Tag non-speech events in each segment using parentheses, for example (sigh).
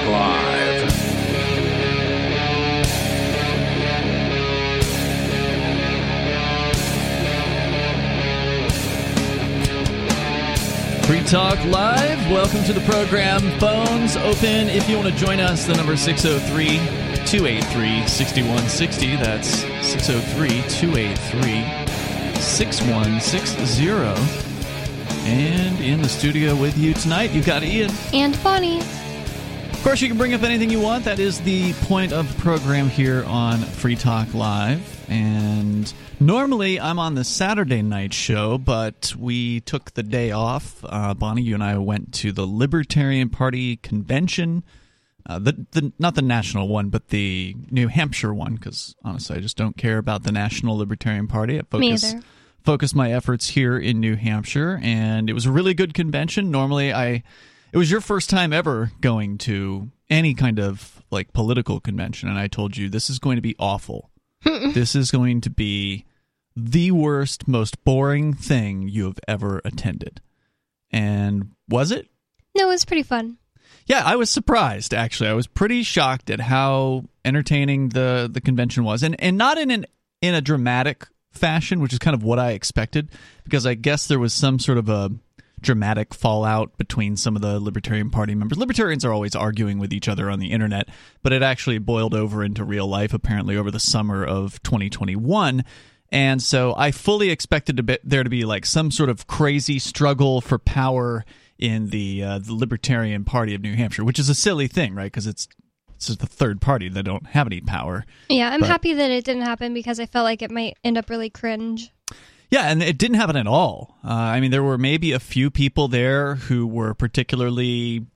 Talk Live. Free Talk Live. Welcome to the program. Phones open. If you want to join us, the number 603 283 6160. That's 603 283 6160. And in the studio with you tonight, you've got Ian. And Bonnie. Of course, you can bring up anything you want. That is the point of the program here on Free Talk Live. And normally I'm on the Saturday night show, but we took the day off. Uh, Bonnie, you and I went to the Libertarian Party convention. Uh, the, the not the national one, but the New Hampshire one, because honestly, I just don't care about the National Libertarian Party. I focus, Me either. focus my efforts here in New Hampshire, and it was a really good convention. Normally, I it was your first time ever going to any kind of like political convention, and I told you this is going to be awful. (laughs) this is going to be the worst, most boring thing you have ever attended. And was it? No, it was pretty fun. Yeah, I was surprised actually. I was pretty shocked at how entertaining the the convention was, and and not in an in a dramatic fashion, which is kind of what I expected, because I guess there was some sort of a dramatic fallout between some of the Libertarian Party members. Libertarians are always arguing with each other on the internet, but it actually boiled over into real life apparently over the summer of 2021. And so I fully expected to be, there to be like some sort of crazy struggle for power in the uh, the Libertarian Party of New Hampshire, which is a silly thing, right? Because it's it's just the third party that don't have any power. Yeah, I'm But- happy that it didn't happen because I felt like it might end up really cringe. Yeah, and it didn't happen at all. Uh, I mean, there were maybe a few people there who were particularly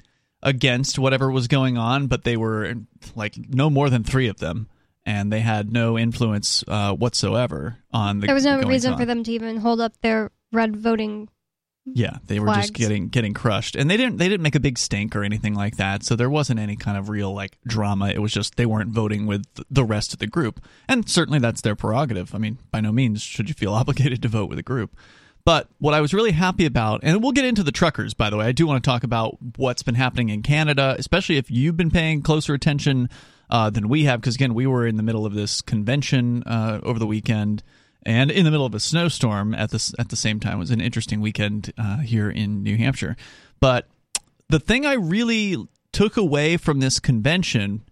against whatever was going on, but they were like no more than three of them, and they had no influence uh, whatsoever on the. There was no reason on. for them to even hold up their red voting. Yeah, they were flags. just getting getting crushed, and they didn't they didn't make a big stink or anything like that. So there wasn't any kind of real like drama. It was just they weren't voting with the rest of the group, and certainly that's their prerogative. I mean, by no means should you feel (laughs) obligated to vote with a group. But what I was really happy about, and we'll get into the truckers, by the way. I do want to talk about what's been happening in Canada, especially if you've been paying closer attention uh, than we have, because again, we were in the middle of this convention uh, over the weekend and in the middle of a snowstorm at the at the same time. It was an interesting weekend uh, here in New Hampshire. But the thing I really took away from this convention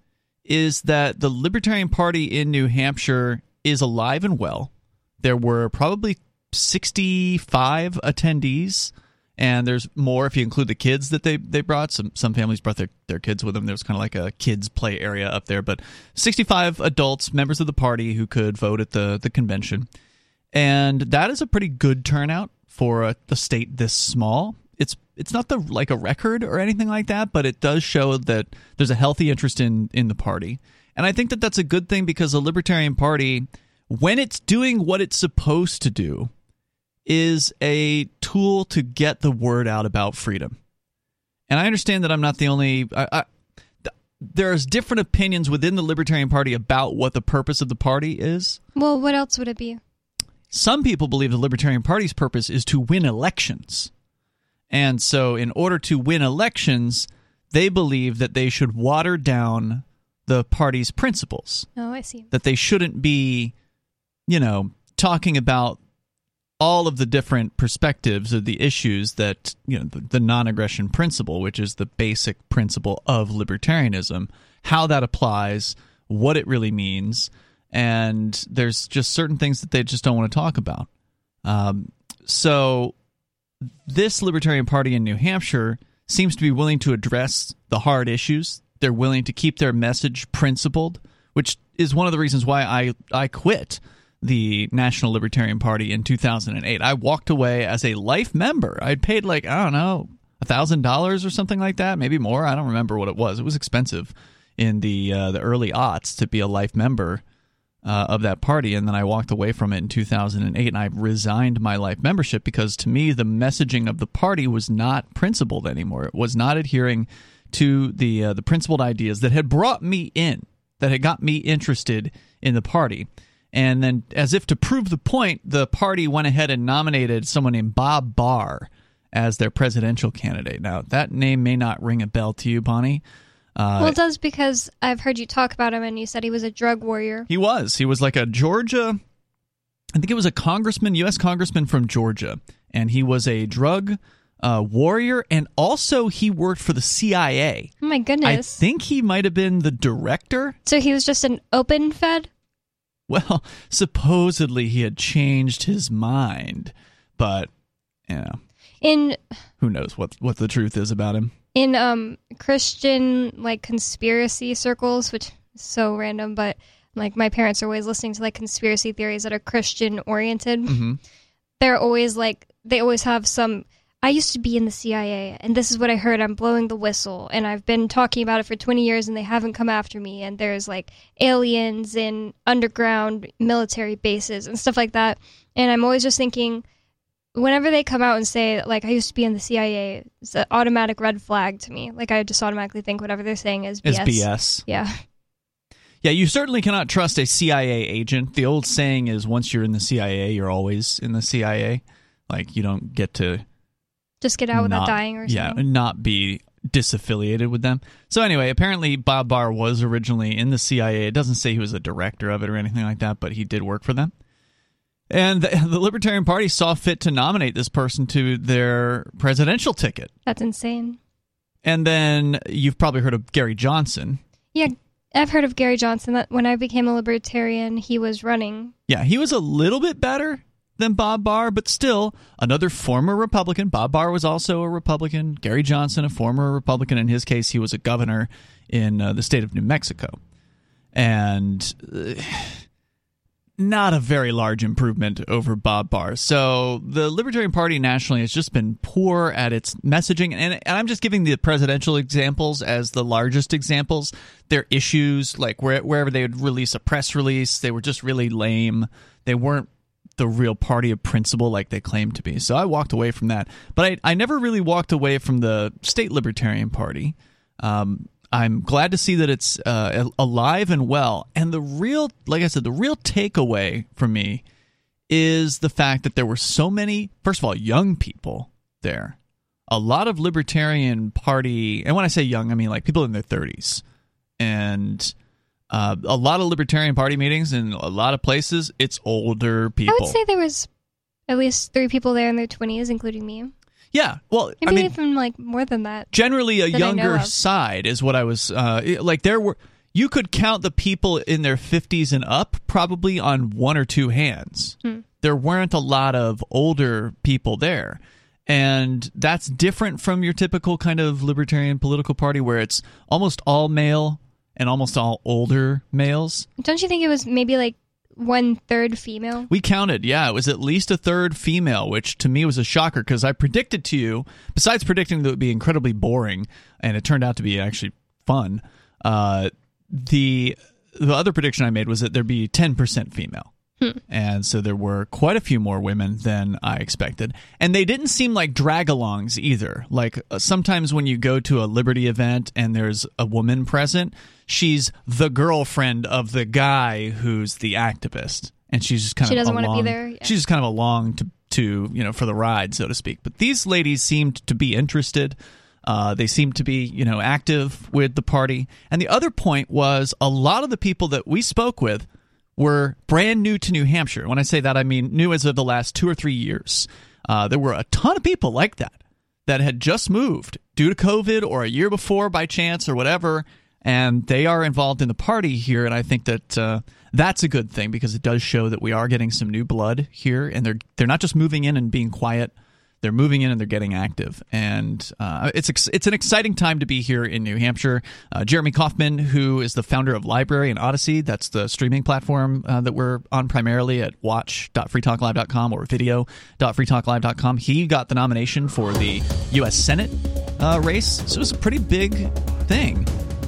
is that the Libertarian Party in New Hampshire is alive and well. There were probably 65 attendees and there's more if you include the kids that they, they brought. Some some families brought their, their kids with them. There was kind of like a kids play area up there, but 65 adults, members of the party who could vote at the, the convention. And that is a pretty good turnout for a, a state this small. It's it's not the like a record or anything like that, but it does show that there's a healthy interest in in the party. And I think that that's a good thing because the Libertarian Party when it's doing what it's supposed to do is a tool to get the word out about freedom. And I understand that I'm not the only. I, I, there's different opinions within the Libertarian Party about what the purpose of the party is. Well, what else would it be? Some people believe the Libertarian Party's purpose is to win elections. And so, in order to win elections, they believe that they should water down the party's principles Oh, I see. that they shouldn't be, you know, talking about all of the different perspectives of the issues that, you know, the, the non aggression principle, which is the basic principle of libertarianism, how that applies, what it really means. And there's just certain things that they just don't want to talk about. Um, so this Libertarian Party in New Hampshire seems to be willing to address the hard issues. They're willing to keep their message principled, which is one of the reasons why I, I quit the National Libertarian Party in 2008. I walked away as a life member. I'd paid like, I don't know, $1,000 or something like that, maybe more. I don't remember what it was. It was expensive in the uh, the early aughts to be a life member uh, of that party, and then I walked away from it in 2008, and I resigned my life membership because to me the messaging of the party was not principled anymore. It was not adhering to the uh, the principled ideas that had brought me in, that had got me interested in the party. And then, as if to prove the point, the party went ahead and nominated someone named Bob Barr as their presidential candidate. Now, that name may not ring a bell to you, Bonnie, Uh, well, it does because I've heard you talk about him, and you said he was a drug warrior. He was. He was like a Georgia. I think it was a congressman, U.S. congressman from Georgia, and he was a drug uh, warrior, and also he worked for the CIA. Oh my goodness! I think he might have been the director. so he was just an open Fed. Well, (laughs) supposedly he had changed his mind, but you know, in who knows what what the truth is about him. In um Christian like conspiracy circles, which is so random, but like my parents are always listening to like conspiracy theories that are Christian oriented. hmm They're always like they always have some I used to be in the CIA and this is what I heard. I'm blowing the whistle and I've been talking about it for 20 years and they haven't come after me and there's like aliens in underground military bases and stuff like that. And I'm always just thinking whenever they come out and say like I used to be in the CIA, it's an automatic red flag to me. Like I just automatically think whatever they're saying is BS. It's BS. Yeah. Yeah, you certainly cannot trust a CIA agent. The old saying is once you're in the CIA, you're always in the CIA. Like you don't get to Just get out without not- dying or yeah, something. not be disaffiliated with them. So anyway, apparently Bob Barr was originally in the CIA. It doesn't say he was a director of it or anything like that, but he did work for them. And the, the Libertarian Party saw fit to nominate this person to their presidential ticket. That's insane. And then you've probably heard of Gary Johnson. Yeah, I've heard of Gary Johnson. That when I became a libertarian, he was running. Yeah, he was a little bit better than Bob Barr, but still another former Republican. Bob Barr was also a Republican. Gary Johnson, a former Republican. In his case, he was a governor in uh, the state of New Mexico. And uh, not a very large improvement over Bob Barr. So the Libertarian Party nationally has just been poor at its messaging. And, and I'm just giving the presidential examples as the largest examples. Their issues, like where, wherever they would release a press release, they were just really lame. They weren't the real party of principle like they claimed to be. So I walked away from that. But I, I never really walked away from the state Libertarian Party. Um, I'm glad to see that it's uh, alive and well. And the real, like I said, the real takeaway for me is the fact that there were so many, first of all, young people there. A lot of Libertarian Party, and when I say young, I mean like people in their 30s. And uh, a lot of Libertarian Party meetings in a lot of places, it's older people. I would say there was at least three people there in their twenties, including me. Yeah. Well, Maybe I mean, even like more than that. generally a younger side is what I was uh, like. There were you could count the people in their fifties and up probably on one or two hands. Hmm. There weren't a lot of older people there. And that's different from your typical kind of libertarian political party where it's almost all male and almost all older males. Don't you think it was maybe like one third female? We counted, yeah, it was at least a third female, which to me was a shocker because I predicted to you, besides predicting that it would be incredibly boring, and it turned out to be actually fun. Uh, the the other prediction I made was that there'd be ten percent female, and so there were quite a few more women than I expected, and they didn't seem like drag-alongs either. Like uh, sometimes when you go to a Liberty event and there's a woman present, she's the girlfriend of the guy who's the activist, and she's just kind She of doesn't wanna be there, yeah. She's just kind of along to to you know for the ride, so to speak. But these ladies seemed to be interested. Uh, they seemed to be, you know, active with the party. And the other point was a lot of the people that we spoke with were brand new to New Hampshire. When I say that, I mean new as of the last two or three years. Uh, there were a ton of people like that that had just moved due to COVID or a year before by chance or whatever, and they are involved in the party here. And I think that uh, that's a good thing because it does show that we are getting some new blood here, and they're they're not just moving in and being quiet. They're moving in and they're getting active, and uh, it's ex- it's an exciting time to be here in New Hampshire. Uh, Jeremy Kauffman, who is the founder of LBRY and Odysee, that's the streaming platform uh, that we're on primarily at watch.freetalklive.com or video.freetalklive.com. He got the nomination for the U.S. Senate uh, race, so it was a pretty big thing.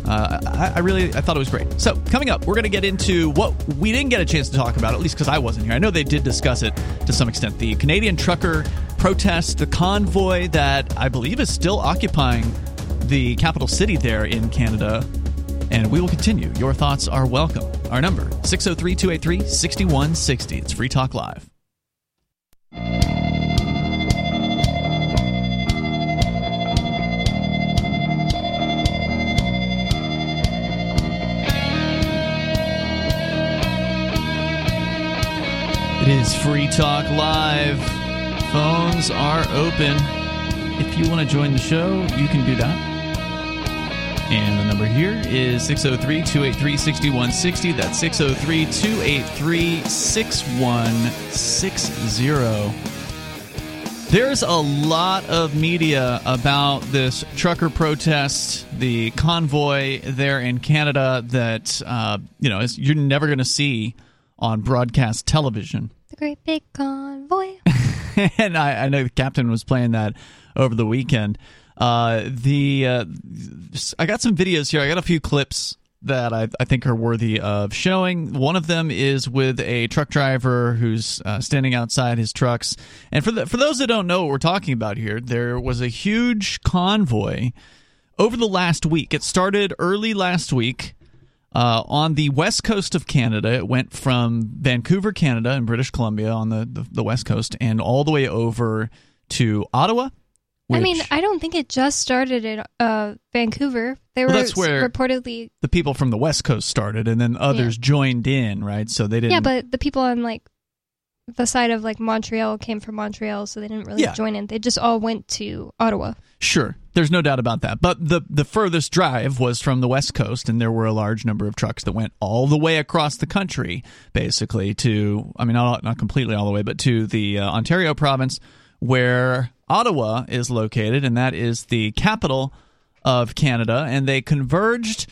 Uh, I, I really I thought it was great. So coming up, we're going to get into what we didn't get a chance to talk about, at least because I wasn't here. I know they did discuss it to some extent. The Canadian trucker protest, the convoy that I believe is still occupying the capital city there in Canada. And we will continue. Your thoughts are welcome. Our number 603 283 6160. It's Free Talk Live. Is Free Talk Live. Phones are open. If you want to join the show, you can do that. And the number here is 603 283 6160. That's 603 283 6160. There's a lot of media about this trucker protest, the convoy there in Canada that uh, you know you're never going to see on broadcast television. The great big convoy. (laughs) and I, I, know the captain was playing that over the weekend. Uh, the uh, I got some videos here. I got a few clips that I, I, think are worthy of showing. One of them is with a truck driver who's uh, standing outside his trucks. And for the, for those that don't know what we're talking about here, there was a huge convoy over the last week. It started early last week. Uh, on the west coast of Canada, it went from Vancouver, Canada, and British Columbia on the, the, the west coast, and all the way over to Ottawa, which, I mean, I don't think it just started in uh, Vancouver. They well, were that's where reportedly the people from the West Coast started, and then others yeah. joined in, right? So they didn't. Yeah, but the people on like the side of like Montreal came from Montreal, so they didn't really yeah. join in. They just all went to Ottawa. Sure, there's no doubt about that. But the the furthest drive was from the West Coast, and there were a large number of trucks that went all the way across the country, basically to. I mean, not not completely all the way, but to the uh, Ontario province where Ottawa is located, and that is the capital of Canada. And they converged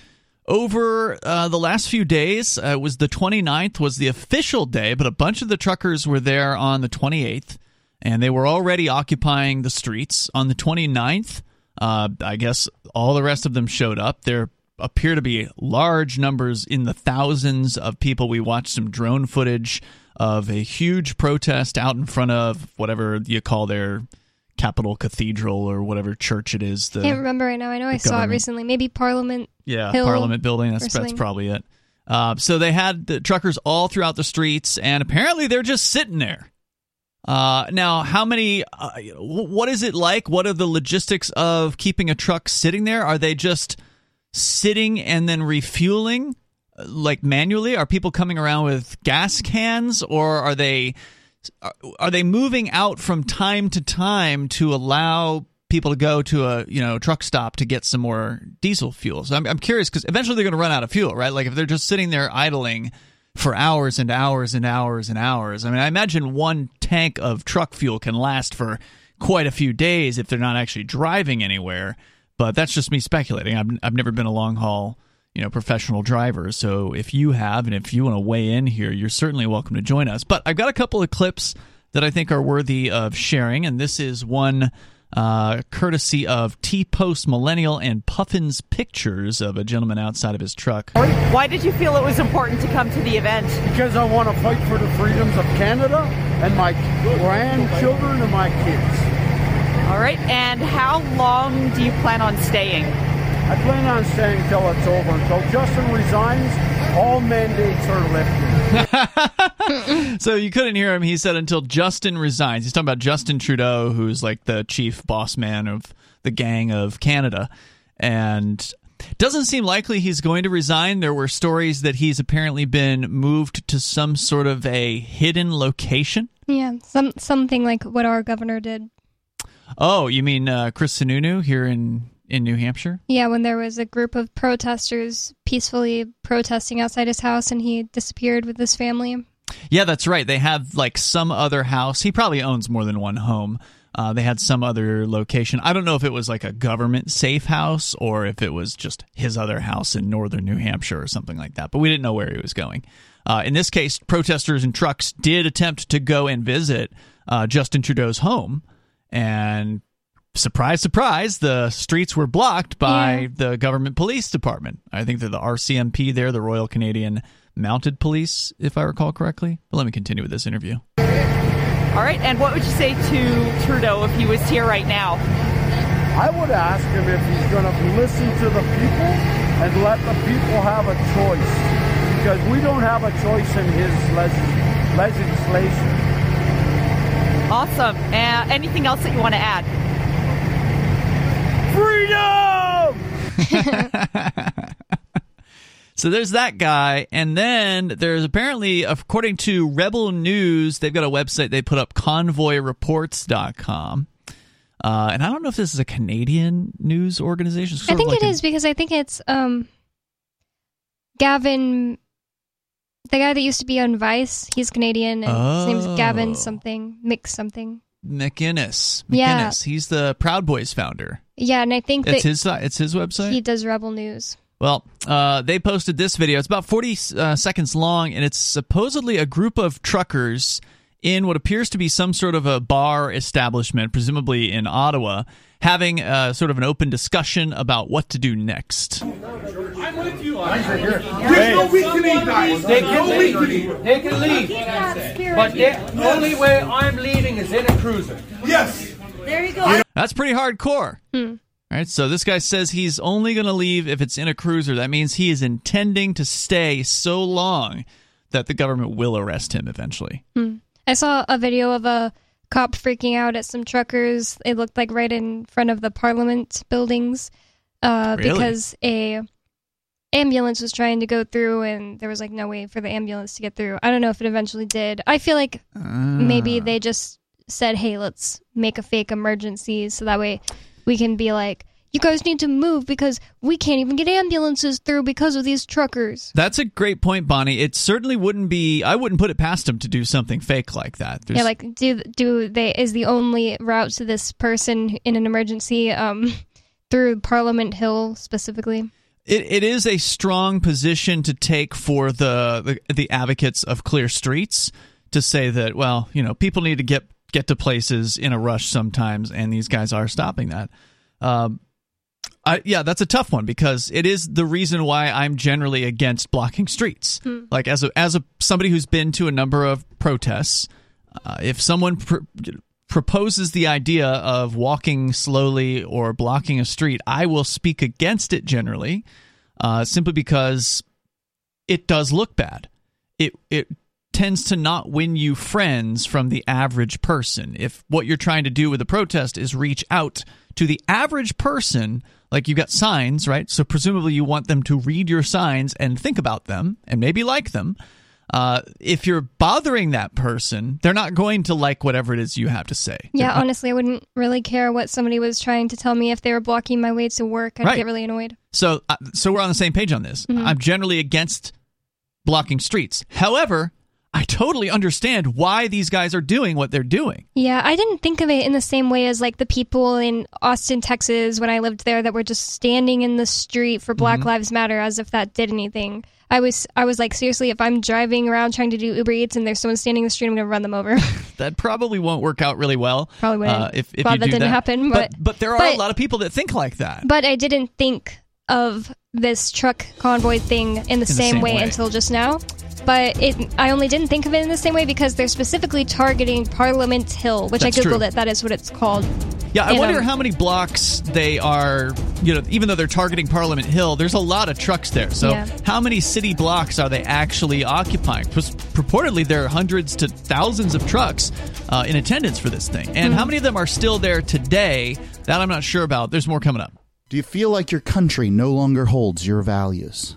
over uh, the last few days. Uh, it was the 29th was the official day, but a bunch of the truckers were there on the 28th, and they were already occupying the streets on the 29th. Uh, I guess all the rest of them showed up. There appear to be large numbers in the thousands of people. We watched some drone footage of a huge protest out in front of whatever you call their Capital Cathedral or whatever church it is. The, Can't remember right now. I know I saw it recently. Maybe Parliament. Yeah, Hill Parliament building. That's that's probably it. Uh, so they had the truckers all throughout the streets, and apparently they're just sitting there. Uh, now, how many? Uh, what is it like? What are the logistics of keeping a truck sitting there? Are they just sitting and then refueling, uh, like manually? Are people coming around with gas cans, or are they are they moving out from time to time to allow people to go to a you know truck stop to get some more diesel fuel? So I'm, I'm curious because eventually they're going to run out of fuel, right? Like if they're just sitting there idling for hours and hours and hours and hours. I mean, I imagine one tank of truck fuel can last for quite a few days if they're not actually driving anywhere. But that's just me speculating. I've, I've never been a long haul you know professional drivers so if you have and if you want to weigh in here you're certainly welcome to join us but i've got a couple of clips that i think are worthy of sharing and this is one uh, courtesy of The Post Millennial and Puffins pictures of a gentleman outside of his truck. Why did you feel it was important to come to the event? Because I want to fight for the freedoms of Canada and my grandchildren and my kids. All right, and how long do you plan on staying? I plan on staying until it's over. Until Justin resigns, all mandates are lifted. (laughs) so you couldn't hear him. He said until Justin resigns. He's talking about Justin Trudeau, who's like the chief boss man of the gang of Canada. And doesn't seem likely he's going to resign. There were stories that he's apparently been moved to some sort of a hidden location. Yeah, some something like what our governor did. Oh, you mean uh, Chris Sununu here in in New Hampshire? Yeah, when there was a group of protesters peacefully protesting outside his house and he disappeared with his family. Yeah, that's right. They have like some other house. He probably owns more than one home. Uh, they had some other location. I don't know if it was like a government safe house or if it was just his other house in northern New Hampshire or something like that. But we didn't know where he was going. Uh, in this case, protesters and trucks did attempt to go and visit uh, Justin Trudeau's home, and surprise, surprise, the streets were blocked by yeah. the government police department. I think they're the RCMP there, the Royal Canadian Mounted Police, if I recall correctly. But let me continue with this interview. All right, and what would you say to Trudeau if he was here right now? I would ask him if he's going to listen to the people and let the people have a choice. Because we don't have a choice in his legislation. Awesome. Uh, anything else that you want to add? Freedom! So there's that guy, and then there's apparently, according to Rebel News, they've got a website they put up, convoyreports.com. Uh, and I don't know if this is a Canadian news organization. I think like it a, is because I think it's um, Gavin, the guy that used to be on Vice. He's Canadian, and oh. his name's Gavin oh. something, Mick something. McInnes. McInnes. Yeah. He's the Proud Boys founder. Yeah, and I think it's his. It's his website. He does Rebel News. Well, uh, they posted this video. It's about 40 uh, seconds long, and it's supposedly a group of truckers in what appears to be some sort of a bar establishment, presumably in Ottawa, having uh, sort of an open discussion about what to do next. I'm with you. There's no weakening, guys. They can no leave. Weakening. They can leave. But the only way I'm leaving is in a cruiser. Yes. There you go. That's pretty hardcore. Hmm. All right, so this guy says he's only going to leave if it's in a cruiser. That means he is intending to stay so long that the government will arrest him eventually. Hmm. I saw a video of a cop freaking out at some truckers. It looked like right in front of the Parliament buildings uh, really? because a ambulance was trying to go through and there was like no way for the ambulance to get through. I don't know if it eventually did. I feel like uh. maybe they just said, "Hey, let's make a fake emergency so that way we can be like, you guys need to move because we can't even get ambulances through because of these truckers. That's a great point, Bonnie. It certainly wouldn't be. I wouldn't put it past them to do something fake like that. There's... Yeah, like do do they is the only route to this person in an emergency um, (laughs) through Parliament Hill specifically. It, it is a strong position to take for the, the the advocates of clear streets to say that well you know people need to get get to places in a rush sometimes, and these guys are stopping that. Um, I, yeah, that's a tough one because it is the reason why I'm generally against blocking streets. Hmm. Like as a as a somebody who's been to a number of protests, uh, if someone pr- proposes the idea of walking slowly or blocking a street, I will speak against it generally, uh, simply because it does look bad. It it tends to not win you friends from the average person. If what you're trying to do with a protest is reach out to the average person, like you've got signs, right? So presumably you want them to read your signs and think about them and maybe like them. Uh, if you're bothering that person, they're not going to like whatever it is you have to say. Yeah, not- honestly, I wouldn't really care what somebody was trying to tell me if they were blocking my way to work. I'd right. get really annoyed. So, uh, so we're on the same page on this. Mm-hmm. I'm generally against blocking streets. However, I totally understand why these guys are doing what they're doing. Yeah, I didn't think of it in the same way as like the people in Austin, Texas when I lived there that were just standing in the street for Black mm-hmm. Lives Matter as if that did anything. I was I was like seriously if I'm driving around trying to do Uber Eats and there's someone standing in the street I'm going to run them over. (laughs) that probably won't work out really well. Probably wouldn't. Uh, if if Glad that didn't that. happen, but, but, but there are but, a lot of people that think like that. But I didn't think of this truck convoy thing in the, in the same, same way, way until just now but it, I only didn't think of it in the same way because they're specifically targeting Parliament Hill, which That's I googled true. it. That is what it's called. Yeah, I and, wonder um, how many blocks they are. You know, even though they're targeting Parliament Hill, there's a lot of trucks there. So, yeah. how many city blocks are they actually occupying? Because purportedly, there are hundreds to thousands of trucks uh, in attendance for this thing, and mm-hmm. how many of them are still there today? That I'm not sure about. There's more coming up. Do you feel like your country no longer holds your values?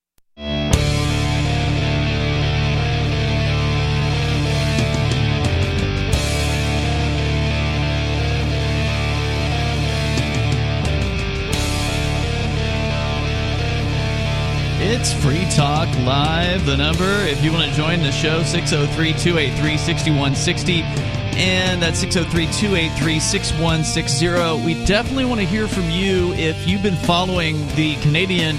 It's Free Talk Live. The number, if you want to join the show, 603 283 6160. And that's 603 283 6160. We definitely want to hear from you if you've been following the Canadian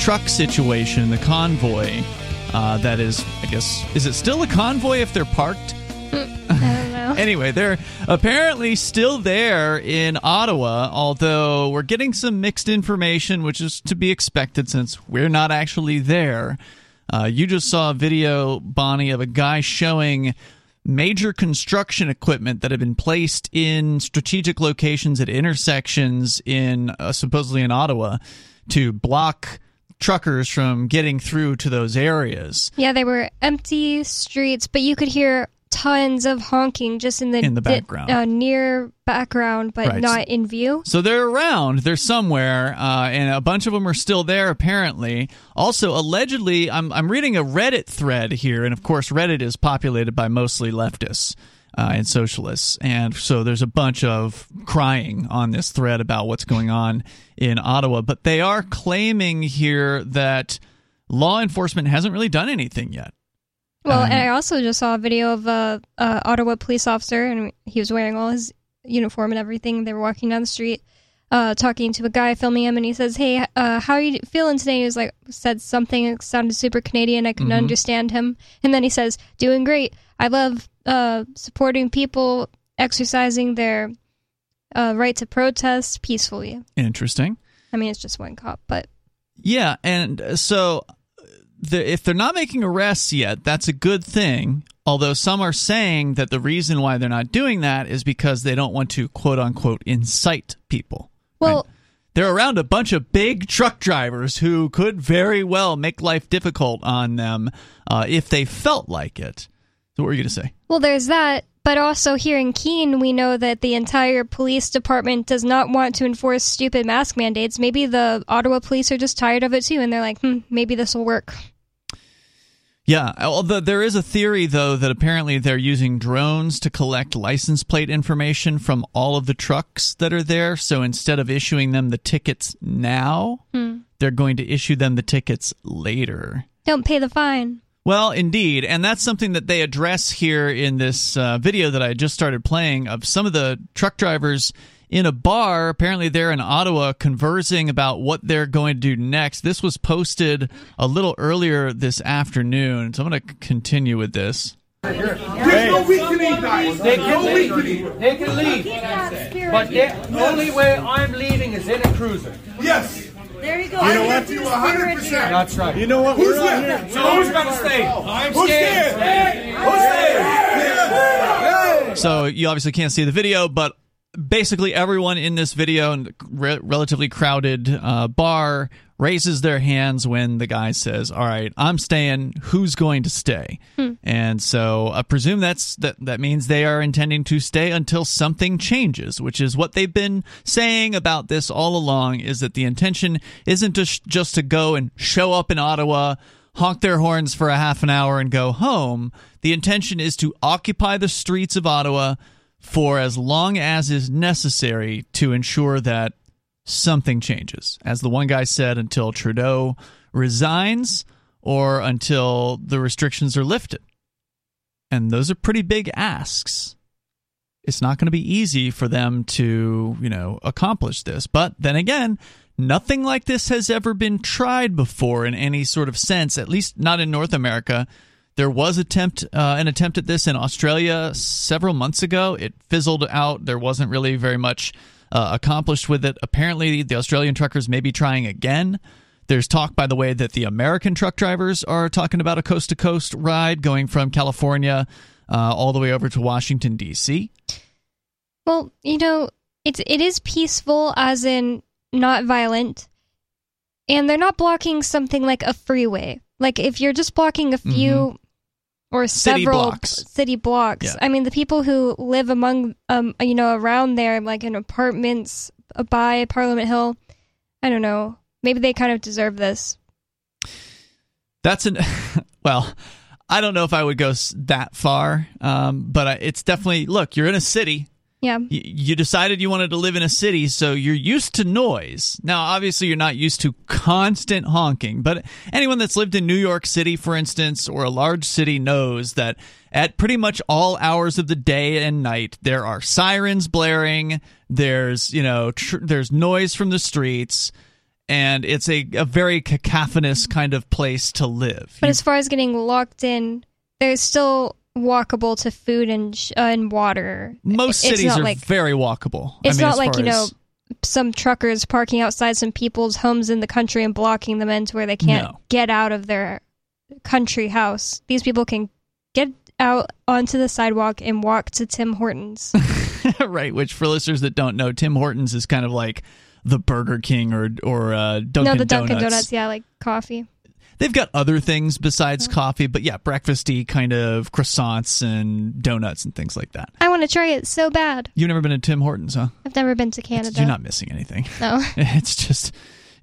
truck situation, the convoy. Uh, that is, I guess, is it still a convoy if they're parked? (laughs) anyway, they're apparently still there in Ottawa, although we're getting some mixed information, which is to be expected since we're not actually there. Uh, you just saw a video, Bonnie, of a guy showing major construction equipment that had been placed in strategic locations at intersections in uh, supposedly in Ottawa to block truckers from getting through to those areas. Yeah, they were empty streets, but you could hear tons of honking just in the, In the di- background. uh, near background, but Right. not in view. So they're around, they're somewhere, uh, and a bunch of them are still there apparently. Also, allegedly, I'm I'm reading a Reddit thread here, and of course, Reddit is populated by mostly leftists. Uh, and socialists, and so there's a bunch of crying on this thread about what's going on in Ottawa. But they are claiming here that law enforcement hasn't really done anything yet. Well, Um, and I also just saw a video of a, a Ottawa police officer, and he was wearing all his uniform and everything. They were walking down the street, uh, talking to a guy filming him, and he says, "Hey, uh, how are you feeling today?" He was like, said something that sounded super Canadian. I couldn't Mhm. understand him, and then he says, "Doing great. I love uh, supporting people exercising their uh, right to protest peacefully." Interesting. I mean, it's just one cop, but Yeah, and so the, if they're not making arrests yet, that's a good thing. Although some are saying that the reason why they're not doing that is because they don't want to quote unquote incite people. well. They're around a bunch of big truck drivers who could very well make life difficult on them uh, if they felt like it. So, what were you going to say? Well, there's that. But also here in Keene, we know that the entire police department does not want to enforce stupid mask mandates. Maybe the Ottawa police are just tired of it too, and they're like, hmm, maybe this will work. Yeah, although there is a theory though that apparently they're using drones to collect license plate information from all of the trucks that are there. So instead of issuing them the tickets now, they're going to issue them the tickets later. Don't pay the fine. Well, indeed, and that's something that they address here in this uh, video that I just started playing of some of the truck drivers in a bar. Apparently, they're in Ottawa conversing about what they're going to do next. This was posted a little earlier this afternoon, so I'm going to continue with this. There's no weakening, guys. They can leave. They can leave. But the only way I'm leaving is in a cruiser. Yes. There you go. You know what? You 100. percent That's right. You know what? Who's with? So who's gonna stay? I'm Who's staying. staying? Who's staying? So you obviously can't see the video, but basically everyone in this video and re- relatively crowded uh, bar raises their hands when the guy says, "All right, I'm staying. Who's going to stay?" Hmm. And so I presume that's that. That means they are intending to stay until something changes, which is what they've been saying about this all along. Is that the intention isn't just just to go and show up in Ottawa honk their horns for a half an hour and go home. The intention is to occupy the streets of Ottawa for as long as is necessary to ensure that something changes. As the one guy said, until Trudeau resigns or until the restrictions are lifted. And those are pretty big asks. It's not going to be easy for them to, you know, accomplish this. But then again, nothing like this has ever been tried before in any sort of sense, at least not in North America. There was attempt uh, an attempt at this in Australia several months ago. It fizzled out. There wasn't really very much uh, accomplished with it. Apparently, the Australian truckers may be trying again. There's talk, by the way, that the American truck drivers are talking about a coast to coast ride going from California uh, all the way over to Washington, D.C. Well, you know, it's it is peaceful, as in not violent, and they're not blocking something like a freeway. Like if you're just blocking a few or. City several blocks. city blocks. Yeah. I mean, the people who live among, um, you know, around there, like in apartments by Parliament Hill, I don't know. Maybe they kind of deserve this. That's an (laughs) well. I don't know if I would go that far, um, but I- it's definitely look. You're in a city. Yeah. Y- you decided you wanted to live in a city, so you're used to noise. Now, obviously, you're not used to constant honking, but anyone that's lived in New York City, for instance, or a large city knows that at pretty much all hours of the day and night, there are sirens blaring. There's, you know, tr- there's noise from the streets, and it's a, a very cacophonous kind of place to live. But You- as far as getting locked in, there's still walkable to food and sh- uh, and water. most it's cities not are like very walkable. I it's mean, not like you know some truckers parking outside some people's homes in the country and blocking them in to where they can't No. get out of their country house, these people can get out onto the sidewalk and walk to Tim Hortons. (laughs) right. Which, for listeners that don't know, Tim Hortons is kind of like the Burger King or or uh, Dunkin' no, the Dunkin' Donuts. Donuts, yeah, like coffee. They've got other things besides Mm-hmm. coffee, but yeah, breakfasty kind of croissants and donuts and things like that. I want to try it so bad. You've never been to Tim Hortons, huh? I've never been to Canada. You're not missing anything. No. (laughs) It's just,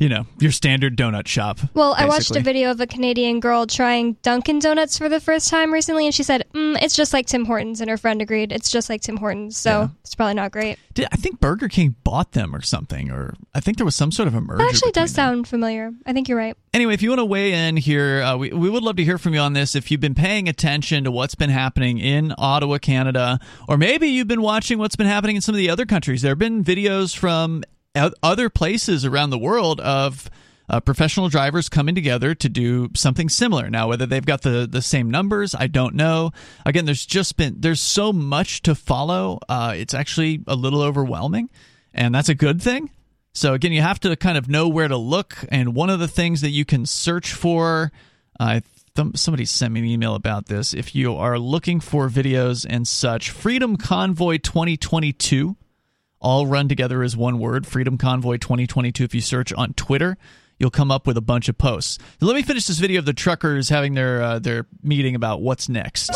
you know, your standard donut shop. Well, I watched a video of a Canadian girl trying Dunkin' Donuts for the first time recently, and she said, mm, "It's just like Tim Hortons," and her friend agreed, "It's just like Tim Hortons." So Yeah. it's probably not great. Did, I think Burger King bought them or something, or I think there was some sort of a merger. That actually does them. sound familiar. I think you're right. Anyway, if you want to weigh in here, uh, we, we would love to hear from you on this. If you've been paying attention to what's been happening in Ottawa, Canada, or maybe you've been watching what's been happening in some of the other countries. There have been videos from other places around the world of uh, professional drivers coming together to do something similar. Now, whether they've got the, the same numbers, I don't know. Again, there's just been there's so much to follow. Uh, it's actually a little overwhelming, and that's a good thing. So again, you have to kind of know where to look, and one of the things that you can search for, I th- somebody sent me an email about this. If you are looking for videos and such, Freedom Convoy 2022, all run together as one word, Freedom Convoy 2022. If you search on Twitter, you'll come up with a bunch of posts. So let me finish this video of the truckers having their uh, their meeting about what's next.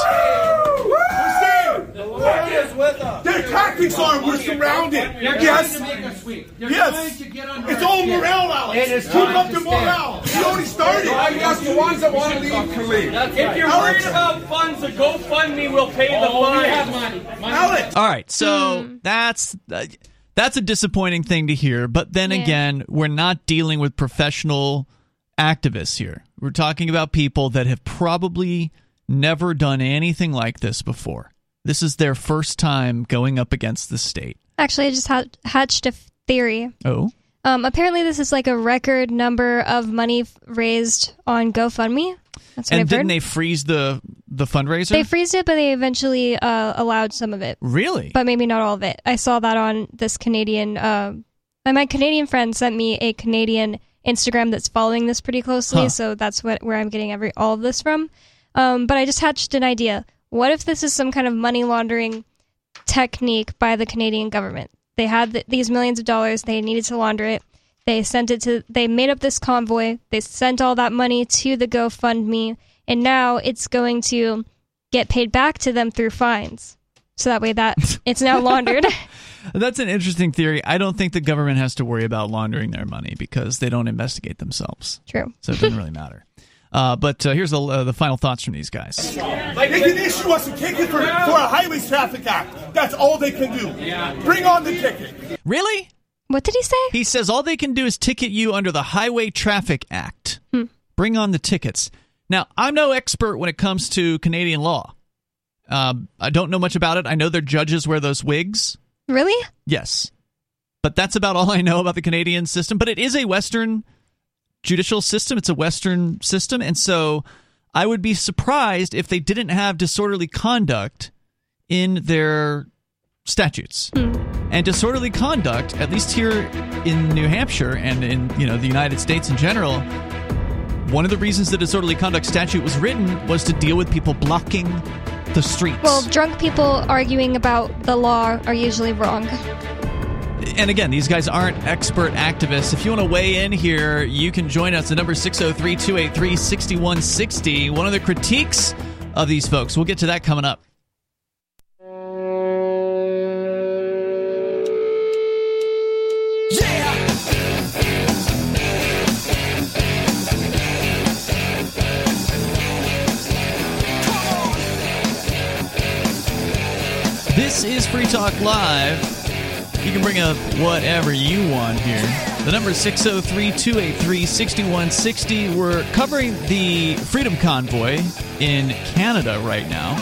Their tactics are we're surrounded. Yes. Trying to make us weak. You're Yes. trying to get under It's our all skin. morale, Alex. It is Keep not up the morale. We already started. Yes, the ones that want to leave can leave. If you're worried about funds, the GoFundMe will pay the fine. Alex. All right, so that's uh, that's a disappointing thing to hear. But then Yeah. again, we're not dealing with professional activists here. We're talking about people that have probably never done anything like this before. This is their first time going up against the state. Actually, I just ha- hatched a f- theory. Oh, Um, apparently, this is like a record number of money f- raised on GoFundMe. That's what and I've didn't heard. they freeze the the fundraiser? They freezed it, but they eventually uh, allowed some of it, really? but maybe not all of it. I saw that on this Canadian. Uh, my- my Canadian friend sent me a Canadian Instagram that's following this pretty closely, Huh. so that's what where I'm getting every all of this from. Um, but I just hatched an idea. What if this is some kind of money laundering technique by the Canadian government? They had th- these millions of dollars. They needed to launder it. They sent it to. They made up this convoy. They sent all that money to the GoFundMe, and now it's going to get paid back to them through fines. So that way, that (laughs) it's now laundered. (laughs) That's an interesting theory. I don't think the government has to worry about laundering their money because they don't investigate themselves. True. So it doesn't really matter. Uh, but uh, here's the, uh, the final thoughts from these guys. They can issue us a ticket for, for a Highways Traffic Act. That's all they can do. Bring on the ticket. Really? What did he say? He says all they can do is ticket you under the Highway Traffic Act. Bring on the tickets. Now, I'm no expert when it comes to Canadian law. Um, I don't know much about it. I know their judges wear those wigs. Really? Yes. But that's about all I know about the Canadian system. But it is a Western judicial system, it's a Western system. And so I would be surprised if they didn't have disorderly conduct in their statutes. And disorderly conduct, at least here in New Hampshire and in you know the United States in general, one of the reasons the disorderly conduct statute was written was to deal with people blocking the streets. Well, drunk people arguing about the law are usually wrong. And again, these guys aren't expert activists. If you want to weigh in here, you can join us. The number 603 283 6160. One of the critiques of these folks. We'll get to that coming up. This is Free Talk Live. You can bring up whatever you want here. The number is 603 283 6160. We're covering the Freedom Convoy in Canada right now.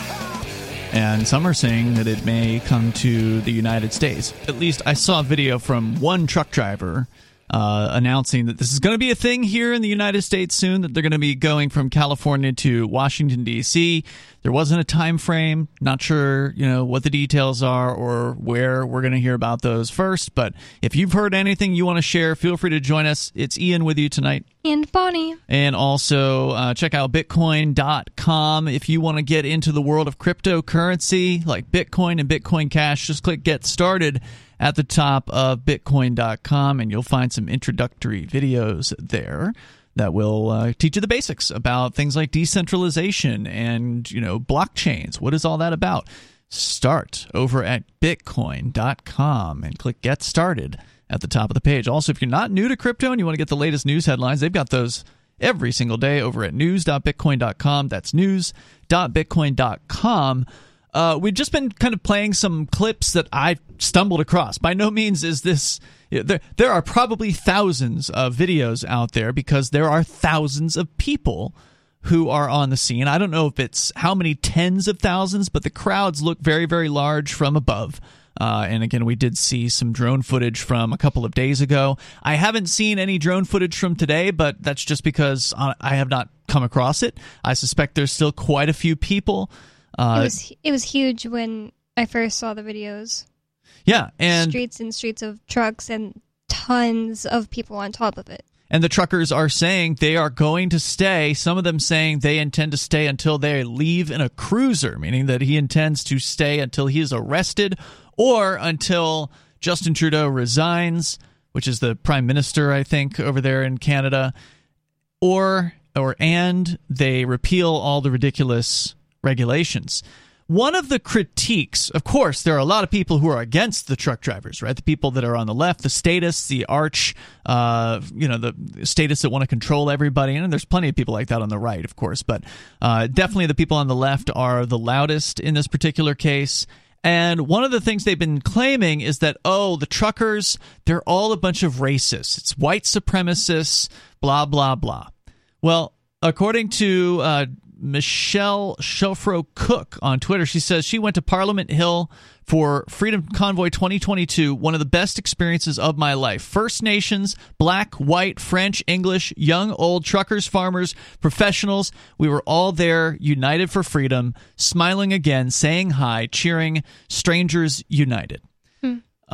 And some are saying that it may come to the United States. At least I saw a video from one truck driver uh, announcing that this is going to be a thing here in the United States soon. That they're going to be going from California to Washington D.C. There wasn't a time frame. Not sure, you know, what the details are or where we're going to hear about those first. But if you've heard anything you want to share, feel free to join us. It's Ian with you tonight. And Bonnie. And also uh, check out Bitcoin.com if you want to get into the world of cryptocurrency like Bitcoin and Bitcoin Cash. Just click Get Started at the top of Bitcoin.com and you'll find some introductory videos there that will uh, teach you the basics about things like decentralization and you know blockchains. What is all that about? Start over at Bitcoin.com and click Get Started at the top of the page. Also, if you're not new to crypto and you want to get the latest news headlines, they've got those every single day over at news.bitcoin.com. That's news.bitcoin.com. Uh, we've just been kind of playing some clips that I stumbled across. By no means is this. There, there are probably thousands of videos out there because there are thousands of people who are on the scene. I don't know if it's how many tens of thousands, but the crowds look very, very large from above. Uh, and again, we did see some drone footage from a couple of days ago. I haven't seen any drone footage from today, but that's just because I have not come across it. I suspect there's still quite a few people. Uh, it was it was huge when I first saw the videos. Yeah, and streets and streets of trucks and tons of people on top of it. And the truckers are saying they are going to stay. Some of them saying they intend to stay until they leave in a cruiser, meaning that he intends to stay until he is arrested or until Justin Trudeau resigns, which is the prime minister, I think, over there in Canada, or or and they repeal all the ridiculous regulations. One of the critiques, of course, there are a lot of people who are against the truck drivers, right? The people that are on the left, the statists, the arch, uh, you know, the statists that want to control everybody. And there's plenty of people like that on the right, of course. But uh, definitely the people on the left are the loudest in this particular case. And one of the things they've been claiming is that, oh, the truckers, they're all a bunch of racists. It's white supremacists, blah, blah, blah. Well, according to uh, Michelle Shelfro Cook on Twitter. She says she went to Parliament Hill for Freedom Convoy 2022, one of the best experiences of my life. First Nations, black, white, French, English, young, old, truckers, farmers, professionals. We were all there, united for freedom, smiling again, saying hi, cheering, strangers united.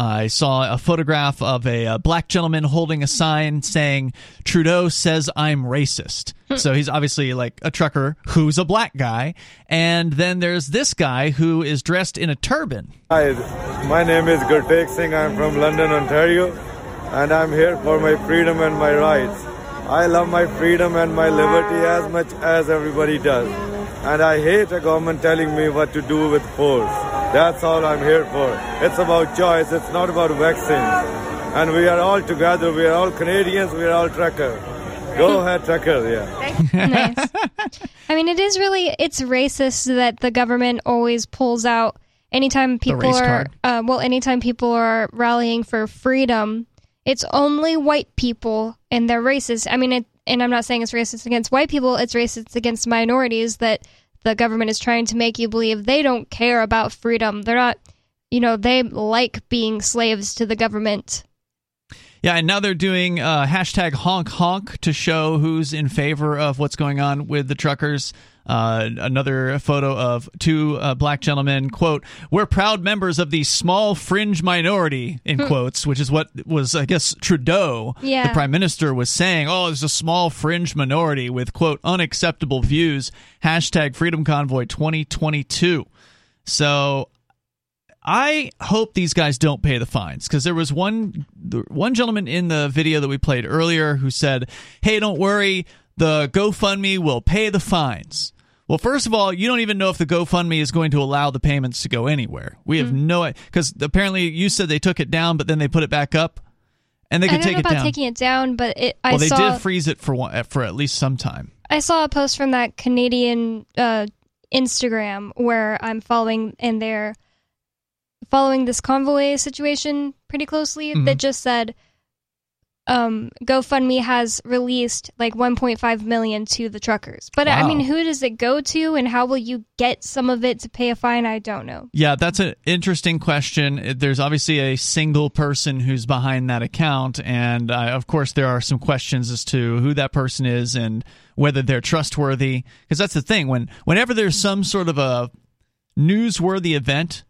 I saw a photograph of a, a, black gentleman holding a sign saying, Trudeau says I'm racist. Hmm. so he's obviously like a trucker who's a black guy. And then there's this guy who is dressed in a turban. Hi, my name is Gurtek Singh. I'm from London, Ontario, and I'm here for my freedom and my rights. I love my freedom and my liberty as much as everybody does. And I hate a government telling me what to do with force. That's all I'm here for. It's about choice. It's not about vaccines. And we are all together. We are all Canadians. We are all truckers. Go ahead, trucker. Yeah. nice. (laughs) I mean, it is really it's racist that the government always pulls out anytime people are uh, well, anytime people are rallying for freedom. It's only white people, and they're racist. I mean, it, and I'm not saying it's racist against white people. It's racist against minorities that the government is trying to make you believe they don't care about freedom. They're not, you know, they like being slaves to the government. Yeah, and now they're doing uh, hashtag honk honk to show who's in favor of what's going on with the truckers. Uh, another photo of two uh, black gentlemen. Quote: "We're proud members of the small fringe minority." In hmm. quotes, which is what was, I guess, Trudeau, yeah. the prime minister, was saying. Oh, there's a small fringe minority with quote unacceptable views. Hashtag Freedom Convoy 2022. So I hope these guys don't pay the fines because there was one one gentleman in the video that we played earlier who said, "Hey, don't worry, the GoFundMe will pay the fines." Well, first of all, you don't even know if the GoFundMe is going to allow the payments to go anywhere. We have mm-hmm. no because apparently you said they took it down, but then they put it back up, and they could take it down. taking it down, but it. I well, they saw, did freeze it for one, for at least some time. I saw a post from that Canadian uh, Instagram where I'm following, and they're following this convoy situation pretty closely mm-hmm. that just said um, GoFundMe has released like 1.5 million to the truckers. But I mean, who does it go to, and how will you get some of it to pay a fine? I don't know. Yeah, that's an interesting question. There's obviously a single person who's behind that account, and uh, of course, there are some questions as to who that person is and whether they're trustworthy. Because that's the thing when whenever there's some sort of a newsworthy event,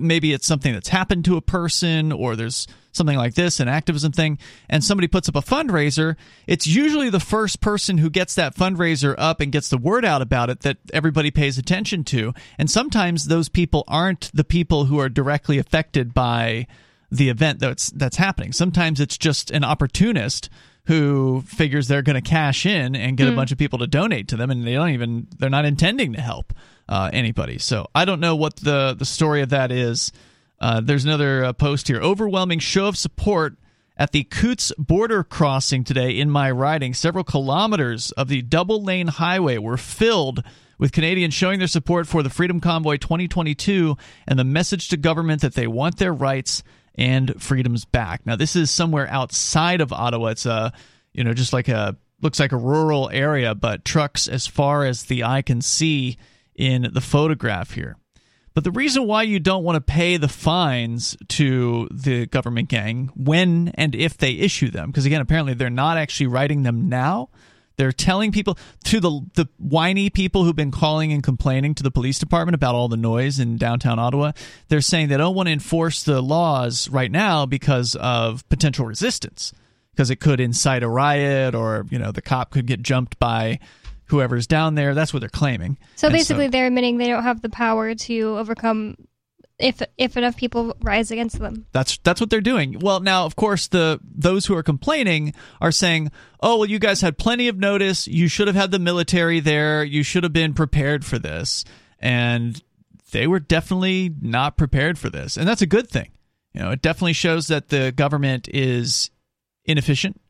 maybe it's something that's happened to a person, or there's something like this, an activism thing, and somebody puts up a fundraiser, it's usually the first person who gets that fundraiser up and gets the word out about it that everybody pays attention to. And sometimes those people aren't the people who are directly affected by the event that's that's happening. Sometimes it's just an opportunist who figures they're going to cash in and get a hmm. bunch of people to donate to them, and they don't even they're not intending to help uh, anybody. So I don't know what the the story of that is. Uh, there's another uh, post here. Overwhelming show of support at the Coutts border crossing today in my riding. Several kilometers of the double lane highway were filled with Canadians showing their support for the Freedom Convoy 2022 and the message to government that they want their rights and freedoms back. Now, this is somewhere outside of Ottawa. It's a, you know, just like a looks like a rural area, but trucks as far as the eye can see in the photograph here. But the reason why you don't want to pay the fines to the government gang when and if they issue them, because again, apparently they're not actually writing them now. They're telling people to the the whiny people who've been calling and complaining to the police department about all the noise in downtown Ottawa. They're saying they don't want to enforce the laws right now because of potential resistance, because it could incite a riot or you know the cop could get jumped by whoever's down there. That's what they're claiming. So And basically, they're admitting they don't have the power to overcome if if enough people rise against them. That's that's what they're doing. Well, now of course the those who are complaining are saying, "Oh, well you guys had plenty of notice. You should have had the military there. You should have been prepared for this." And they were definitely not prepared for this. And that's a good thing. You know, it definitely shows that the government is inefficient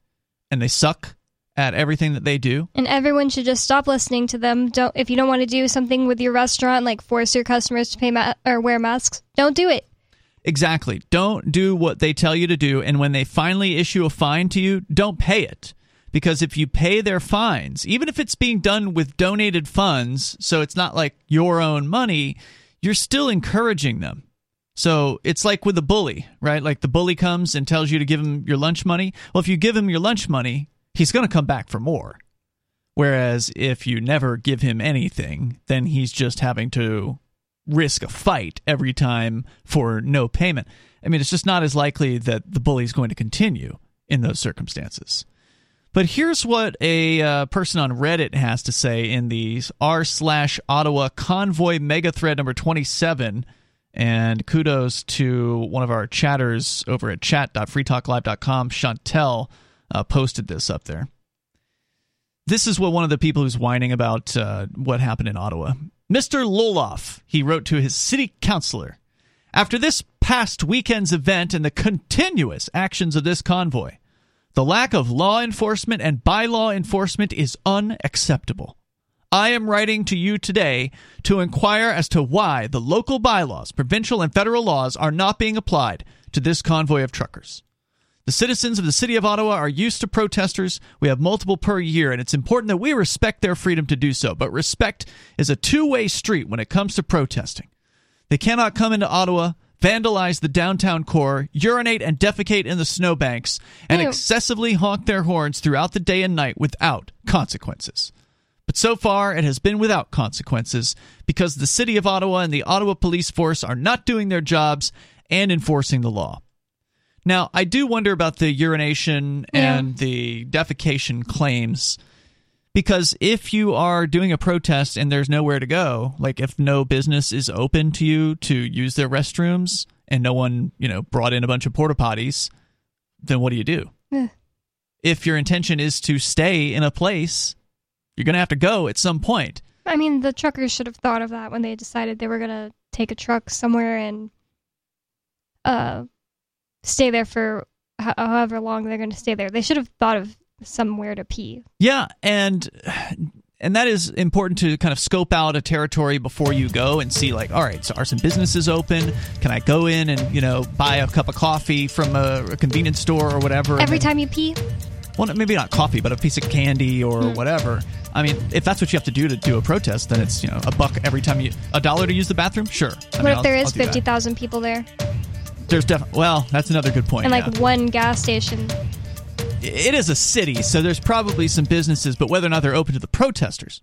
and they suck at everything that they do. And everyone should just stop listening to them. Don't if you don't want to do something with your restaurant, like force your customers to pay ma- or wear masks, don't do it. Exactly. Don't do what they tell you to do. And when they finally issue a fine to you, don't pay it. Because if you pay their fines, even if it's being done with donated funds, so it's not like your own money, you're still encouraging them. So it's like with a bully, right? Like the bully comes and tells you to give him your lunch money. Well, if you give him your lunch money, he's going to come back for more. Whereas if you never give him anything, then he's just having to risk a fight every time for no payment. I mean, it's just not as likely that the bully's going to continue in those circumstances. But here's what a uh, person on Reddit has to say in the r slash Ottawa convoy mega thread number 27. And kudos to one of our chatters over at chat.freetalklive.com. Chantel uh, posted this up there. This is what one of the people who's whining about uh, what happened in Ottawa. Mr. Luloff, he wrote to his city councilor. After this past weekend's event and the continuous actions of this convoy, the lack of law enforcement and bylaw enforcement is unacceptable. I am writing to you today to inquire as to why the local bylaws, provincial and federal laws, are not being applied to this convoy of truckers. The citizens of the city of Ottawa are used to protesters. We have multiple per year, and it's important that we respect their freedom to do so. But respect is a two way street when it comes to protesting. They cannot come into Ottawa, vandalize the downtown core, urinate and defecate in the snowbanks, and Ew. excessively honk their horns throughout the day and night without consequences. But so far, it has been without consequences because the city of Ottawa and the Ottawa Police Force are not doing their jobs and enforcing the law. Now, I do wonder about the urination Yeah. and the defecation claims because if you are doing a protest and there's nowhere to go, like if no business is open to you to use their restrooms and no one, you know, brought in a bunch of porta potties, then what do you do? Eh. If your intention is to stay in a place, you're going to have to go at some point. I mean, the truckers should have thought of that when they decided they were gonna take a truck somewhere and uh stay there for however long they're gonna stay there. They should have thought of somewhere to pee. Yeah, and and that is important to kind of scope out a territory before you go and see like all right so are some businesses open can i go in and you know buy a cup of coffee from a, a convenience store or whatever Every time you pee? well maybe not coffee but a piece of candy or hmm. whatever i mean if that's what you have to do to do a protest then it's you know a buck every time you a dollar to use the bathroom sure I What mean, if there I'll is do that. 50,000 people there? There's definitely well that's another good point. And like yeah. one gas station. it is a city, so there's probably some businesses, but whether or not they're open to the protesters.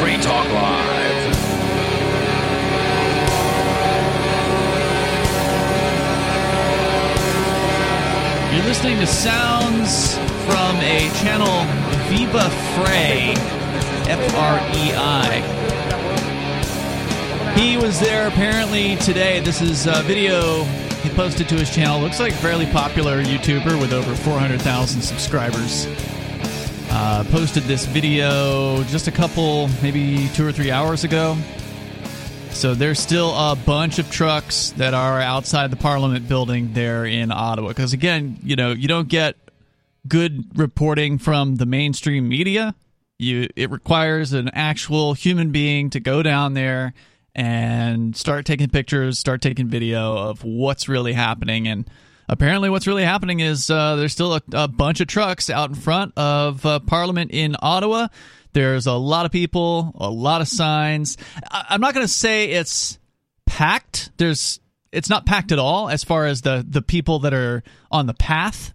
Free Talk Live. You're listening to sounds from a channel Viva Frei, F R E I. He was there apparently today. This is a video posted to his channel. Looks like a fairly popular YouTuber with over 400,000 subscribers. Uh, posted this video just a couple, maybe two or three hours ago. So there's still a bunch of trucks that are outside the Parliament building there in Ottawa. Because again, you know, you don't get good reporting from the mainstream media. You it requires an actual human being to go down there and start taking pictures, start taking video of what's really happening. And apparently, what's really happening is uh, there's still a, a bunch of trucks out in front of uh, Parliament in Ottawa. There's a lot of people, a lot of signs. I- I'm not going to say it's packed. There's it's not packed at all as far as the the people that are on the path.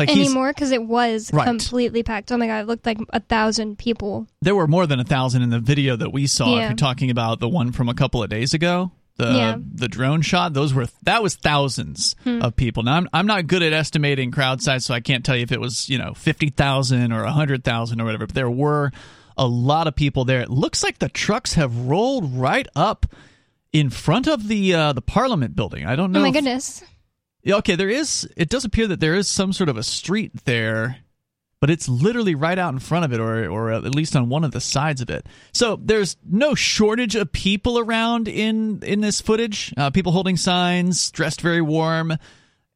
Like Anymore? Because it was Right. completely packed. Oh my God, it looked like a thousand people. there were more than a thousand in the video that we saw. If you're talking about the one from a couple of days ago, the Yeah. the drone shot, those were that was thousands Hmm. of people. Now I'm I'm not good at estimating crowd size, so I can't tell you if it was you know fifty thousand or hundred thousand or whatever. But there were a lot of people there. It looks like the trucks have rolled right up in front of the uh, the Parliament building. I don't know. Oh my if- goodness. Yeah, okay, there is. It does appear that there is some sort of a street there, but it's literally right out in front of it, or or at least on one of the sides of it. So there's no shortage of people around in in this footage. Uh, people holding signs, dressed very warm,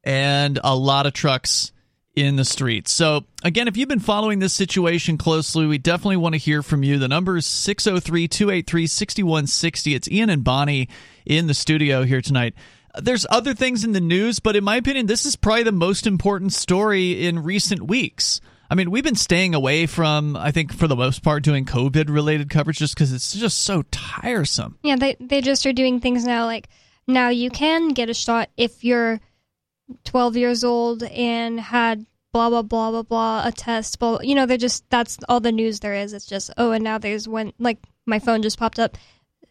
and a lot of trucks in the streets. So, again, if you've been following this situation closely, we definitely want to hear from you. The number is 603 283 6160. It's Ian and Bonnie in the studio here tonight. There's other things in the news, but in my opinion, this is probably the most important story in recent weeks. I mean, we've been staying away from, I think, for the most part, doing COVID related coverage just because it's just so tiresome. Yeah, they they just are doing things now. Like now, you can get a shot if you're 12 years old and had blah blah blah blah blah a test. Blah, you know, they're just that's all the news there is. It's just oh, and now there's one like my phone just popped up.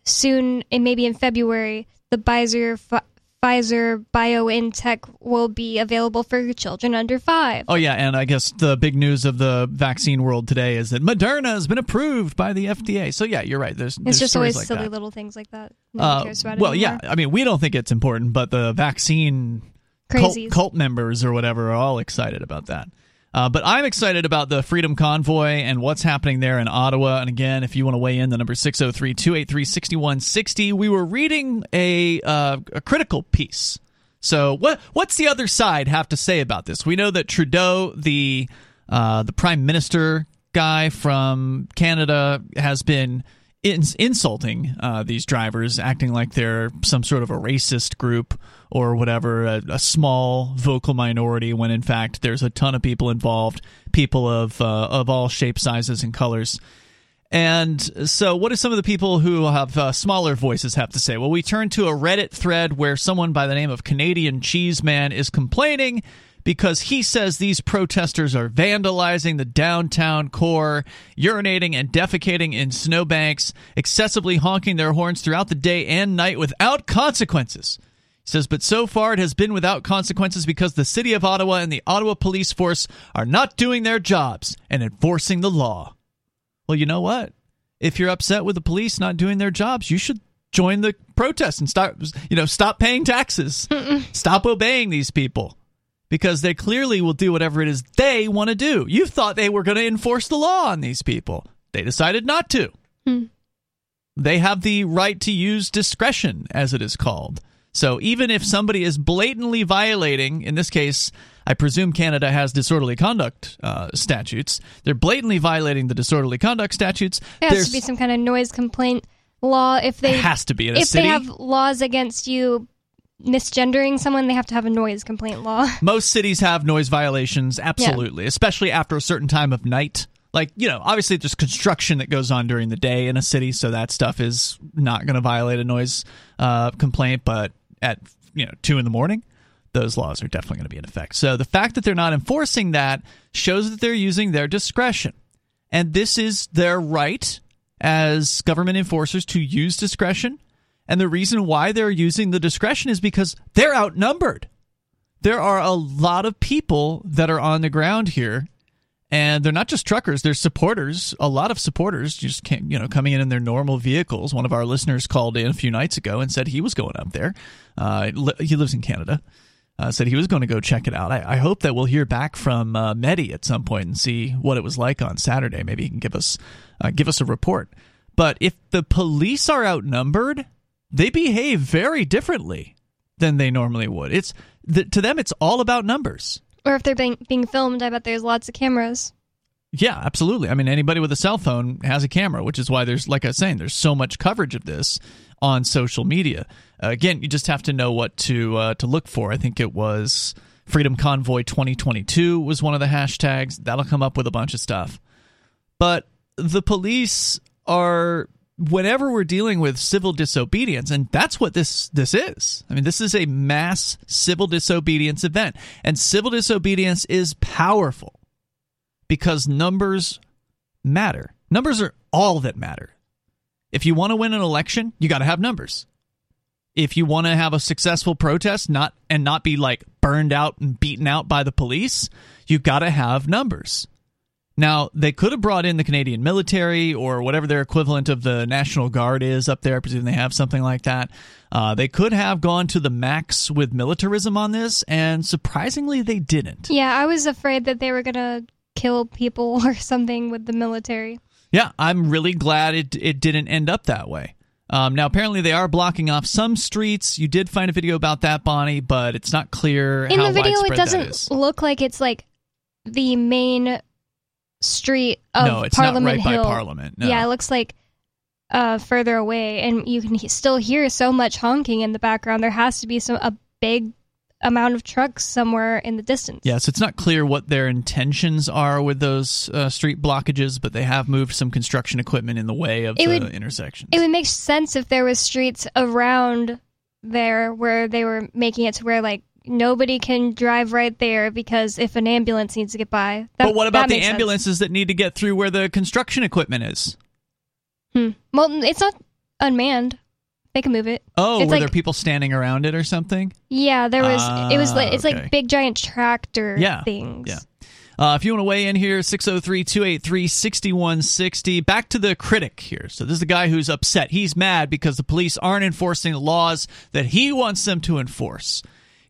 Soon, and maybe in February, the Pfizer Pfi- Pfizer BioNTech will be available for children under five. Oh, yeah. And I guess the big news of the vaccine world today is that Moderna has been approved by the FDA. So, yeah, you're right. There's, It's there's just always like silly that. little things like that. No one Uh, cares about well, anymore. yeah. I mean, we don't think it's important, but the vaccine cult, cult members or whatever are all excited about that. Uh, but I'm excited about the Freedom Convoy and what's happening there in Ottawa. And again, if you want to weigh in, the number 603 283 6160. We were reading a, uh, a critical piece. So, what what's the other side have to say about this? We know that Trudeau, the uh, the prime minister guy from Canada, has been ins- insulting uh, these drivers, acting like they're some sort of a racist group or whatever, a, a small vocal minority, when in fact there's a ton of people involved, people of uh, of all shapes, sizes, and colors. And so, what do some of the people who have uh, smaller voices have to say? Well, we turn to a Reddit thread where someone by the name of Canadian Cheeseman is complaining because he says these protesters are vandalizing the downtown core, urinating and defecating in snowbanks, excessively honking their horns throughout the day and night without consequences. He says, but so far it has been without consequences because the city of Ottawa and the Ottawa police force are not doing their jobs and enforcing the law. Well, you know what? If you're upset with the police not doing their jobs, you should join the protest and start, you know, stop paying taxes. stop obeying these people because they clearly will do whatever it is they want to do. You thought they were going to enforce the law on these people. They decided not to. Hmm. They have the right to use discretion, as it is called. So even if somebody is blatantly violating, in this case, I presume Canada has disorderly conduct uh, statutes. They're blatantly violating the disorderly conduct statutes. There has to be some kind of noise complaint law. If they It has to be in a if city. they have laws against you misgendering someone, they have to have a noise complaint law. (laughs) Most cities have noise violations, absolutely, especially after a certain time of night. Like, you know, obviously there's construction that goes on during the day in a city, so that stuff is not going to violate a noise uh, complaint, but at, you know, 2 in the morning, those laws are definitely going to be in effect. So the fact that they're not enforcing that shows that they're using their discretion. And this is their right as government enforcers to use discretion. And the reason why they're using the discretion is because they're outnumbered. There are a lot of people that are on the ground here and they're not just truckers they're supporters a lot of supporters just came you know coming in in their normal vehicles. One of our listeners called in a few nights ago and said he was going up there. Uh, he lives in canada. Uh, said he was going to go check it out. I, I hope that we'll hear back from uh, medi at some point and see what it was like on saturday. Maybe he can give us uh, give us a report. But if the police are outnumbered they behave very differently than they normally would. It's th- to them, it's all about numbers. Or if they're being, being filmed, I bet there's lots of cameras. Yeah, absolutely. I mean, anybody with a cell phone has a camera, which is why there's, like I was saying, there's so much coverage of this on social media. Uh, again, you just have to know what to uh, to look for. I think it was Freedom Convoy 2022 was one of the hashtags. That'll come up with a bunch of stuff. But the police are whenever we're dealing with civil disobedience and that's what this this is. I mean this is a mass civil disobedience event and civil disobedience is powerful because numbers matter. Numbers are all that matter. If you want to win an election you got to have numbers. If you want to have a successful protest not and not be like burned out and beaten out by the police you got to have numbers now, they could have brought in the Canadian military or whatever their equivalent of the National Guard is up there. I presume they have something like that. Uh, they could have gone to the max with militarism on this, and surprisingly, they didn't. Yeah, I was afraid that they were gonna kill people (laughs) or something with the military. Yeah, I'm really glad it, it didn't end up that way. Um, now, apparently, they are blocking off some streets. You did find a video about that, Bonnie, but it's not clear In the video, it widespread that is. doesn't look like it's like the main street of No, it's not Parliament right by Hill. Parliament, no. Yeah, it looks like uh, further away, and you can he- still hear so much honking in the background. There has to be some a big amount of trucks somewhere in the distance. Yes, it's not clear what their intentions are with those uh, street blockages, but they have moved some construction equipment in the way of It the would- intersection. It would make sense if there was streets around there where they were making it to where like nobody can drive right there because if an ambulance needs to get by. That, but what about the makes sense. ambulances that need to get through where the construction equipment is? Hmm. Well, it's not unmanned. They can move it. Oh, it's were like there people standing around it or something? yeah, there was. it was Ah, like it's okay. like big giant tractor Yeah, things. yeah. Uh, if you want to weigh in here, 603 283 6160. Back to the critic here. So, this is the guy who's upset. He's mad because the police aren't enforcing the laws that he wants them to enforce.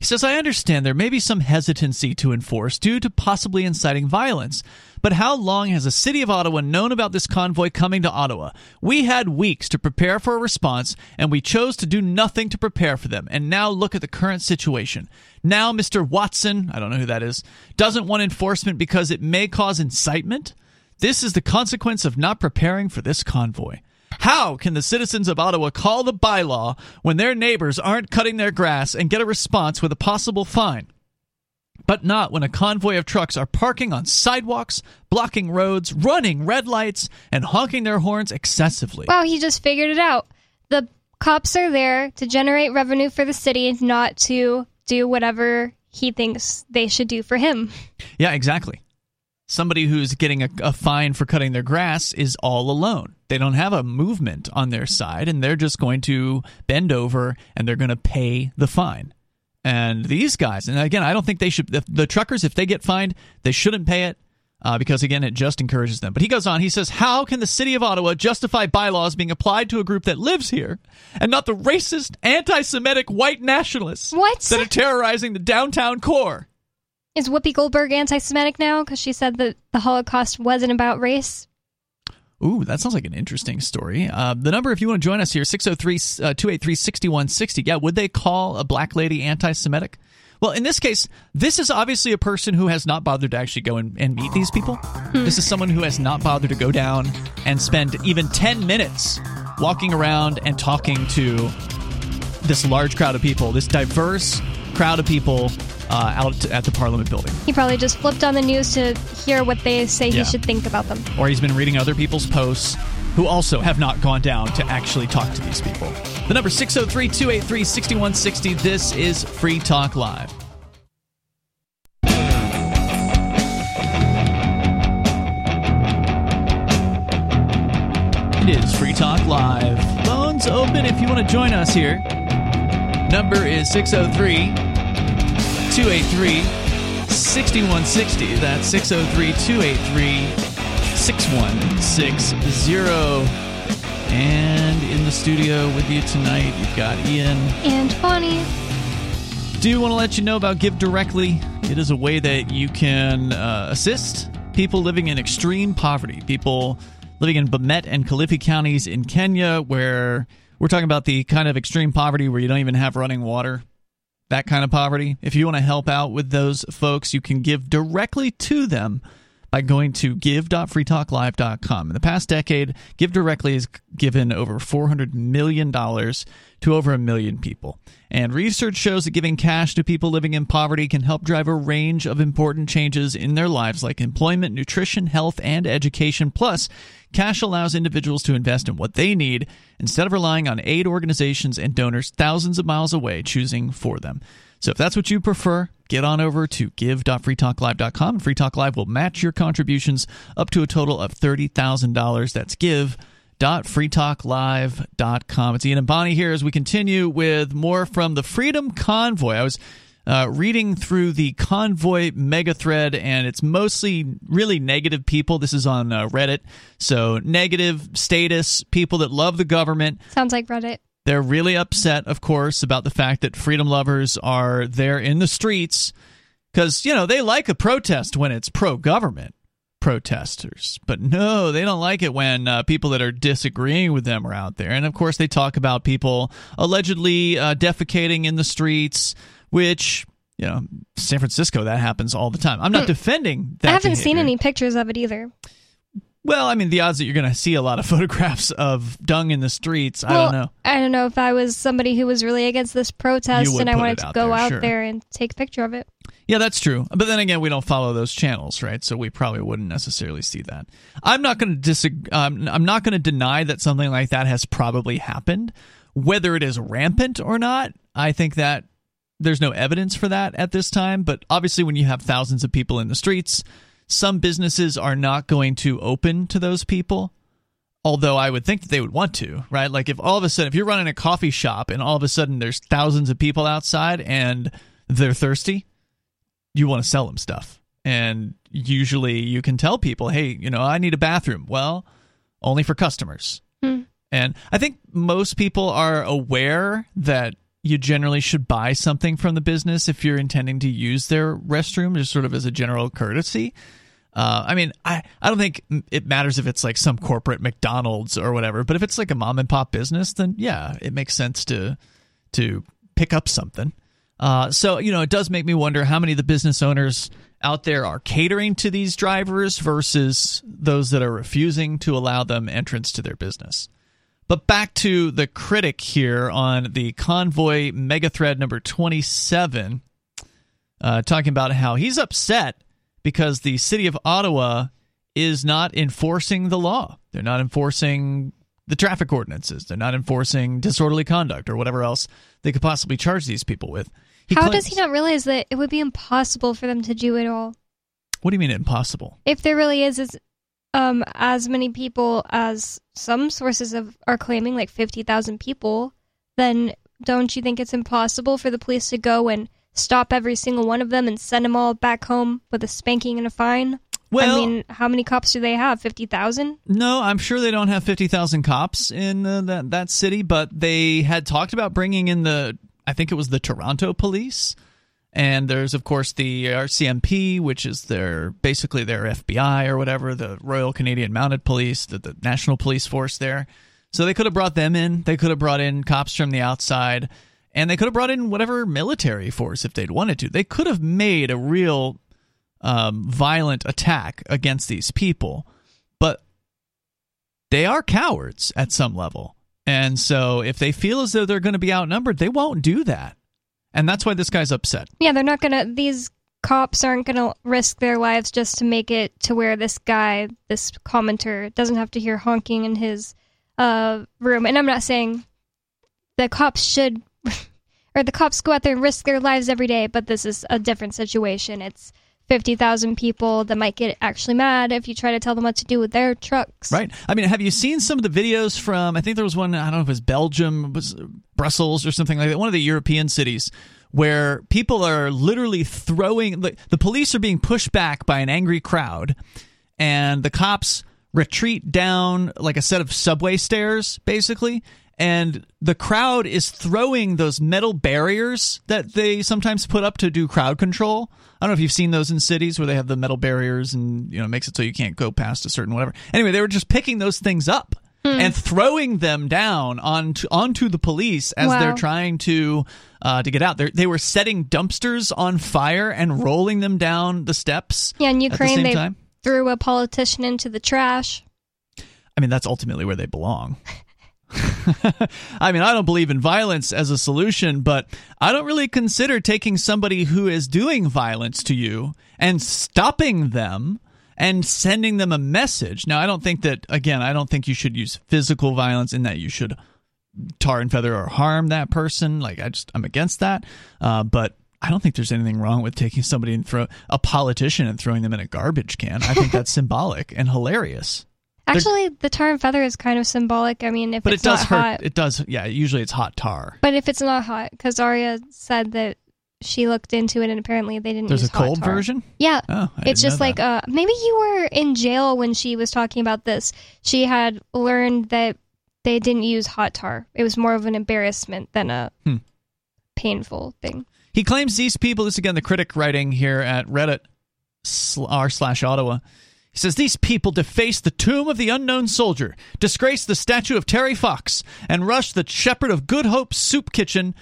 He says, I understand there may be some hesitancy to enforce due to possibly inciting violence. But how long has the city of Ottawa known about this convoy coming to Ottawa? We had weeks to prepare for a response, and we chose to do nothing to prepare for them. And now look at the current situation. Now, Mr. Watson, I don't know who that is, doesn't want enforcement because it may cause incitement. This is the consequence of not preparing for this convoy. How can the citizens of Ottawa call the bylaw when their neighbors aren't cutting their grass and get a response with a possible fine? But not when a convoy of trucks are parking on sidewalks, blocking roads, running red lights, and honking their horns excessively. Wow, he just figured it out. The cops are there to generate revenue for the city, not to do whatever he thinks they should do for him. Yeah, exactly. Somebody who's getting a, a, fine for cutting their grass is all alone. They don't have a movement on their side, and they're just going to bend over and they're going to pay the fine. And these guys, and again, I don't think they should, the, the truckers, if they get fined, they shouldn't pay it uh, because again, it just encourages them. But he goes on. He says, "How can the city of Ottawa justify bylaws being applied to a group that lives here, and not the racist, anti-Semitic white nationalists what? that are terrorizing the downtown core?" Is Whoopi Goldberg anti-Semitic now because she said that the Holocaust wasn't about race? Ooh, that sounds like an interesting story. Uh, the number, if you want to join us here, 603 283 6160. Yeah, would they call a black lady anti Semitic? Well, in this case, this is obviously a person who has not bothered to actually go and, and meet these people. Hmm. This is someone who has not bothered to go down and spend even 10 minutes walking around and talking to this large crowd of people, this diverse crowd of people uh, out at the Parliament building. He probably just flipped on the news to hear what they say Yeah. he should think about them. Or he's been reading other people's posts who also have not gone down to actually talk to these people. The number 603 283 6160. This is Free Talk Live. It is Free Talk Live. Phones open if you want to join us here. Number is 603 283 6160. That's 603 283 6160. And in the studio with you tonight, you've got Ian. And Bonnie. Do want to let you know about Give Directly. It is a way that you can uh, assist people living in extreme poverty, people living in Bomet and Kilifi counties in Kenya, where we're talking about the kind of extreme poverty where you don't even have running water. That kind of poverty. If you want to help out with those folks, you can give directly to them by going to give.freetalklive.com. In the past decade, Give Directly has given over $400 million to over a million people. And research shows that giving cash to people living in poverty can help drive a range of important changes in their lives, like employment, nutrition, health, and education. Plus, cash allows individuals to invest in what they need instead of relying on aid organizations and donors thousands of miles away choosing for them. So if that's what you prefer, get on over to give.freetalklive.com Free Talk Live will match your contributions up to a total of $30,000. That's give.freetalklive.com. It's Ian and Bonnie here as we continue with more from the Freedom Convoy. I was uh, reading through the convoy mega thread, and it's mostly really negative people. This is on uh, Reddit. So, negative status, people that love the government. Sounds like Reddit. They're really upset, of course, about the fact that freedom lovers are there in the streets because, you know, they like a protest when it's pro government protesters. But no, they don't like it when uh, people that are disagreeing with them are out there. And of course, they talk about people allegedly uh, defecating in the streets, which. You know, San Francisco, that happens all the time. I'm not Hmm. defending that. I haven't seen any pictures of it either. Well, I mean, the odds that you're going to see a lot of (laughs) photographs of dung in the streets, I don't know. I don't know if I was somebody who was really against this protest and I wanted to go there, out sure. there and take a picture of it. Yeah, that's true. But then again, we don't follow those channels, right? So we probably wouldn't necessarily see that. I'm not going to disagree. Um, I'm not going to deny that something like that has probably happened. Whether it is rampant or not, I think that there's no evidence for that at this time. But obviously, when you have thousands of people in the streets, some businesses are not going to open to those people. Although I would think that they would want to, right? Like if all of a sudden, if you're running a coffee shop and all of a sudden there's thousands of people outside and they're thirsty, you want to sell them stuff. And usually you can tell people, hey, you know, I need a bathroom. Well, only for customers. Hmm. And I think most people are aware that you generally should buy something from the business if you're intending to use their restroom, just sort of as a general courtesy. Uh, I mean, I, I don't think it matters if it's like some corporate McDonald's or whatever, but if it's like a mom and pop business, then yeah, it makes sense to to pick up something. Uh, so you know, it does make me wonder how many of the business owners out there are catering to these drivers versus those that are refusing to allow them entrance to their business. But back to the critic here on the convoy mega thread number 27, uh, talking about how he's upset because the city of Ottawa is not enforcing the law. They're not enforcing the traffic ordinances. They're not enforcing disorderly conduct or whatever else they could possibly charge these people with. He How claims, does he not realize that it would be impossible for them to do it all? What do you mean impossible? If there really is, is um, as many people as some sources of, are claiming, like 50,000 people, then don't you think it's impossible for the police to go and stop every single one of them and send them all back home with a spanking and a fine? Well, I mean, how many cops do they have? Fifty thousand? No, I'm sure they don't have fifty thousand cops in uh, that that city, but they had talked about bringing in the. I think it was the Toronto police, and there's of course the RCMP, which is their basically their FBI or whatever, the Royal Canadian Mounted Police, the, the National Police Force there. So they could have brought them in. They could have brought in cops from the outside, and they could have brought in whatever military force if they'd wanted to. They could have made a real um, violent attack against these people, but they are cowards at some level. And so if they feel as though they're going to be outnumbered, they won't do that. And that's why this guy's upset. Yeah, they're not going to, these cops aren't going to risk their lives just to make it to where this guy, this commenter, doesn't have to hear honking in his uh, room. And I'm not saying the cops should, (laughs) or the cops go out there and risk their lives every day, but this is a different situation. It's 50,000 people that might get actually mad if you try to tell them what to do with their trucks. Right. I mean, have you seen some of the videos from, I think there was one, I don't know if it was Belgium, was Brussels or something like that, one of the European cities where people are literally throwing, the, the police are being pushed back by an angry crowd and the cops retreat down like a set of subway stairs, basically, and the crowd is throwing those metal barriers that they sometimes put up to do crowd control. I don't know if you've seen those in cities where they have the metal barriers and you know makes it so you can't go past a certain whatever. Anyway, they were just picking those things up hmm. and throwing them down onto onto the police as wow. they're trying to uh, to get out. They're, they were setting dumpsters on fire and rolling them down the steps. Yeah, in Ukraine the they time. threw a politician into the trash. I mean, that's ultimately where they belong. (laughs) (laughs) I mean, I don't believe in violence as a solution, but I don't really consider taking somebody who is doing violence to you and stopping them and sending them a message. Now, I don't think that, again, I don't think you should use physical violence in that you should tar and feather or harm that person. Like, I just, I'm against that. Uh, but I don't think there's anything wrong with taking somebody and throw a politician and throwing them in a garbage can. I think that's (laughs) symbolic and hilarious. Actually, the tar and feather is kind of symbolic. I mean, if but it's it does not hurt. hot, it does. Yeah, usually it's hot tar. But if it's not hot, because Aria said that she looked into it and apparently they didn't. Use hot. There's use a cold tar. version. Yeah, oh, it's just like uh, maybe you were in jail when she was talking about this. She had learned that they didn't use hot tar. It was more of an embarrassment than a hmm. painful thing. He claims these people. This again, the critic writing here at Reddit r slash Ottawa. He says these people deface the tomb of the unknown soldier, disgrace the statue of Terry Fox, and rush the shepherd of Good Hope Soup Kitchen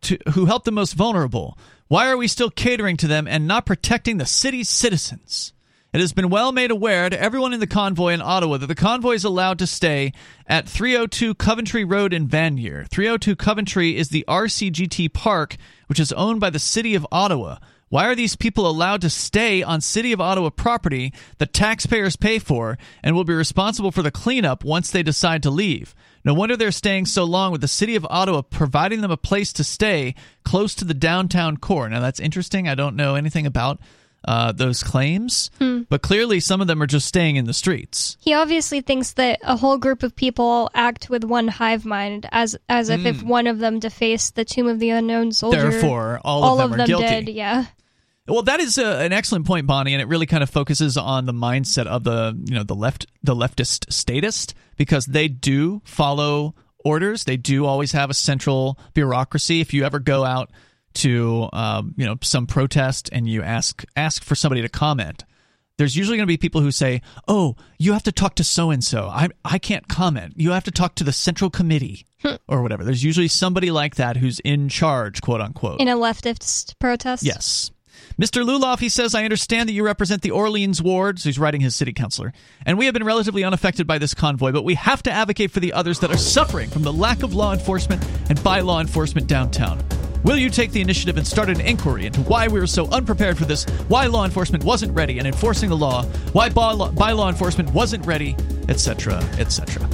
to, who helped the most vulnerable. Why are we still catering to them and not protecting the city's citizens? It has been well made aware to everyone in the convoy in Ottawa that the convoy is allowed to stay at 302 Coventry Road in Vanier. 302 Coventry is the RCGT park, which is owned by the city of Ottawa. Why are these people allowed to stay on City of Ottawa property that taxpayers pay for and will be responsible for the cleanup once they decide to leave? No wonder they're staying so long with the City of Ottawa providing them a place to stay close to the downtown core. Now, that's interesting. I don't know anything about uh, those claims, hmm. but clearly some of them are just staying in the streets. He obviously thinks that a whole group of people act with one hive mind, as as if if hmm. one of them defaced the Tomb of the Unknown Soldier, therefore all, all of them, of them. Yeah. Well, that is a, an excellent point, Bonnie, and it really kind of focuses on the mindset of the you know the left the leftist statist because they do follow orders. They do always have a central bureaucracy. If you ever go out to um, you know some protest and you ask ask for somebody to comment, there's usually going to be people who say, "Oh, you have to talk to so and so. I I can't comment. You have to talk to the central committee hmm. or whatever." There's usually somebody like that who's in charge, quote unquote, in a leftist protest. Yes. Mr. Luloff, he says, I understand that you represent the Orleans ward, so he's writing his city councilor, and we have been relatively unaffected by this convoy, but we have to advocate for the others that are suffering from the lack of law enforcement and by law enforcement downtown. Will you take the initiative and start an inquiry into why we were so unprepared for this, why law enforcement wasn't ready in enforcing the law, why by law enforcement wasn't ready, etc., etc.?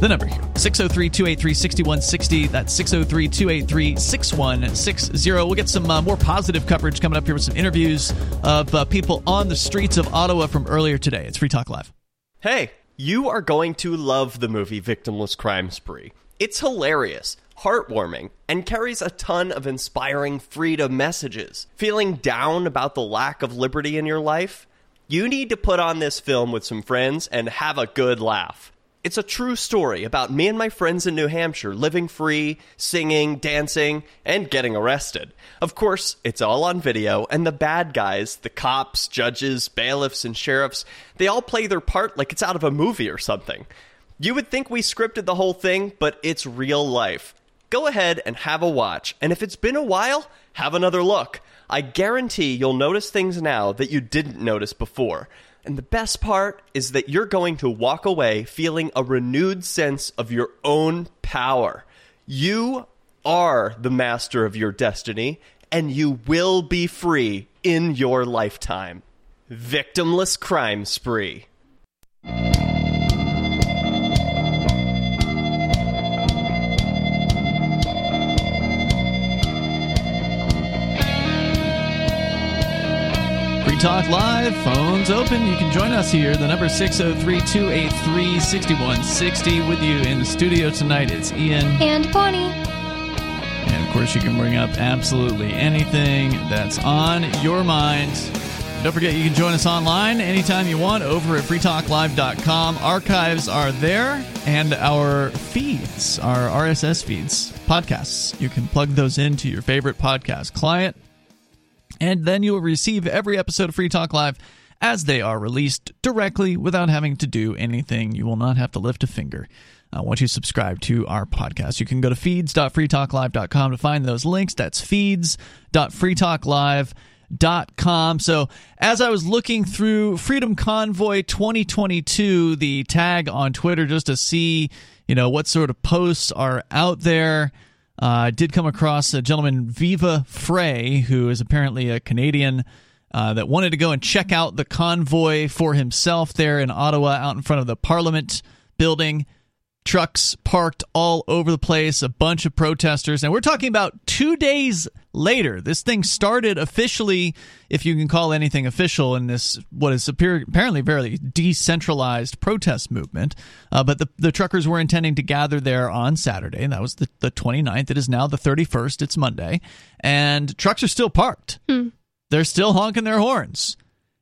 The number here 603 283 6160. That's 603 283 6160. We'll get some uh, more positive coverage coming up here with some interviews of uh, people on the streets of Ottawa from earlier today. It's Free Talk Live. Hey, you are going to love the movie Victimless Crime Spree. It's hilarious, heartwarming, and carries a ton of inspiring freedom messages. Feeling down about the lack of liberty in your life? You need to put on this film with some friends and have a good laugh. It's a true story about me and my friends in New Hampshire living free, singing, dancing, and getting arrested. Of course, it's all on video, and the bad guys, the cops, judges, bailiffs, and sheriffs, they all play their part like it's out of a movie or something. You would think we scripted the whole thing, but it's real life. Go ahead and have a watch, and if it's been a while, have another look. I guarantee you'll notice things now that you didn't notice before. And the best part is that you're going to walk away feeling a renewed sense of your own power. You are the master of your destiny, and you will be free in your lifetime. Victimless Crime Spree. Talk Live. Phones open. You can join us here. The number 603 283 6160. With you in the studio tonight, it's Ian. And Bonnie. And of course, you can bring up absolutely anything that's on your mind. Don't forget, you can join us online anytime you want over at freetalklive.com. Archives are there, and our feeds, our RSS feeds, podcasts. You can plug those into your favorite podcast client and then you will receive every episode of Free Talk Live as they are released directly without having to do anything. You will not have to lift a finger. Uh, once you subscribe to our podcast, you can go to feeds.freetalklive.com to find those links. That's feeds.freetalklive.com. So, as I was looking through Freedom Convoy 2022, the tag on Twitter, just to see, you know, what sort of posts are out there, uh, did come across a gentleman, Viva Frei, who is apparently a Canadian uh, that wanted to go and check out the convoy for himself there in Ottawa, out in front of the Parliament building trucks parked all over the place, a bunch of protesters. And we're talking about two days later. This thing started officially, if you can call anything official, in this, what is apparently very decentralized protest movement. Uh, but the, the truckers were intending to gather there on Saturday. And that was the, the 29th. It is now the 31st. It's Monday. And trucks are still parked. Hmm. They're still honking their horns.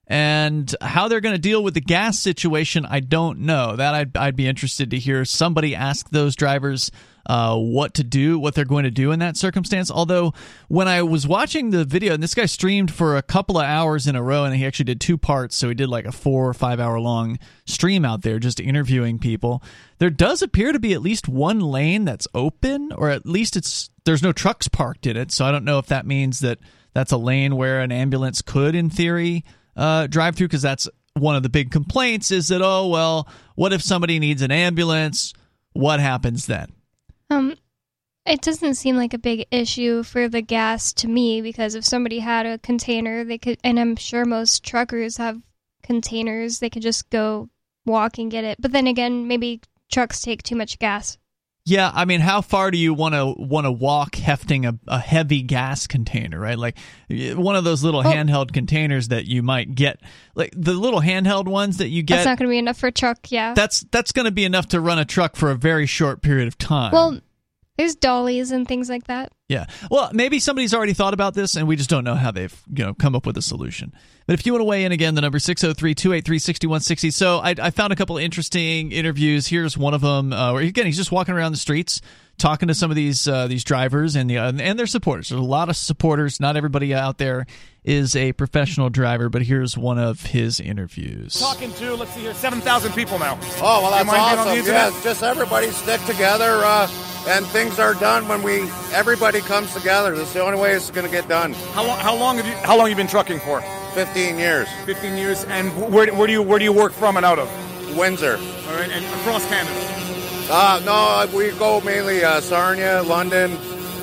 And how they're going to deal with the gas situation, I don't know. That I'd, I'd be interested to hear somebody ask those drivers uh, what to do, what they're going to do in that circumstance. Although, when I was watching the video, and this guy streamed for a couple of hours in a row, and he actually did two parts, so he did like a four or five hour long stream out there just interviewing people. There does appear to be at least one lane that's open, or at least it's there's no trucks parked in it. So I don't know if that means that that's a lane where an ambulance could, in theory, uh, drive through because that's one of the big complaints is that oh well what if somebody needs an ambulance? What happens then? Um it doesn't seem like a big issue for the gas to me because if somebody had a container they could and i'm sure most truckers have containers they could just go walk and get it. But then again maybe trucks take too much gas yeah, I mean, how far do you want to want to walk hefting a, a heavy gas container, right? Like one of those little oh. handheld containers that you might get, like the little handheld ones that you get. That's not going to be enough for a truck. Yeah, that's that's going to be enough to run a truck for a very short period of time. Well, there's dollies and things like that. Yeah. Well, maybe somebody's already thought about this and we just don't know how they've, you know, come up with a solution. But if you want to weigh in again, the number 603-283-6160. So I, I found a couple of interesting interviews. Here's one of them uh, where, again, he's just walking around the streets talking to some of these uh, these drivers and the and their supporters. There's a lot of supporters. Not everybody out there is a professional driver, but here's one of his interviews. Talking to, let's see here, 7,000 people now. Oh, well, that's Am I being on the awesome. Yes, just everybody stick together, uh, and things are done when we everybody comes together. That's the only way it's going to get done. How long, how long have you how long have you been trucking for? 15 years. 15 years. And where, where do you where do you work from and out of? Windsor. All right, and across Canada. Uh, no, we go mainly uh, Sarnia, London.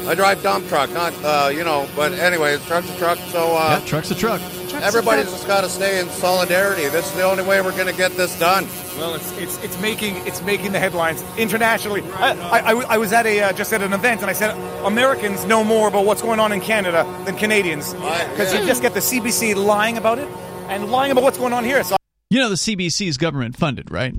I drive dump truck, not uh, you know, but anyway, it's truck's a truck. So uh, yeah, truck's a truck. everybody's just got to stay in solidarity. This is the only way we're going to get this done. Well, it's it's it's making it's making the headlines internationally. I I was at a uh, just at an event and I said Americans know more about what's going on in Canada than Canadians because you just get the CBC lying about it and lying about what's going on here. So You know the CBC is government funded, right?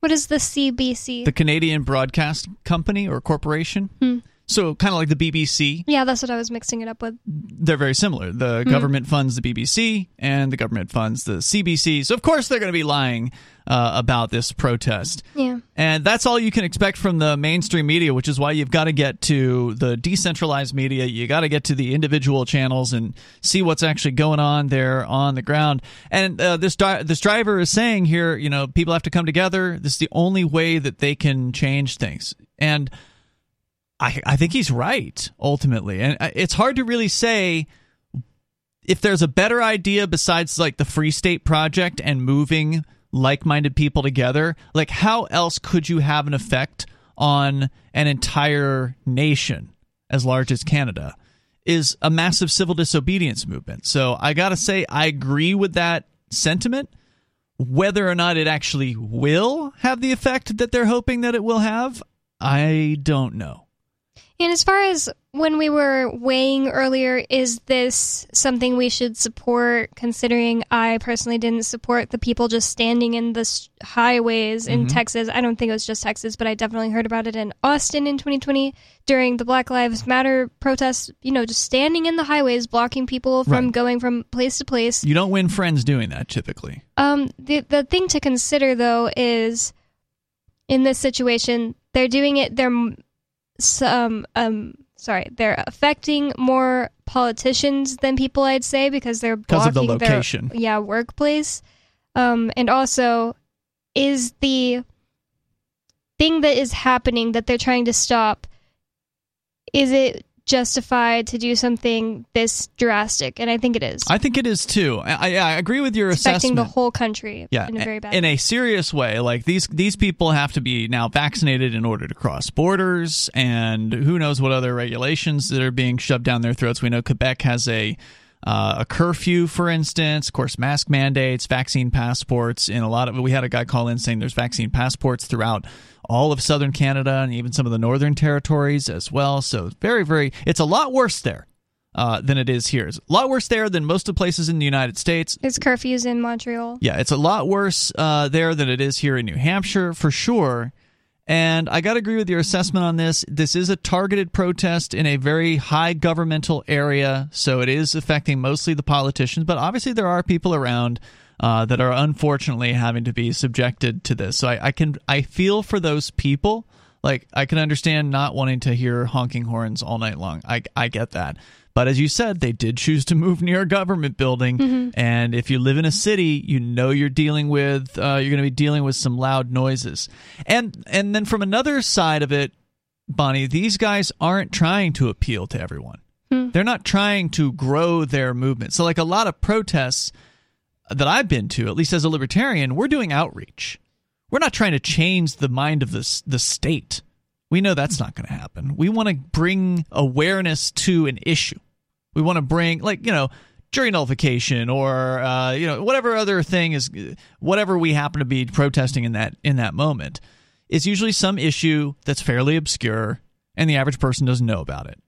What is the CBC? The Canadian Broadcast Company or Corporation. Hmm. So kind of like the BBC. Yeah, that's what I was mixing it up with. They're very similar. The Mhm. government funds the BBC, and the government funds the CBC. So of course they're going to be lying uh, about this protest. Yeah. And that's all you can expect from the mainstream media, which is why you've got to get to the decentralized media. You got to get to the individual channels and see what's actually going on there on the ground. And uh, this di- this driver is saying here, you know, people have to come together. This is the only way that they can change things. And I I think he's right ultimately. And uh, it's hard to really say if there's a better idea besides like the Free State Project and moving like-minded people together, like how else could you have an effect on an entire nation as large as Canada? Is a massive civil disobedience movement. So I got to say I agree with that sentiment. Whether or not it actually will have the effect that they're hoping that it will have, I don't know. And as far as when we were weighing earlier, is this something we should support? Considering I personally didn't support the people just standing in the highways in Mhm. Texas. I don't think it was just Texas, but I definitely heard about it in Austin in 2020 during the Black Lives Matter protests. You know, just standing in the highways, blocking people from Right. going from place to place. You don't win friends doing that typically. Um, the the thing to consider though is in this situation, they're doing it. They're some um sorry, they're affecting more politicians than people. I'd say because they're 'Cause of the blocking their- yeah, workplace. Um, and also, is the thing that is happening that they're trying to stop? Is it justified to do something this drastic? And I think it is. I think it is too. I, I, agree with your It's affecting the whole country yeah, in a very bad in a serious way. Like these these people have to be now vaccinated in order to cross borders, and who knows what other regulations that are being shoved down their throats. We know Quebec has a uh, a curfew, for instance. Of course, mask mandates, vaccine passports. In a lot of we had a guy call in saying there's vaccine passports throughout all of southern Canada and even some of the northern territories as well. So very very, it's a lot worse there. Uh, than it is here. It's a lot worse there than most of the places in the United States. There's curfews in Montreal. Yeah, it's a lot worse uh, there than it is here in New Hampshire, for sure. And I got to agree with your assessment on this. This is a targeted protest in a very high governmental area, so it is affecting mostly the politicians, but obviously there are people around. Uh, that are unfortunately having to be subjected to this. So I, I can I feel for those people. Like I can understand not wanting to hear honking horns all night long. I I get that. But as you said, they did choose to move near a government building, Mhm. and if you live in a city, you know you're dealing with uh, you're going to be dealing with some loud noises. And and then from another side of it, Bonnie, these guys aren't trying to appeal to everyone. They're not trying to grow their movement. So like a lot of protests that I've been to, at least as a libertarian, we're doing outreach. We're not trying to change the mind of the the state. We know that's not going to happen. We want to bring awareness to an issue. We want to bring like, you know, jury nullification or uh, you know, whatever other thing is whatever we happen to be protesting in that in that moment. is usually some issue that's fairly obscure and the average person doesn't know about it.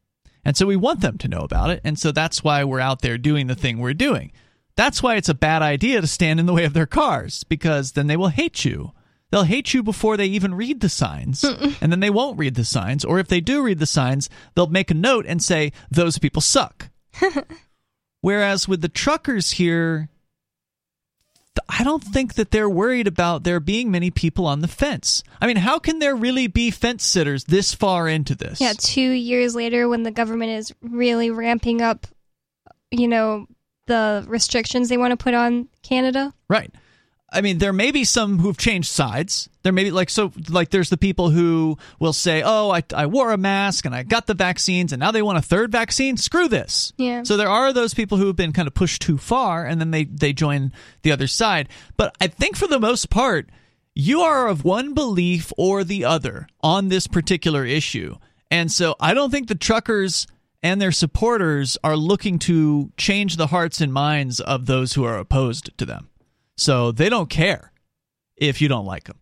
And so we want them to know about it. And so that's why we're out there doing the thing we're doing. That's why it's a bad idea to stand in the way of their cars because then they will hate you. They'll hate you before they even read the signs. and then they won't read the signs. Or if they do read the signs, they'll make a note and say, those people suck. (laughs) Whereas with the truckers here, I don't think that they're worried about there being many people on the fence. I mean, how can there really be fence sitters this far into this? Yeah, two years later, when the government is really ramping up, you know, the restrictions they want to put on Canada. Right. I mean, there may be some who've changed sides. There may be like so like there's the people who will say, "Oh, I, I wore a mask and I got the vaccines, and now they want a third vaccine. Screw this." Yeah. So there are those people who have been kind of pushed too far, and then they they join the other side. But I think for the most part, you are of one belief or the other on this particular issue, and so I don't think the truckers and their supporters are looking to change the hearts and minds of those who are opposed to them. So they don't care if you don't like them.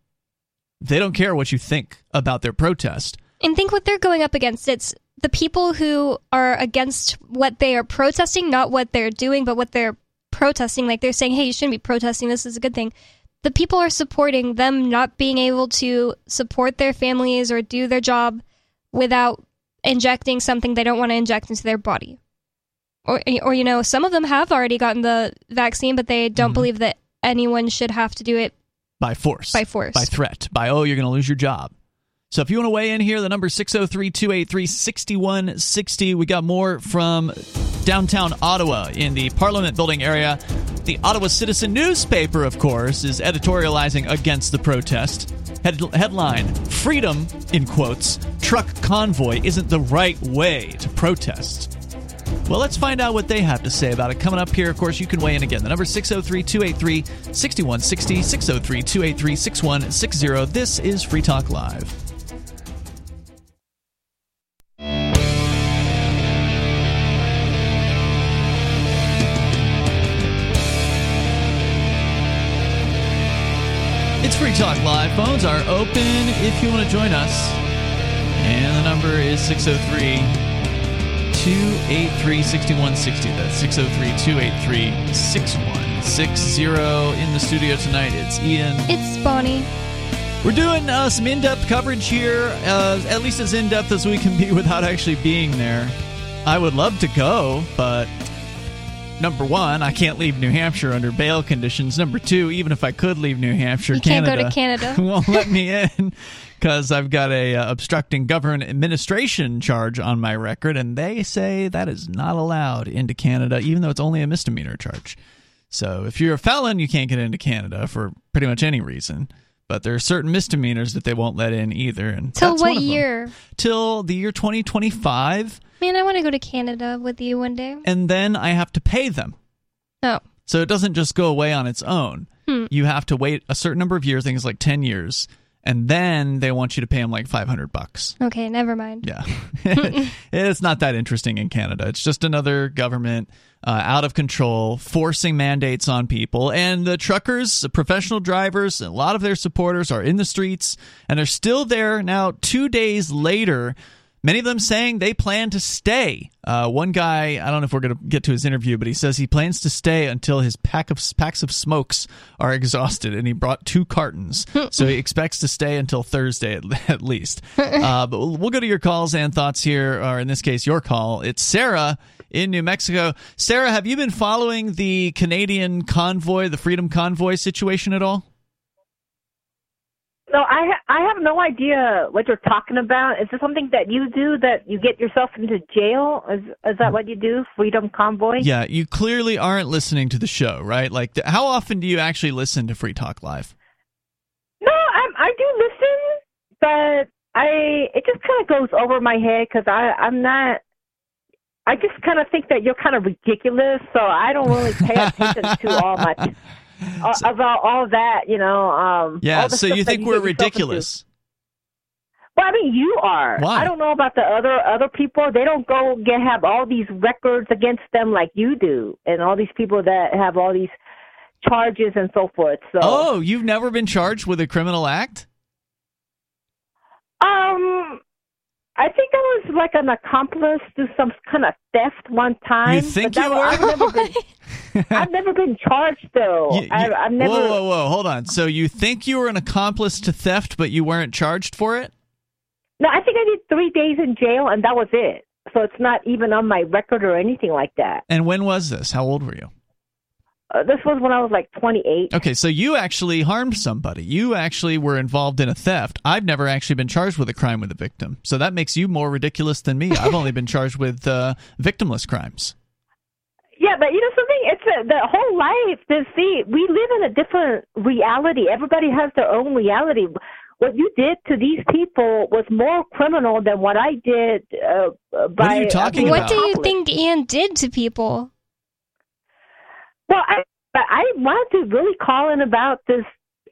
They don't care what you think about their protest. And think what they're going up against. It's the people who are against what they are protesting, not what they're doing, but what they're protesting. Like they're saying, hey, you shouldn't be protesting. This is a good thing. The people are supporting them not being able to support their families or do their job without injecting something they don't want to inject into their body. Or, or you know, some of them have already gotten the vaccine, but they don't mm-hmm. believe that anyone should have to do it by force. By force. By threat. By, oh, you're going to lose your job. So if you want to weigh in here, the number 603 283 6160. We got more from downtown Ottawa in the Parliament building area. The Ottawa Citizen newspaper, of course, is editorializing against the protest. Head- headline Freedom, in quotes, truck convoy isn't the right way to protest. Well, let's find out what they have to say about it. Coming up here, of course, you can weigh in again. The number 603 283 6160, 603 283 6160. This is Free Talk Live. It's Free Talk Live. Phones are open if you want to join us. And the number is 603 283 6160. That's 603 283 6160. In the studio tonight, it's Ian. It's Bonnie. We're doing uh, some in depth coverage here, uh, at least as in depth as we can be without actually being there. I would love to go, but number one, I can't leave New Hampshire under bail conditions. Number two, even if I could leave New Hampshire, You can't go to Canada. (laughs) won't let me in because I've got a uh, obstructing government administration charge on my record, and they say that is not allowed into Canada, even though it's only a misdemeanor charge. So if you're a felon, you can't get into Canada for pretty much any reason. But there are certain misdemeanors that they won't let in either. And Till what them. year? Till the year 2025, Man, I want to go to Canada with you one day. and then I have to pay them. Oh. So it doesn't just go away on its own. Hmm. You have to wait a certain number of years, things like 10 years, and then they want you to pay them like 500 bucks. Okay, never mind. Yeah. (laughs) (laughs) it's not that interesting in Canada. It's just another government uh, out of control forcing mandates on people. And the truckers, the professional drivers, a lot of their supporters are in the streets and they're still there now, two days later. Many of them saying they plan to stay. Uh, one guy, I don't know if we're going to get to his interview, but he says he plans to stay until his pack of packs of smokes are (laughs) exhausted, and he brought two cartons, so he expects to stay until Thursday at, (laughs) at least. (laughs) Uh, but we'll, we'll go to your calls and thoughts here, or in this case, your call. It's Sarah in New Mexico. Sarah, have you been following the Canadian convoy, the Freedom Convoy situation at all? No, I ha- I have no idea what you're talking about. Is this something that you do that you get yourself into jail? Is is that what you do? Freedom Convoy? Yeah, you clearly aren't listening to the show, right? Like, th- how often do you actually listen to Free Talk Live? No, I I do listen, but I it just kind of goes over my head because I I'm not. I just kind of think that you're kind of ridiculous, so I don't really pay attention to all much (laughs) uh, about all that. You know. Um, Yeah, so you think we're ridiculous? Well, I mean, you are. Why? I don't know about the other other people. They don't go get have all these records against them like you do, and all these people that have all these charges and so forth. So, Oh, you've never been charged with a criminal act? um, I think I was like an accomplice to some kind of theft one time. You think you was- I've never been. (laughs) I've never been charged though. You- you- I, I've never. Whoa, whoa, whoa! Hold on. So you think you were an accomplice to theft, but you weren't charged for it? No, I think I did three days in jail, and that was it. So it's not even on my record or anything like that. And when was this? How old were you? Uh, this was when I was like 28. Okay, so you actually harmed somebody. You actually were involved in a theft. I've never actually been charged with a crime with a victim. So that makes you more ridiculous than me. I've only been charged with uh, victimless crimes. Yeah, Yeah, but you know something? It's a, the whole life. Is see, we live in a different reality. Everybody has their own reality. What you did to these people was more criminal than what I did. Uh, uh, by are you talking about? What do you think Ian did to people? Well, I but I wanted to really call in about this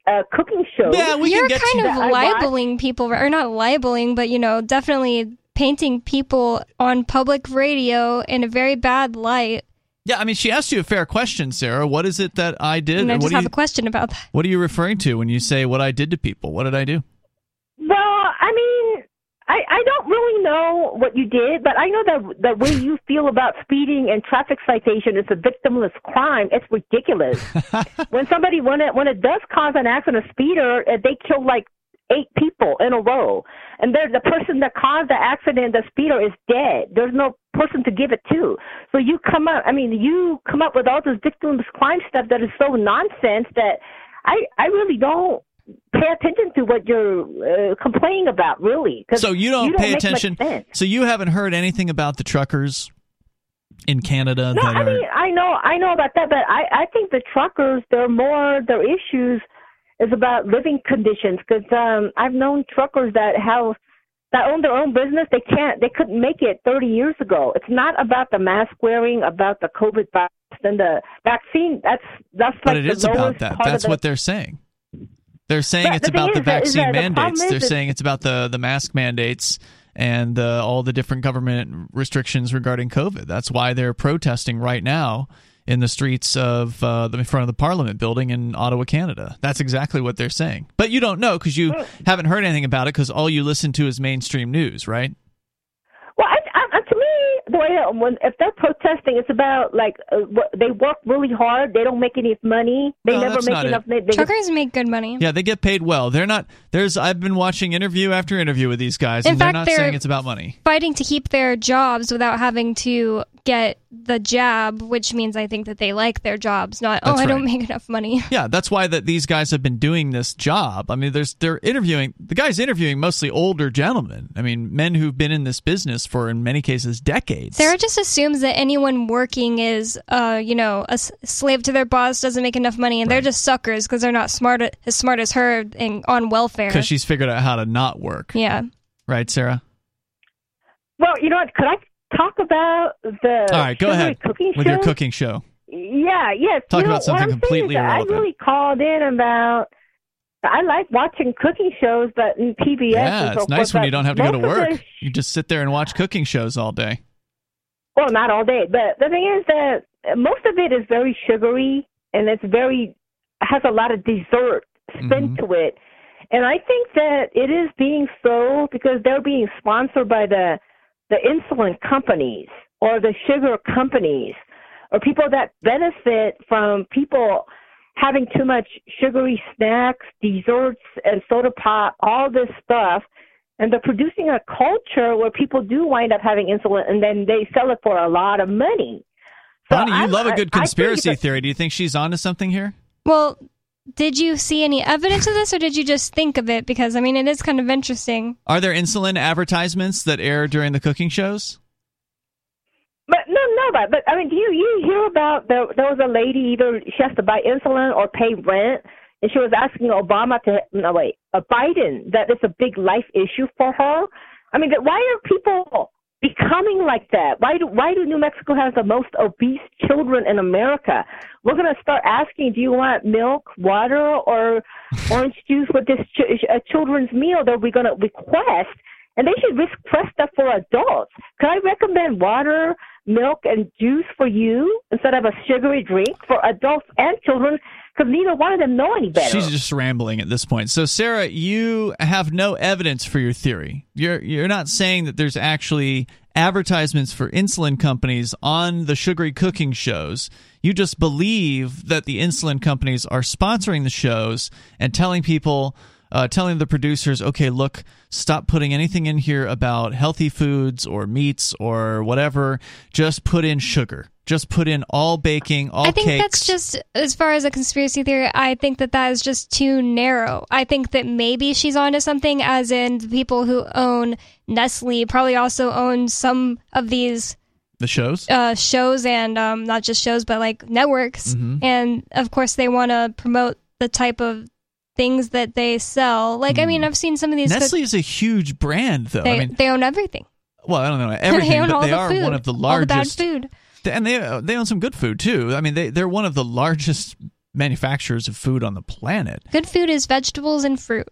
uh, cooking show. Yeah, we You're kind of that I watched. libeling people, or not libeling, but you know, definitely painting people on public radio in a very bad light. Yeah, I mean, she asked you a fair question, Sarah. What is it that I did? And I just are have you, a question about that. what are you referring to when you say what I did to people? What did I do? Well, I mean, I I don't really know what you did, but I know that the way you feel about speeding and traffic citation is a victimless crime. It's ridiculous. (laughs) when somebody when it when it does cause an accident, a speeder, uh, they kill like eight people in a row, and there's the person that caused the accident, the speeder is dead. There's no person to give it to. So you come up, I mean, you come up with all this victimless crime stuff that is so nonsense that I I really don't pay attention to what you're uh, complaining about, really. So you don't, pay make much attention. So you haven't heard anything about the truckers in Canada No, that I are. mean I know I know about that, but I I think the truckers they're more their issues is about living conditions because um I've known truckers that have that own their own business. They can't they couldn't make it 30 years ago. It's not about the mask wearing, about the COVID virus and the vaccine. That's that's but like it the is about that. That's the- what they're saying. They're saying But it's the about the is that- is vaccine that mandates. is They're saying it's about the the mask mandates and uh, all the different government restrictions regarding COVID. That's why they're protesting right now in the streets of uh, the in front of the Parliament building in Ottawa, Canada. That's exactly what they're saying. But you don't know because you haven't heard anything about it because all you listen to is mainstream news, right? Well, I, I, I- to me, the way uh, when if they're protesting, it's about like uh, what, they work really hard. They don't make any money. They No, never make enough. money. they Truckers make good money. Yeah, they get paid well. They're not. There's. I've been watching interview after interview with these guys, In and fact, they're not they're- saying it's about money. Fighting to keep their jobs without having to get the jab, which means I think that they like their jobs, not, oh, That's I don't make enough money. (laughs) Yeah, that's why that these guys have been doing this job. I mean, there's they're interviewing the guys interviewing mostly older gentlemen. I mean, men who've been in this business for in many cases decades. Sarah just assumes that anyone working is, uh, you know, a s- slave to their boss, doesn't make enough money, and they're just suckers because they're not smart as smart as her and on welfare. because she's figured out how to not work. yeah. Right, Sarah. Well, you know what? Could I talk about the All right, go ahead cooking with your cooking show. Yeah, yes. Talk you know, about something what I'm saying is completely irrelevant. I really called in about. I like watching cooking shows, but in PBS. Yeah, so it's nice when you don't have to go to work. the You just sit there and watch cooking shows all day. Well, not all day, but the thing is that most of it is very sugary and it's very has a lot of dessert spin mm-hmm. to it. And I think that it is being sold because they're being sponsored by the the insulin companies or the sugar companies or people that benefit from people having too much sugary snacks, desserts, and soda pop, all this stuff. And they're producing a culture where people do wind up having insulin and then they sell it for a lot of money. So Bonnie, you I'm- love a good I think conspiracy theory. Do you think she's onto something here? Well, did you see any evidence of this, or did you just think of it? Because I mean, it is kind of interesting. Are there insulin advertisements that air during the cooking shows? But no, no, but but I mean, do you you hear about there? There was a lady either she has to buy insulin or pay rent, and she was asking Obama to no wait, uh, Biden that it's a big life issue for her. I mean, that why are people becoming like that? Why do why do New Mexico has the most obese children in America? We're gonna start asking, do you want milk, water, or (laughs) orange juice with this ch- uh, children's meal that we're gonna request? And they should request that for adults. Can I recommend water, milk, and juice for you instead of a sugary drink for adults and children? Because neither one of them know any better. She's just rambling at this point. So, Sarah, you have no evidence for your theory. You're you're not saying that there's actually advertisements for insulin companies on the sugary cooking shows. You just believe that the insulin companies are sponsoring the shows and telling people, uh, telling the producers, okay, look, stop putting anything in here about healthy foods or meats or whatever. Just put in sugar. Just put in all baking, all I think cakes. that's just as far as a conspiracy theory. I think that that is just too narrow. I think that maybe she's onto something, as in the people who own Nestle probably also own some of these The shows? uh, shows and um, not just shows, but like networks. Mhm. And of course, they want to promote the type of things that they sell. Like, I mean, hmm. I've seen some of these. cook- Nestle is a huge brand, though. they, I mean, they own everything. well, I don't know (laughs) everything, they own but all they the are food, one of the all the bad largest. food. and they they own some good food too. I mean, they they're one of the largest manufacturers of food on the planet. Good food is vegetables and fruit.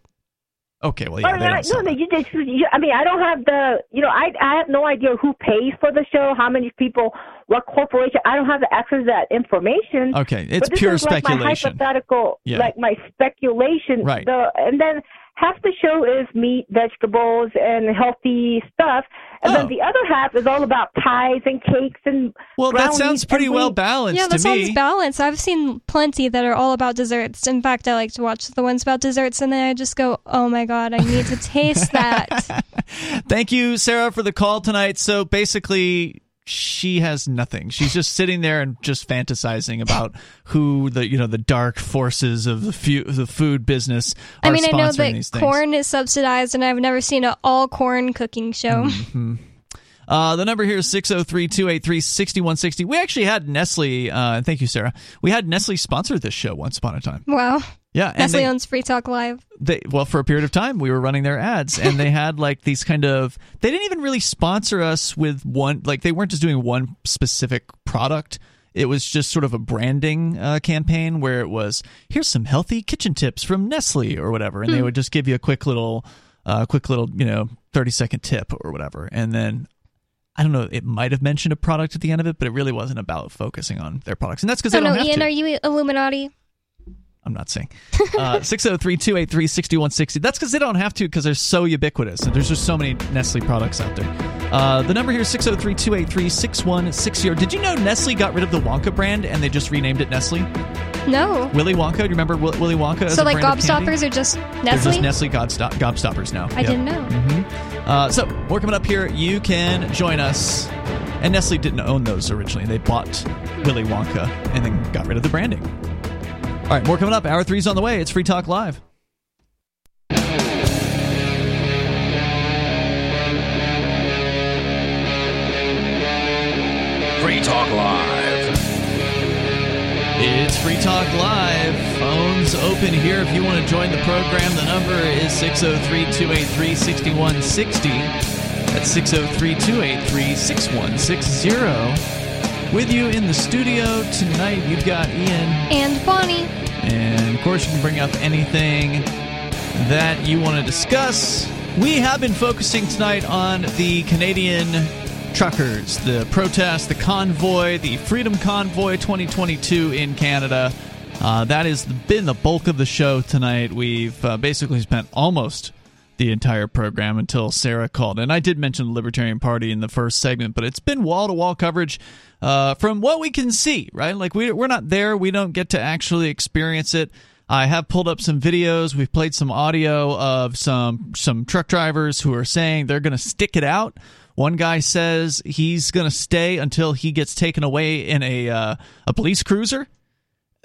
Okay, well, yeah, they don't sell no, you just, you, I mean, I don't have the, you know, I I have no idea who pays for the show, how many people, what corporation. I don't have the access to that information. Okay, it's pure is like. My hypothetical, Yeah. like my speculation. Right. The, and then half the show is meat, vegetables, and healthy stuff, and Oh. then the other half is all about pies and cakes and. Well, that sounds pretty and well balanced yeah, to that sounds me. balanced. I've seen plenty that are all about desserts. In fact, I like to watch the ones about desserts, and then I just go, "Oh my god, I need to taste that." (laughs) Thank you, Sarah, for the call tonight. So basically, she has nothing. She's just sitting there and just fantasizing about who the you know the dark forces of the fu- the food business are I mean, I know that corn is subsidized, and I've never seen an all corn cooking show. Mhm. Uh, the number here is 603 283 6160. We actually had Nestle, uh, thank you, Sarah. We had Nestle sponsor this show once upon a time. Wow. Yeah, Nestle they- owns Free Talk Live. they well for a period of time we were running their ads and they (laughs) had like these kind of they didn't even really sponsor us with one like they weren't just doing one specific product it was just sort of a branding uh, campaign where it was here's some healthy kitchen tips from nestle or whatever and they Hmm. would just give you a quick little uh, quick little you know 30 second tip or whatever and then I don't know. It might have mentioned a product at the end of it, but it really wasn't about focusing on their products, and that's because they don't no, have Ian, to. are you Illuminati? I'm not saying. Uh, (laughs) 603 283 6160. That's because they don't have to because they're so ubiquitous. And there's just so many Nestle products out there. Uh, the number here is 603 283 6160. Did you know Nestle got rid of the Wonka brand and they just renamed it Nestle? No. Willy Wonka? Do you remember Wi- Willy Wonka? So like gobstoppers are just They're Nestle? just Nestle Gobstop- Gobstoppers now. I Yep. didn't know. Mhm. Uh, so, more coming up here. You can join us. And Nestle didn't own those originally. They bought Willy Wonka and then got rid of the branding. All right, more coming up. Hour three's on the way. It's Free Talk Live. Free Talk Live. It's Free Talk Live. Phones open here if you want to join the program. The number is 603 283 6160. That's 603 283 6160. With you in the studio tonight, you've got Ian. And Bonnie. And of course, you can bring up anything that you want to discuss. We have been focusing tonight on the Canadian truckers, the protest, the convoy, the Freedom Convoy 2022 in Canada. Uh, that has been the bulk of the show tonight. We've uh, basically spent almost the entire program until Sarah called. And I did mention the Libertarian Party in the first segment, but it's been wall to wall coverage uh, from what we can see, right? Like, we, we're not there, we don't get to actually experience it. I have pulled up some videos. We've played some audio of some some truck drivers who are saying they're going to stick it out. One guy says he's going to stay until he gets taken away in a uh, a police cruiser.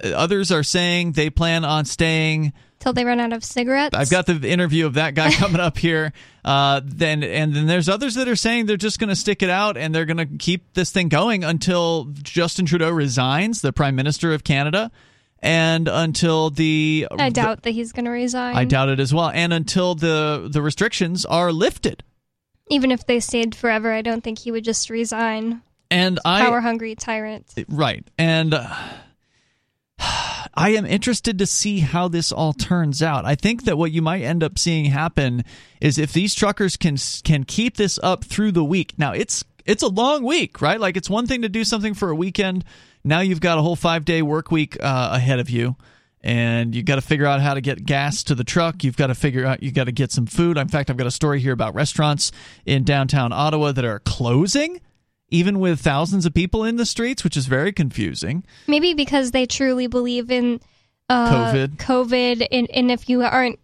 Others are saying they plan on staying Till they run out of cigarettes. I've got the interview of that guy (laughs) coming up here. Uh, then and then there's others that are saying they're just going to stick it out and they're going to keep this thing going until Justin Trudeau resigns, the Prime Minister of Canada, and until the I doubt that he's going to resign. I doubt it as well, and until the the restrictions are lifted. Even if they stayed forever, I don't think he would just resign. And I Power hungry tyrant. Right. And uh, I am interested to see how this all turns out. I think that what you might end up seeing happen is if these truckers can can keep this up through the week. Now, it's it's a long week, right? Like it's one thing to do something for a weekend. Now you've got a whole 5-day work week uh, ahead of you. And you've got to figure out how to get gas to the truck. You've got to figure out, you've got to get some food. In fact, I've got a story here about restaurants in downtown Ottawa that are closing even with thousands of people in the streets, which is very confusing. Maybe because they truly believe in uh, COVID. COVID, and, and if you aren't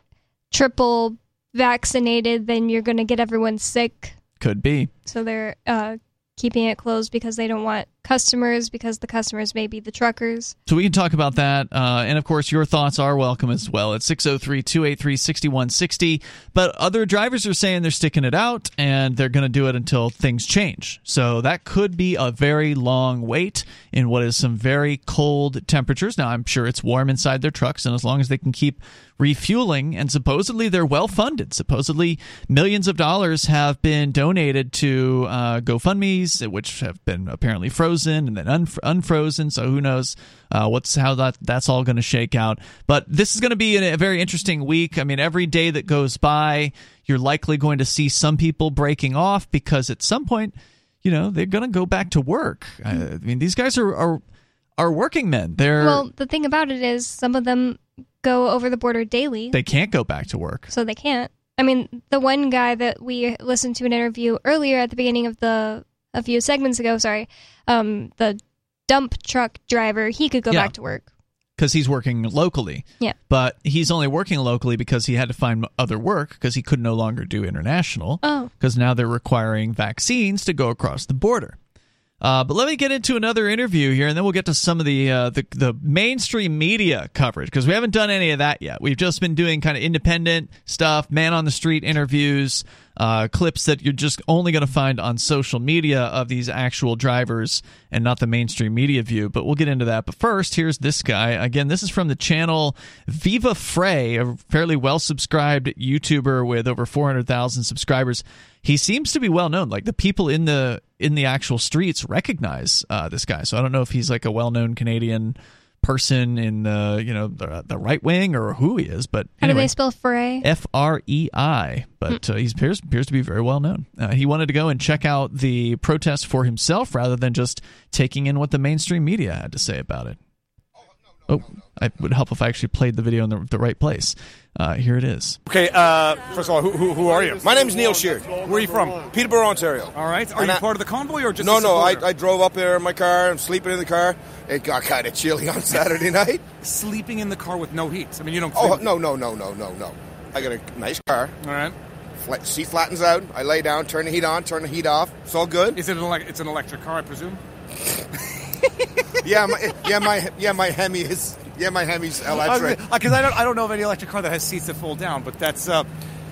triple vaccinated, then you're going to get everyone sick. Could be. So they're uh, keeping it closed because they don't want customers because the customers may be the truckers. So we can talk about that. Uh, and of course, your thoughts are welcome as well at 603 283 6160. But other drivers are saying they're sticking it out and they're going to do it until things change. So that could be a very long wait in what is some very cold temperatures. Now, I'm sure it's warm inside their trucks, and as long as they can keep refueling, and supposedly they're well funded. Supposedly, millions of dollars have been donated to uh, GoFundmes, which have been apparently frozen and then unf- unfrozen. So who knows uh, what's how that that's all going to shake out. But this is going to be a, very interesting week. I mean, every day that goes by, you're likely going to see some people breaking off because at some point, you know, they're going to go back to work. I mean, these guys are. are are working men. They're Well, the thing about it is some of them go over the border daily, they can't go back to work. so they can't. I mean, the one guy that we listened to an interview earlier at the beginning of the a few segments ago, sorry, um, the dump truck driver, he could go Yeah. back to work. because he's working locally. Yeah. But he's only working locally because he had to find other work because he could no longer do international. Oh. Because now they're requiring vaccines to go across the border. Uh, but let me get into another interview here, and then we'll get to some of the uh, the, the mainstream media coverage because we haven't done any of that yet. We've just been doing kind of independent stuff, man on the street interviews, uh, clips that you're just only going to find on social media of these actual drivers and not the mainstream media view. But we'll get into that. But first, here's this guy. Again, this is from the channel Viva Frei, a fairly well subscribed YouTuber with over 400,000 subscribers. He seems to be well known. Like the people in the in the actual streets recognize uh, this guy. So I don't know if he's like a well known Canadian person in the you know the, the right wing or who he is. But How do they spell Frei? F R E I, but uh, he appears appears to be very well known. Uh, he wanted to go and check out the protest for himself rather than just taking in what the mainstream media had to say about it. Oh, it would help if I actually played the video in the, the right place. Uh, here it is. Okay, uh, first of all, who, who, who are you? My name is Neil Sheard. Where are you from? Peterborough, Ontario. All right. Are And you I- part of the convoy or just no, a no. I. I drove up there in my car. I'm sleeping in the car. It got kind of chilly on (laughs) Saturday night. Sleeping in the car with no heat. I mean, you don't. Oh no, no, no, no, no, no. I got a nice car. All right. Flat, seat flattens out. I lay down, turn the heat on, turn the heat off. It's all good. Is it an elec- it's an electric car, I presume? (laughs) yeah, my, yeah, my yeah, my Hemi is yeah, my Hemi's electric. Because I don't I don't know of any electric car that has seats that fold down, but that's uh.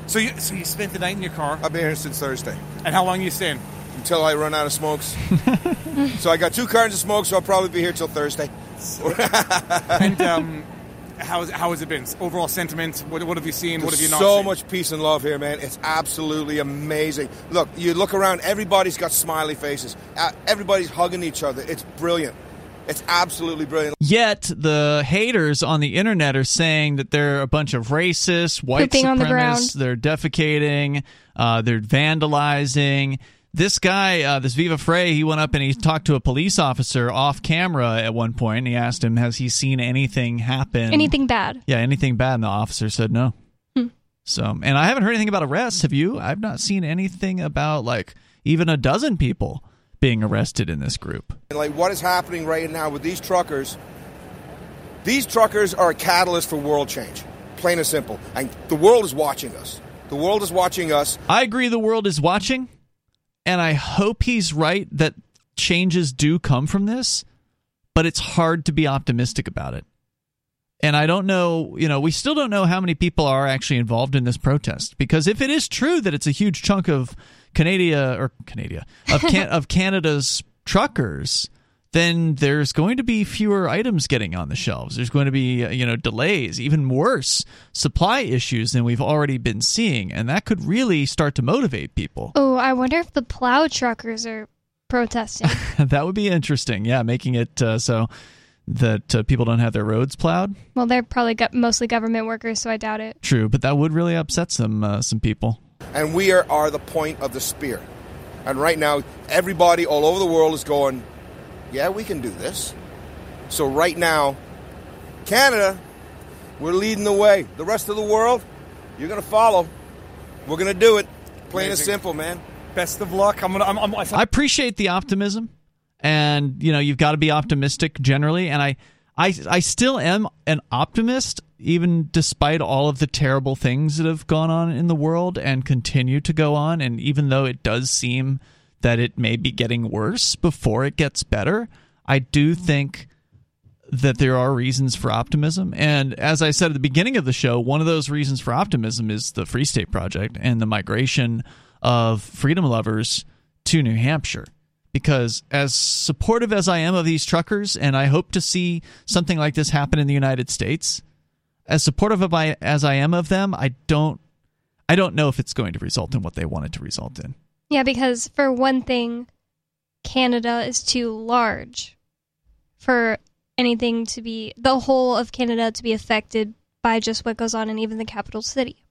So you so you spent the night in your car. I've been here since Thursday. And how long are you staying? Until I run out of smokes. (laughs) so I got two cartons of smoke, so I'll probably be here till Thursday. (laughs) and um, how is how has it been? Overall sentiment. What, what have you seen? what have you not so seen? much peace and love here, man. It's absolutely amazing. Look, you look around, everybody's got smiley faces. Uh, everybody's hugging each other. It's brilliant. It's absolutely brilliant. Yet the haters on the internet are saying that they're a bunch of racists, white Pooping on the supremacists. They're defecating. Uh, they're vandalizing. This guy, uh, this Viva Frei, he went up and he talked to a police officer off camera at one point, and he asked him, "Has he seen anything happen? Anything bad? Yeah, anything bad?" And the officer said no. So, and I haven't heard anything about arrests. Have you? I've not seen anything about like even a dozen people being arrested in this group. And like what is happening right now with these truckers, these truckers are a catalyst for world change. Plain and simple. And the world is watching us. The world is watching us. I agree the world is watching, and I hope he's right that changes do come from this, but it's hard to be optimistic about it. And I don't know, you know, we still don't know how many people are actually involved in this protest because if it is true that it's a huge chunk of Canada or Canada of can, (laughs) of Canada's truckers, then there's going to be fewer items getting on the shelves. There's going to be, uh, you know, delays, even worse supply issues than we've already been seeing, and that could really start to motivate people. (laughs) Oh, I wonder if the plow truckers are protesting. (laughs) that would be interesting. Yeah, making it uh, so that uh, people don't have their roads plowed. well, they're probably go- mostly government workers, so I doubt it. True, but that would really upset some uh, some people. And we are, are the point of the spear. And right now, everybody all over the world is going, yeah, we can do this. So right now, Canada, we're leading the way. The rest of the world, you're going to follow. We're going to do it. Plain and simple, man. Best of luck. I'm gonna. I'm, I'm, I appreciate the optimism, and you know you've got to be optimistic generally. And I, I, I still am an optimist, even despite all of the terrible things that have gone on in the world and continue to go on. And even though it does seem that it may be getting worse before it gets better, I do mm-hmm. think that there are reasons for optimism. And as I said at the beginning of the show, one of those reasons for optimism is the Free State Project and the migration of freedom lovers to New Hampshire. Because as supportive as I am of these truckers, and I hope to see something like this happen in the United States, as supportive of I, as I am of them, I don't, I don't know if it's going to result in what they want it to result in. Yeah, because for one thing, Canada is too large for anything to be the whole of Canada to be affected by just what goes on in even the capital city.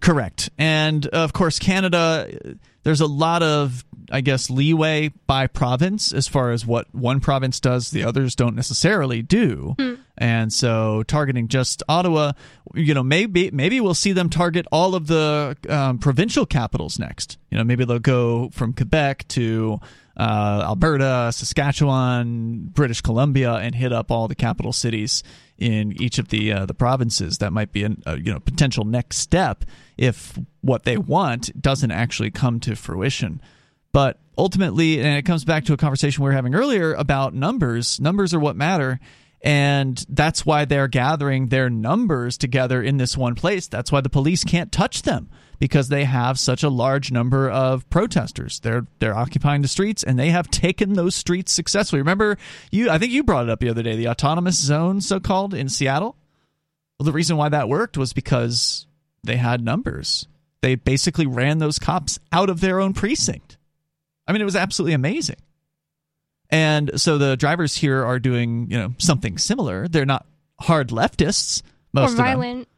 Correct. And uh, of course, Canada, uh, there's a lot of, I guess, leeway by province as far as what one province does, the others don't necessarily do. Hmm. And so, targeting just Ottawa, you know, maybe maybe we'll see them target all of the um, provincial capitals next. You know, maybe they'll go from Quebec to uh, Alberta, Saskatchewan, British Columbia, and hit up all the capital cities in each of the uh, the provinces. That might be a uh, you know potential next step if what they want doesn't actually come to fruition. But ultimately, and it comes back to a conversation we were having earlier about numbers. Numbers are what matter. And that's why they're gathering their numbers together in this one place. That's why the police can't touch them because they have such a large number of protesters. They're they're occupying the streets and they have taken those streets successfully. Remember you I think you brought it up the other day, the autonomous zone so called in Seattle? Well, the reason why that worked was because they had numbers. They basically ran those cops out of their own precinct. I mean, it was absolutely amazing. And so the drivers here are doing, you know, something similar. They're not hard leftists. Most or of them. violent.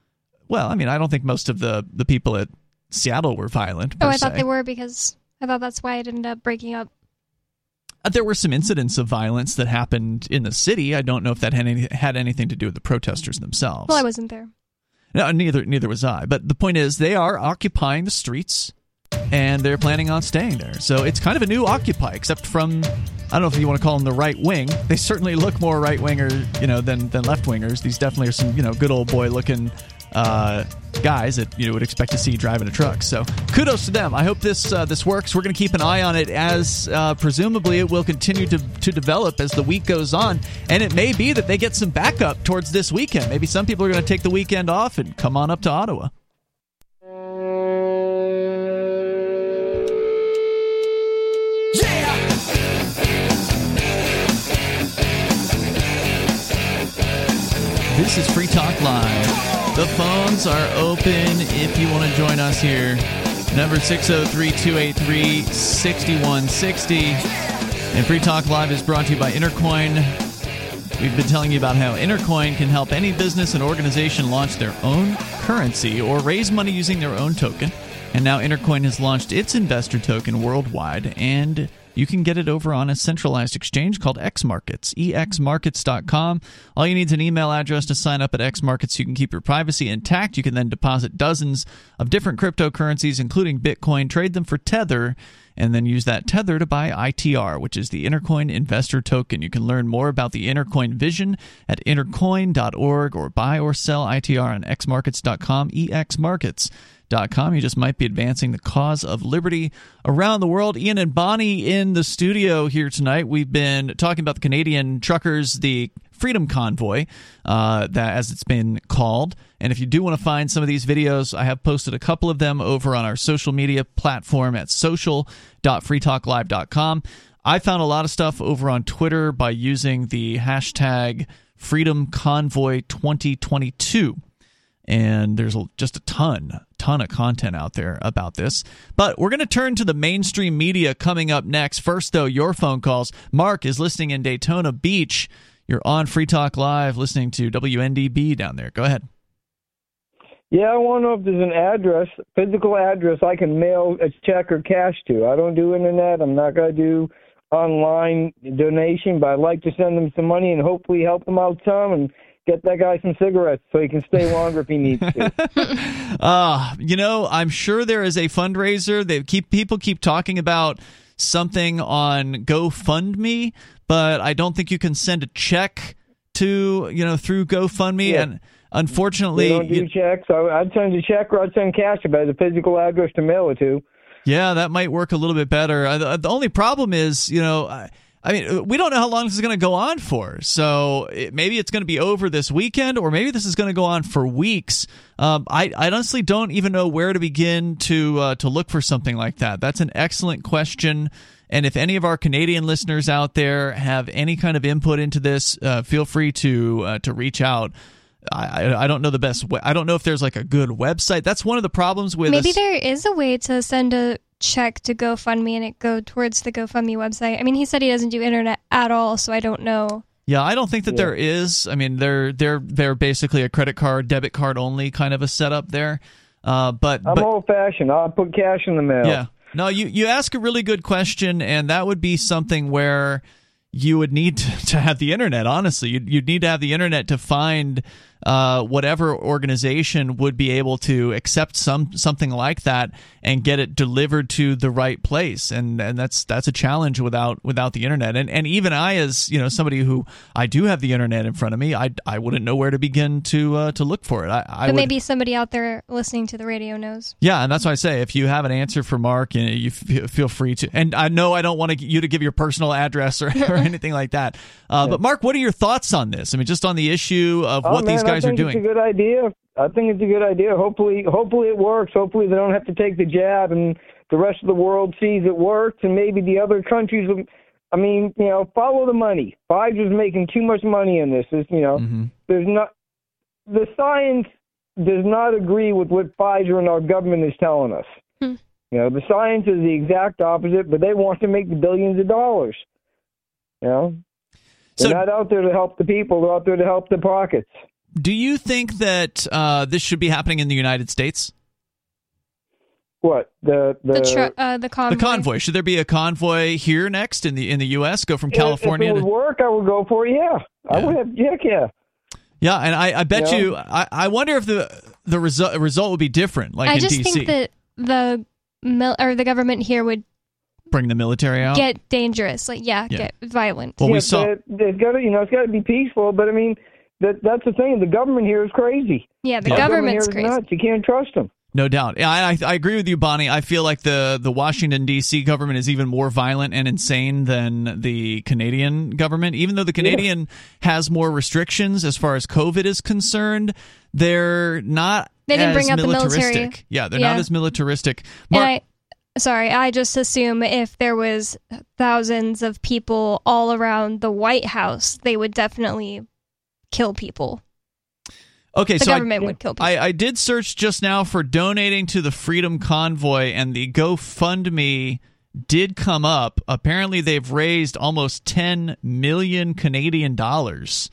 Well, I mean, I don't think most of the the people at Seattle were violent. Oh, I thought they were because I thought that's why it ended up breaking up. Uh, There were some incidents of violence that happened in the city. I don't know if that had, any, had anything to do with the protesters themselves. Well, I wasn't there. No, neither neither was I. But the point is, they are occupying the streets, and they're planning on staying there. So it's kind of a new Occupy, except from I don't know if you want to call them the right wing. They certainly look more right winger, you know, than than left wingers. These definitely are some you know good old boy looking uh, guys that you would expect to see driving a truck. So kudos to them. I hope this uh, this works. We're going to keep an eye on it as uh, presumably it will continue to to develop as the week goes on, and it may be that they get some backup towards this weekend. Maybe some people are going to take the weekend off and come on up to Ottawa. This is Free Talk Live. The phones are open if you want to join us here. Number 603 283 6160. And Free Talk Live is brought to you by Intercoin. We've been telling you about how Intercoin can help any business and organization launch their own currency or raise money using their own token. And now Intercoin has launched its investor token worldwide, and you can get it over on a centralized exchange called XMarkets, exmarkets.com. All you need is an email address to sign up at XMarkets. You can keep your privacy intact. You can then deposit dozens of different cryptocurrencies, including Bitcoin, trade them for Tether, and then use that Tether to buy ITR, which is the Intercoin Investor Token. You can learn more about the Intercoin vision at intercoin.org or buy or sell ITR on xmarkets.com, exmarkets.com. You just might be advancing the cause of liberty around the world. Ian and Bonnie in the studio here tonight. We've been talking about the Canadian truckers, the Freedom Convoy, uh, that as it's been called. And if you do want to find some of these videos, I have posted a couple of them over on our social media platform at social.freetalklive.com. I found a lot of stuff over on Twitter by using the hashtag Freedom Convoy 2022 and there's just a ton ton of content out there about this. But we're going to turn to the mainstream media coming up next. First though your phone calls. Mark is listening in daytona beach. You're on free talk live listening to wndb down there. Go ahead. Yeah, I want to know if there's an address, physical address I can mail a check or cash to. I don't do internet. I'm not going to do online donation, but I'd like to send them some money and hopefully help them out some and get that guy some cigarettes so he can stay longer if he needs to. uh (laughs) you know i'm sure there is a fundraiser they keep people keep talking about something on gofundme but i don't think you can send a check to you know through gofundme Yeah. and unfortunately They don't do you- checks. I, I'd send a check or I'd send cash if I had a physical address to mail it to. Yeah, that might work a little bit better. Uh, the only problem is, you know, I, I mean, we don't know how long this is going to go on for. So it, maybe it's going to be over this weekend, or maybe this is going to go on for weeks. Um, I, I, honestly don't even know where to begin to uh, to look for something like that. That's an excellent question. And if any of our Canadian listeners out there have any kind of input into this, uh, feel free to uh, to reach out. I, I don't know the best way. I don't know if there's like a good website. That's one of the problems with Maybe us. there is a way to send a check to GoFundMe and it go towards the GoFundMe website. I mean, he said he doesn't do internet at all, so I don't know. Yeah, I don't think that yeah. there is. I mean, they're they're they're basically a credit card, debit card only kind of a setup there. Uh, but I'm but, old fashioned. I'll put cash in the mail. Yeah. No, you you ask a really good question, and that would be something where you would need to, (laughs) to have the internet. Honestly, you'd, you'd need to have the internet to find uh, whatever organization would be able to accept some something like that and get it delivered to the right place. And and that's that's a challenge without without the internet. And and even I as you know somebody who I do have the internet in front of me I, I wouldn't know where to begin to uh, to look for it. I, I but would, maybe somebody out there listening to the radio knows. Yeah and that's why I say if you have an answer for Mark you, know, you f- feel free to and I know I don't want to, you to give your personal address or, (laughs) or (laughs) anything like that. Uh, yeah. but Mark what are your thoughts on this? I mean just on the issue of oh, what man, these guys I think are doing it's a good idea I think it's a good idea. Hopefully, hopefully it works. Hopefully they don't have to take the jab, and the rest of the world sees it works, and maybe the other countries. Will, I mean, you know, follow the money. Pfizer's making too much money in this. It's, you know, mm-hmm. there's not the science does not agree with what Pfizer and our government is telling us. Hmm. You know, the science is the exact opposite, but they want to make the billions of dollars. You know, they're not out there to help the people; they're out there to help the pockets. Do you think that uh, this should be happening in the United States? What the the, the tr- uh, the convoy. The convoy. Should there be a convoy here next in the in the U.S. Go from If- California If it to would work, I would go for it. Yeah, I would have. Heck yeah. yeah, and I, I bet Yeah. you. I, I wonder if the the result result would be different, like I in just D.C. think that the mil- or the government here would Bring the military out. get dangerous. Like, yeah, Yeah. get violent. Well, we Yeah, saw- but It's got to, you know, it's got to be peaceful. But I mean, that that's the thing. The government here is crazy. Yeah, the Yeah. government's government crazy. is nuts. You can't trust them. No doubt. Yeah, I, I, I agree with you, Bonnie. I feel like the, the Washington, D.C. government is even more violent and insane than the Canadian government. Even though the Canadian has more restrictions as far as COVID is concerned, they're not They didn't as bring up the military. militaristic. Yeah, they're Yeah. not as militaristic. Mark, I, sorry, I just assume if there was thousands of people all around the White House, they would definitely kill people. Okay, the so I- government would kill people. I, I did search just now for donating to the Freedom Convoy, and the GoFundMe did come up. Apparently, they've raised almost 10 million Canadian dollars.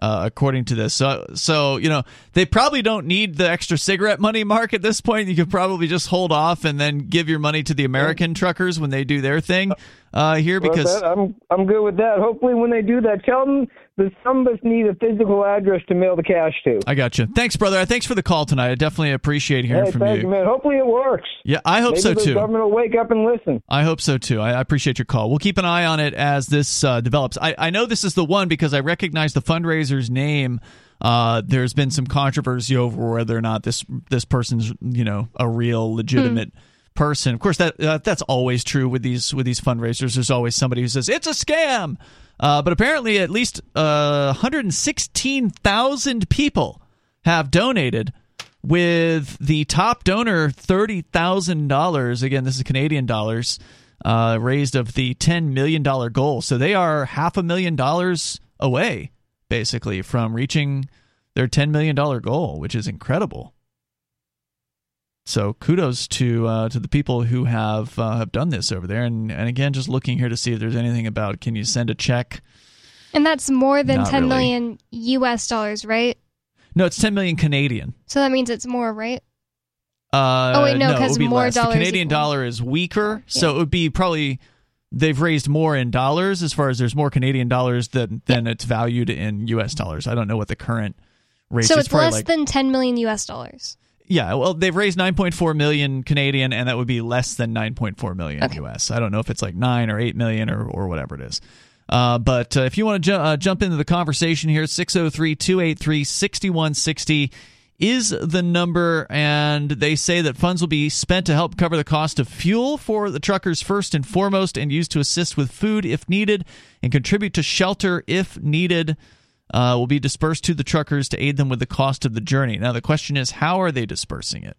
Uh, according to this, so so you know they probably don't need the extra cigarette money, Mark. At this point, you could probably just hold off and then give your money to the American truckers when they do their thing uh, here, Well, because that- I'm I'm good with that. Hopefully, when they do that, tell them that some of us need a physical address to mail the cash to. I got you. Thanks, brother. Thanks for the call tonight. I definitely appreciate hearing Hey, from thank you. you, man. Hopefully, it works. Yeah, I hope Maybe so the too. government will wake up and listen. I hope so too. I I appreciate your call. We'll keep an eye on it as this uh, develops. I, I know this is the one because I recognize the fundraiser's name. Uh, there's been some controversy over whether or not this this person's you know a real legitimate person. Of course, that uh, that's always true with these with these fundraisers. There's always somebody who says it's a scam. Uh, but apparently, at least uh, 116,000 people have donated with the top donor $30,000. Again, this is Canadian dollars, uh, raised of the $10 million goal. So they are half a million dollars away, basically, from reaching their $10 million goal, which is incredible. So kudos to uh, to the people who have uh, have done this over there, and and again, just looking here to see if there's anything about can you send a check? And that's more than Not ten really. million U.S. dollars, right? No, it's 10 million Canadian. So that means it's more, right? Uh, Oh, wait, no, because would be more less. dollars The Canadian equal- dollar is weaker, so it would be probably they've raised more in dollars as far as there's more Canadian dollars than than it's valued in U.S. dollars. I don't know what the current rate so it's less like, than ten million U.S. dollars. Yeah. Well, they've raised 9.4 million Canadian, and that would be less than 9.4 million U.S. I don't know if it's like nine or eight million or or whatever it is. Uh, but uh, if you want to ju- uh, jump into the conversation here, 603 283 6160 is the number, and they say that funds will be spent to help cover the cost of fuel for the truckers first and foremost, and used to assist with food if needed, and contribute to shelter if needed. Uh, will be dispersed to the truckers to aid them with the cost of the journey. Now, the question is, how are they dispersing it?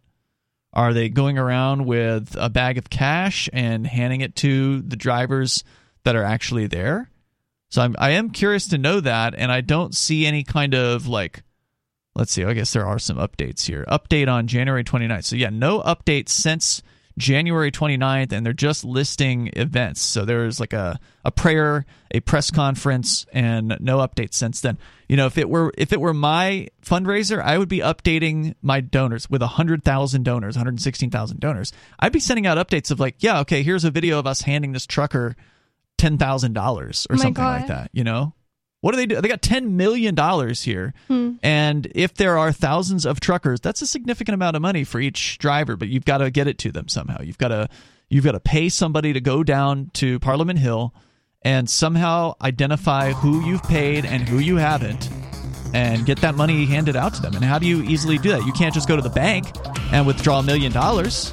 Are they going around with a bag of cash and handing it to the drivers that are actually there? So I'm, I am curious to know that, and I don't see any kind of like let's see i guess there are some updates here update on january 29th so yeah no updates since january 29th and they're just listing events. So there's like a, a prayer a press conference and no updates since then. You know if it were if it were my fundraiser i would be updating my donors with 100000 donors 116000 donors. I'd be sending out updates of like yeah okay here's a video of us handing this trucker $10000 or Oh something like that you know what do they do? They got ten million dollars here, Hmm. and if there are thousands of truckers, that's a significant amount of money for each driver. But you've got to get it to them somehow. You've got to you've got to pay somebody to go down to Parliament Hill and somehow identify who you've paid and who you haven't, and get that money handed out to them. And how do you easily do that? You can't just go to the bank and withdraw a million dollars.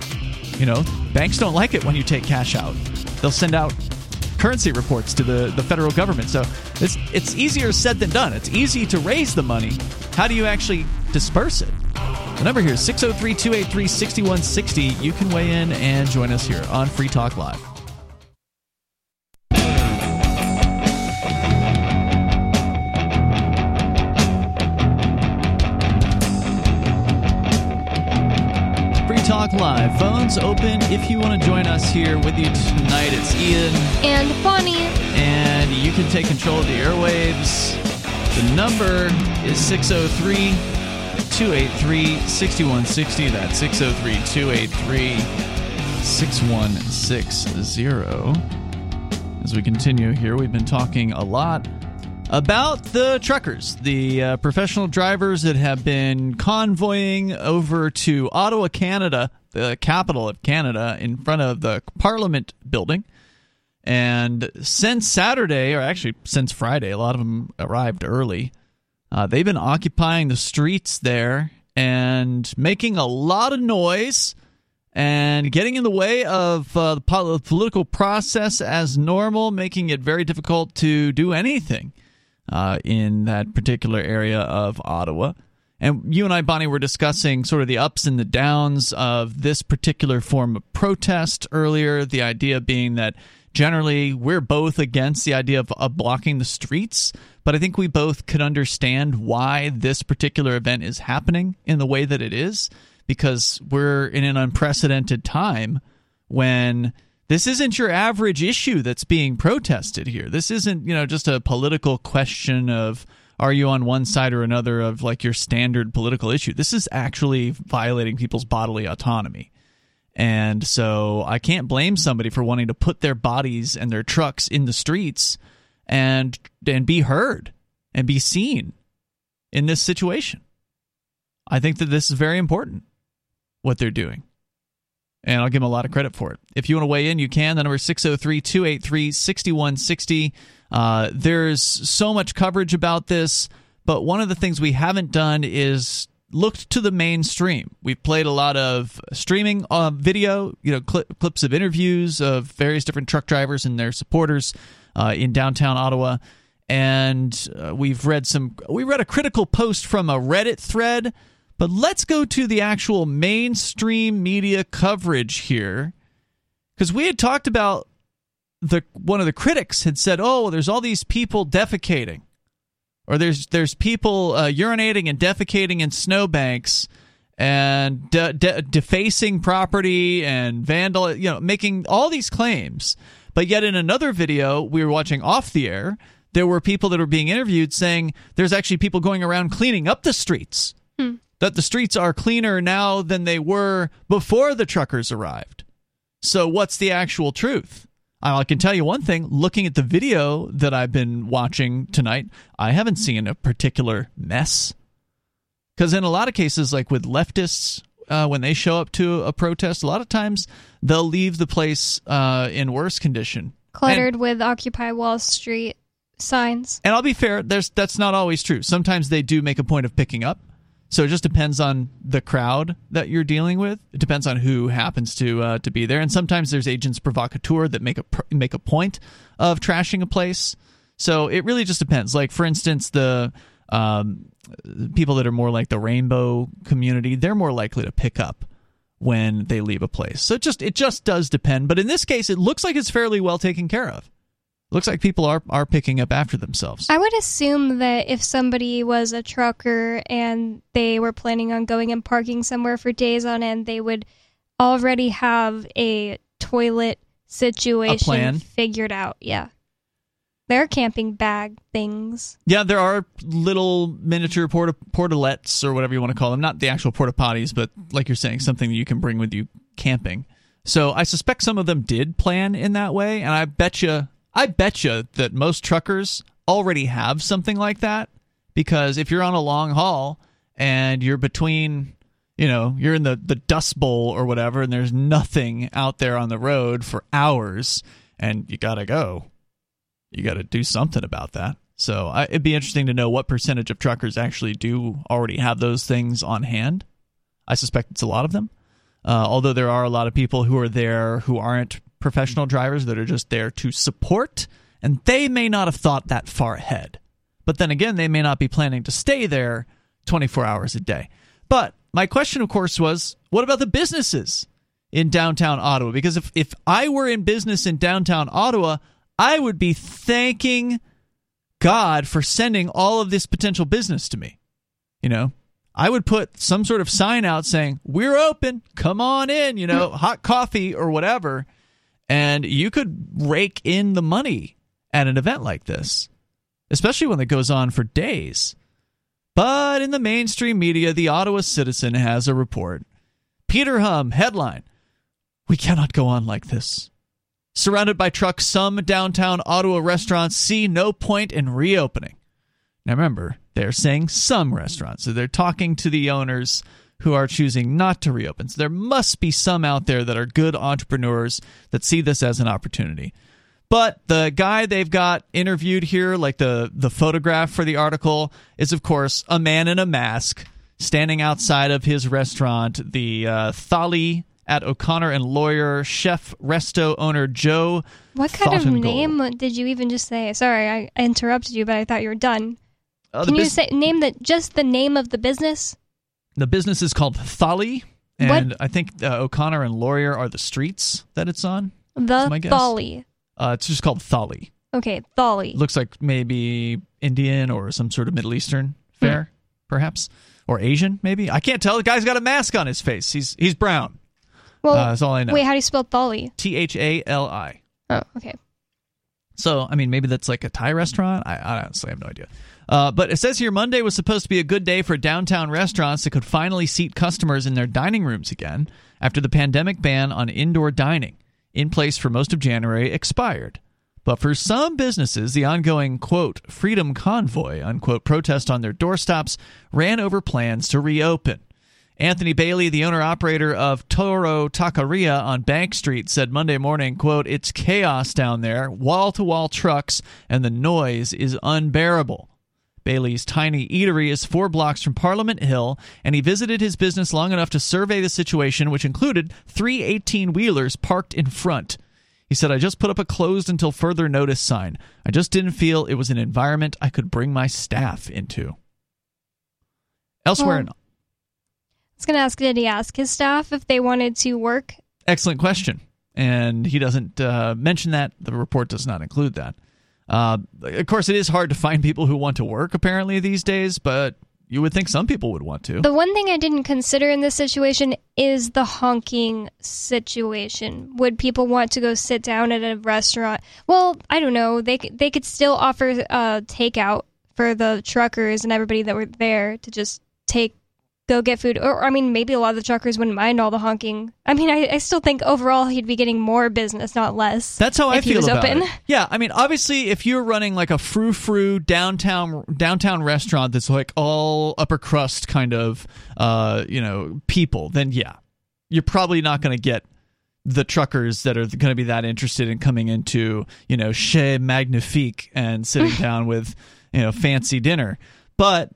You know, banks don't like it when you take cash out. They'll send out currency reports to the, the federal government. So it's it's easier said than done. It's easy to raise the money. How do you actually disperse it? The number here is 603 283 6160. You can weigh in and join us here on Free Talk Live. Talk Live. Phones open if you want to join us here with you tonight. It's Ian. And Bonnie. And you can take control of the airwaves. The number is 603 283 6160. That's 603 283 6160. As we continue here, we've been talking a lot about the truckers, the uh, professional drivers that have been convoying over to Ottawa, Canada, the capital of Canada, in front of the Parliament building. And since Saturday, or actually since Friday, a lot of them arrived early. Uh, they've been occupying the streets there and making a lot of noise and getting in the way of uh, the pol- political process as normal, making it very difficult to do anything uh, in that particular area of Ottawa. And you and I, Bonnie, were discussing sort of the ups and the downs of this particular form of protest earlier. The idea being that generally we're both against the idea of, of blocking the streets, but I think we both could understand why this particular event is happening in the way that it is because we're in an unprecedented time when this isn't your average issue that's being protested here. This isn't, you know, just a political question of are you on one side or another of like your standard political issue. This is actually violating people's bodily autonomy. And so I can't blame somebody for wanting to put their bodies and their trucks in the streets and and be heard and be seen in this situation. I think that this is very important what they're doing. And I'll give them a lot of credit for it. If you want to weigh in, you can. The number is 603 283 6160. Uh, There's so much coverage about this, but one of the things we haven't done is looked to the mainstream. We've played a lot of streaming uh, video, you know, cli clips of interviews of various different truck drivers and their supporters uh, in downtown Ottawa. And uh, we've read some, we read a critical post from a Reddit thread but let's go to the actual mainstream media coverage here. Because we had talked about the one of the critics had said, "Oh, there's all these people defecating, or there's there's people uh, urinating and defecating in snowbanks, and de- de- defacing property and vandal, you know, making all these claims." But yet, in another video we were watching off the air, there were people that were being interviewed saying there's actually people going around cleaning up the streets that the streets are cleaner now than they were before the truckers arrived. So, what's the actual truth? I can tell you one thing looking at the video that I've been watching tonight, I haven't seen a particular mess. Because in a lot of cases, like with leftists, uh, when they show up to a protest, a lot of times they'll leave the place uh, in worse condition. Cluttered with Occupy Wall Street signs. And I'll be fair, there's that's not always true. Sometimes they do make a point of picking up. So it just depends on the crowd that you're dealing with. It depends on who happens to uh, to be there, and sometimes there's agents provocateur that make a make a point of trashing a place. So it really just depends. Like for instance, the um, people that are more like the rainbow community, they're more likely to pick up when they leave a place. So it just it just does depend. But in this case, it looks like it's fairly well taken care of. Looks like people are are picking up after themselves. I would assume that if somebody was a trucker and they were planning on going and parking somewhere for days on end, they would already have a toilet situation figured out. Yeah. There are camping bag things. Yeah, there are little miniature porta portalets or whatever you want to call them. Not the actual porta potties, but like you're saying, something that you can bring with you camping. So I suspect some of them did plan in that way, and I bet you, I bet you that most truckers already have something like that. Because if you're on a long haul and you're between, you know, you're in the the Dust Bowl or whatever, and there's nothing out there on the road for hours, and you gotta go you got to do something about that. So I, it'd be interesting to know what percentage of truckers actually do already have those things on hand. I suspect it's a lot of them. Uh, although there are a lot of people who are there who aren't professional drivers that are just there to support, and they may not have thought that far ahead. But then again, they may not be planning to stay there 24 hours a day. But my question, of course, was what about the businesses in downtown Ottawa? Because if, if I were in business in downtown Ottawa, I would be thanking God for sending all of this potential business to me. You know, I would put some sort of sign out saying, We're open, come on in, you know, (laughs) hot coffee or whatever. And you could rake in the money at an event like this, especially when it goes on for days. But in the mainstream media, the Ottawa Citizen has a report. Peter Hum, headline We cannot go on like this. Surrounded by trucks, some downtown Ottawa restaurants see no point in reopening. Now remember, they're saying some restaurants, so they're talking to the owners who are choosing not to reopen. So there must be some out there that are good entrepreneurs that see this as an opportunity. But the guy they've got interviewed here, like the the photograph for the article, is of course a man in a mask standing outside of his restaurant, the uh, Thali at O'Connor and Laurier chef resto owner Joe. What kind of name did you even just say? Sorry, I interrupted you, but I thought you were done. Uh, Can you say name the just the name of the business? The business is called Thali, and I think uh, O'Connor and Laurier are the streets that it's on. The. Thali. Uh, it's just called Thali. Okay, Thali. Looks like maybe Indian or some sort of Middle Eastern fare, perhaps, or Asian, maybe. I can't tell. The guy's got a mask on his face. He's he's brown. Well, uh, that's all I know. Wait, how do you spell Thali? T H A L I. Oh, okay. So, I mean, maybe that's like a Thai restaurant. I, I honestly have no idea. Uh, but it says here Monday was supposed to be a good day for downtown restaurants that could finally seat customers in their dining rooms again after the pandemic ban on indoor dining, in place for most of January, expired. But for some businesses, the ongoing, quote, freedom convoy, unquote, protest on their doorstops ran over plans to reopen. Anthony Bailey, the owner operator of Toro Taqueria on Bank Street, said Monday morning, quote, It's chaos down there, wall to wall trucks, and the noise is unbearable. Bailey's tiny eatery is four blocks from Parliament Hill, and he visited his business long enough to survey the situation, which included three 18 wheelers parked in front. He said, I just put up a closed until further notice sign. I just didn't feel it was an environment I could bring my staff into. Elsewhere in Well- I was gonna ask, did he ask his staff if they wanted to work? Excellent question. And he doesn't uh, mention that. The report does not include that. Uh, of course, it is hard to find people who want to work, apparently, these days, but you would think some people would want to. The one thing I didn't consider in this situation is the honking situation. Would people want to go sit down at a restaurant? Well, I don't know. They they could still offer uh, takeout for the truckers and everybody that were there to just take go get food. Or I mean, maybe a lot of the truckers wouldn't mind all the honking. I mean, I, I still think overall he'd be getting more business, not less. That's how I feel about open. it. Yeah, I mean, obviously, if you're running like a frou frou downtown downtown restaurant that's like all upper crust kind of, uh, you know, people, then yeah, you're probably not going to get the truckers that are going to be that interested in coming into, you know, Chez Magnifique and sitting (laughs) down with, you know, fancy dinner. But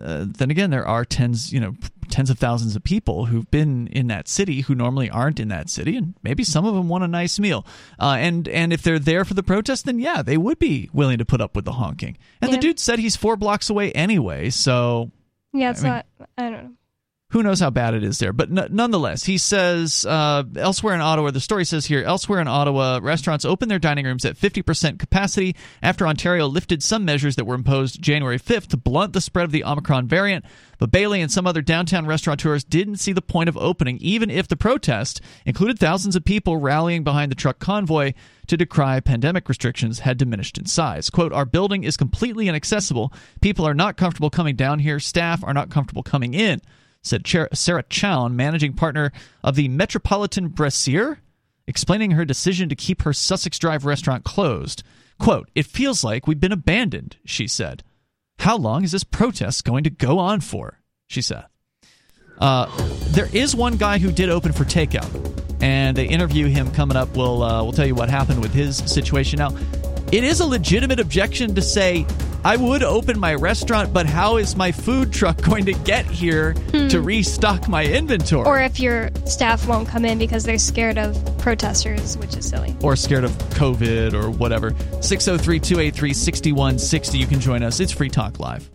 uh, then again, there are tens, you know, tens of thousands of people who've been in that city who normally aren't in that city, and maybe some of them want a nice meal. Uh, and and if they're there for the protest, then yeah, they would be willing to put up with the honking. And the dude said he's four blocks away anyway, so Yeah, it's I mean- not. I don't know. Who knows how bad it is there. But n- nonetheless, he says uh, elsewhere in Ottawa, the story says here, elsewhere in Ottawa, restaurants open their dining rooms at 50% capacity after Ontario lifted some measures that were imposed January 5th to blunt the spread of the Omicron variant. But Bailey and some other downtown restaurateurs didn't see the point of opening, even if the protest included thousands of people rallying behind the truck convoy to decry pandemic restrictions had diminished in size. Quote, Our building is completely inaccessible. People are not comfortable coming down here. Staff are not comfortable coming in said Sarah Chown, managing partner of the Metropolitan Brasserie, explaining her decision to keep her Sussex Drive restaurant closed. Quote, It feels like we've been abandoned, she said. How long is this protest going to go on for? She said. Uh, there is one guy who did open for takeout, and they interview him coming up. We'll uh, we'll tell you what happened with his situation. Now, it is a legitimate objection to say I would open my restaurant, but how is my food truck (laughs) going to get here hmm. to restock my inventory? Or if your staff won't come in because they're scared of protesters, which is silly. or scared of COVID or whatever. 603 283 6160. You can join us. It's Free Talk Live.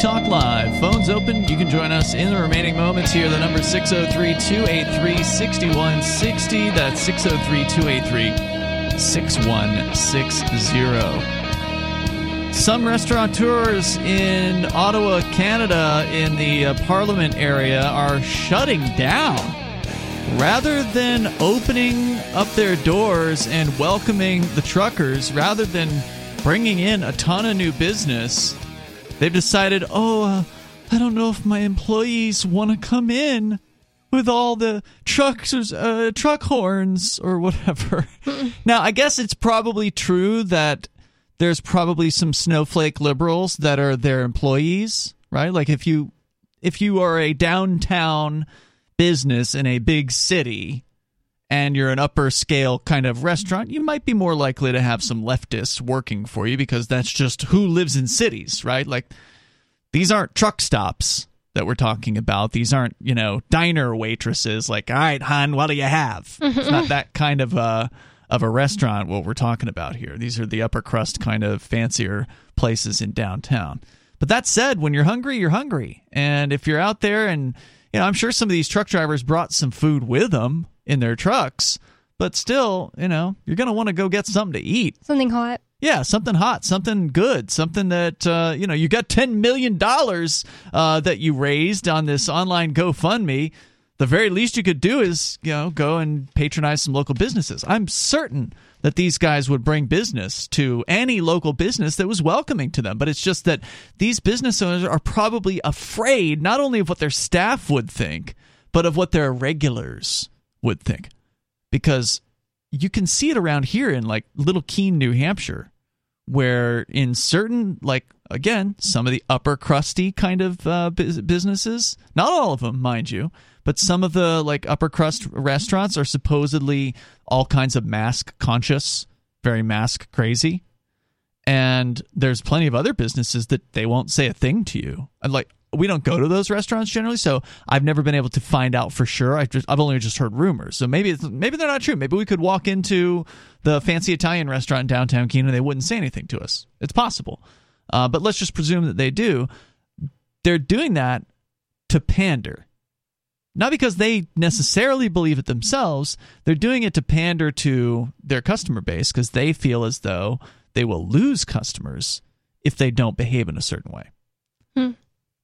Talk Live. Phones open. You can join us in the remaining moments here. The number 603 283 6160. That's 603 283 6160. Some restaurateurs in Ottawa, Canada, in the uh, Parliament area, are shutting down. Rather than opening up their doors and welcoming the truckers, rather than bringing in a ton of new business, they've decided, oh, uh, I don't know if my employees want to come in with all the trucks, uh, truck horns or whatever. (laughs) now, I guess it's probably true that there's probably some snowflake liberals that are their employees, right? Like if you if you are a downtown business in a big city and you're an upper scale kind of restaurant, you might be more likely to have some leftists working for you because that's just who lives in cities, right? Like these aren't truck stops that we're talking about. These aren't, you know, diner waitresses like, "All right, hon, what do you have?" it's not that (laughs) kind of uh of a restaurant what we're talking about here. These are the upper crust kind of fancier places in downtown. But that said, when you're hungry, you're hungry. And if you're out there and you know, I'm sure some of these truck drivers brought some food with them in their trucks, but still, you know, you're going to want to go get something to eat. Something hot. Yeah, something hot, something good, something that uh, you know you got ten million dollars uh, that you raised on this online GoFundMe. The very least you could do is you know go and patronize some local businesses. I'm certain that these guys would bring business to any local business that was welcoming to them. But it's just that these business owners are probably afraid not only of what their staff would think, but of what their regulars would think, because you can see it around here in like Little Keene, New Hampshire, where in certain like again some of the upper crusty kind of uh, businesses, not all of them, mind you, but some of the like upper crust restaurants are supposedly all kinds of mask conscious, very mask crazy. And there's plenty of other businesses that they won't say a thing to you. Like we don't go to those restaurants generally, so I've never been able to find out for sure. I've just I've only just heard rumors. So maybe maybe they're not true. Maybe we could walk into the fancy Italian restaurant in downtown Keene and they wouldn't say anything to us. It's possible, uh, but let's just presume that they do. They're doing that to pander, not because they necessarily believe it themselves. They're doing it to pander to their customer base because they feel as though they will lose customers if they don't behave in a certain way. Hmm.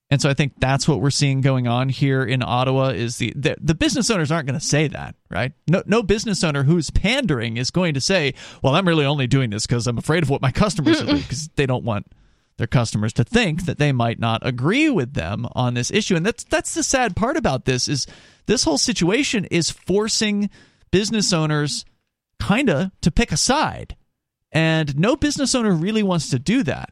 And so I think that's what we're seeing going on here in Ottawa is the the, the business owners aren't going to say that, right? No no business owner who's pandering is going to say, "Well, I'm really only doing this because I'm afraid of what my customers will do because they don't want their customers to think that they might not agree with them on this issue." And that's that's the sad part about this is this whole situation is forcing business owners kind of to pick a side. And no business owner really wants to do that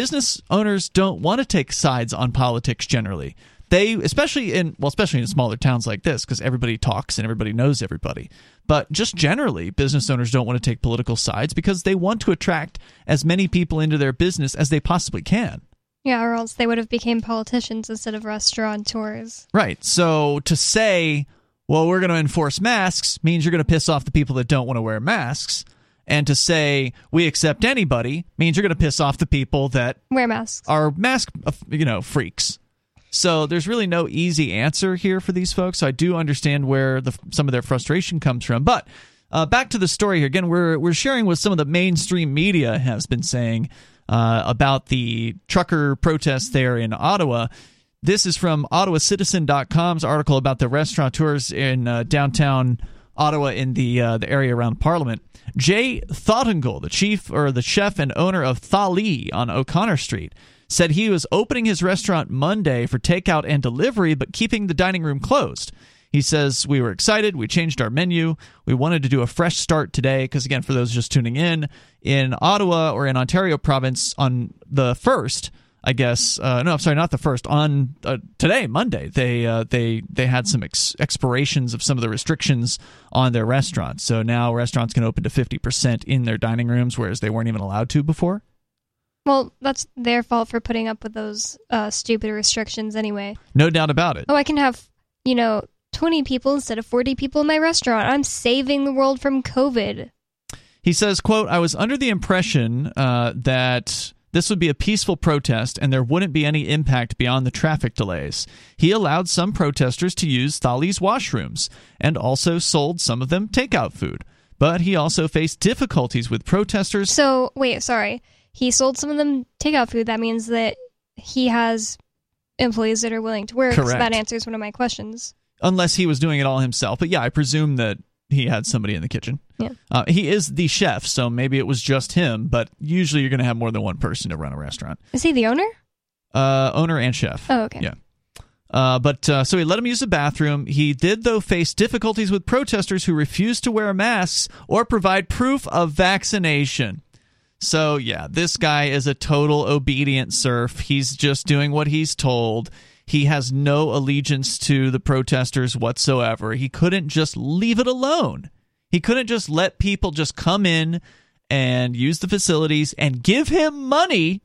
business owners don't want to take sides on politics generally. they especially in well especially in smaller towns like this because everybody talks and everybody knows everybody but just generally business owners don't want to take political sides because they want to attract as many people into their business as they possibly can Yeah, or else they would have became politicians instead of restaurateurs. right so to say well we're going to enforce masks means you're going to piss off the people that don't want to wear masks and to say we accept anybody means you're going to piss off the people that Wear masks. are mask uh, you know freaks. So there's really no easy answer here for these folks. So i do understand where the, some of their frustration comes from. But uh, back to the story here. Again we're, we're sharing what some of the mainstream media has been saying uh, about the trucker protests there in ottawa. This is from ottawacitizen.com's article about the restaurateurs in uh, downtown Ottawa in the uh, the area around Parliament. Jay Thottungal, the chief or the chef and owner of Thali on O'Connor Street, said he was opening his restaurant Monday for takeout and delivery, but keeping the dining room closed. He says, We were excited. We changed our menu. We wanted to do a fresh start today. Because, again, for those just tuning in, in Ottawa or in Ontario province on the 1st, I guess. Uh, no, I'm sorry, not the first. On uh, today, Monday, they uh, they they had some ex- expirations of some of the restrictions on their restaurants. So now restaurants can open to 50 percent in their dining rooms, whereas they weren't even allowed to before. Well, that's their fault for putting up with those uh, stupid restrictions anyway. No doubt about it. Oh, I can have, you know, 20 people instead of 40 people in my restaurant. I'm saving the world from COVID. He says, "quote I was under the impression uh, that." This would be a peaceful protest and there wouldn't be any impact beyond the traffic delays. He allowed some protesters to use Thali's washrooms and also sold some of them takeout food. But he also faced difficulties with protesters. So, wait, sorry. He sold some of them takeout food. That means that he has employees that are willing to work. So Correct. that answers one of my questions. unless he was doing it all himself. But yeah, I presume that he had somebody in the kitchen. Yeah. Uh, he is the chef, so maybe it was just him, but usually you're going to have more than one person to run a restaurant. Is he the owner? Uh, owner and chef. Oh, okay. Yeah. Uh, but uh, so he let him use the bathroom. He did, though, face difficulties with protesters who refused to wear masks or provide proof of vaccination. So, yeah, this guy is a total obedient serf. He's just doing what he's told. He has no allegiance to the protesters whatsoever. He couldn't just leave it alone. He couldn't just let people just come in and use the facilities and give him money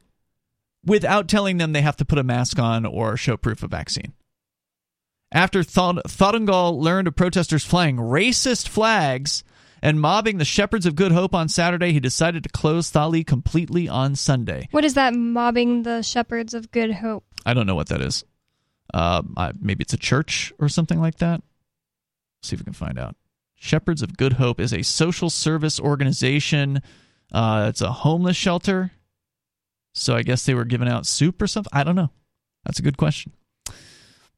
without telling them they have to put a mask on or show proof of vaccine. After Thod- learned of protesters flying racist flags and mobbing the Shepherds of Good Hope on Saturday, he decided to close Thali completely on Sunday. What is that mobbing the shepherds of good hope? I don't know what that is. Uh, maybe it's a church or something like that. see if we can find out. Shepherds of Good Hope is a social service organization. Uh, it's a homeless shelter. So I guess they were giving out soup or something. I don't know. That's a good question.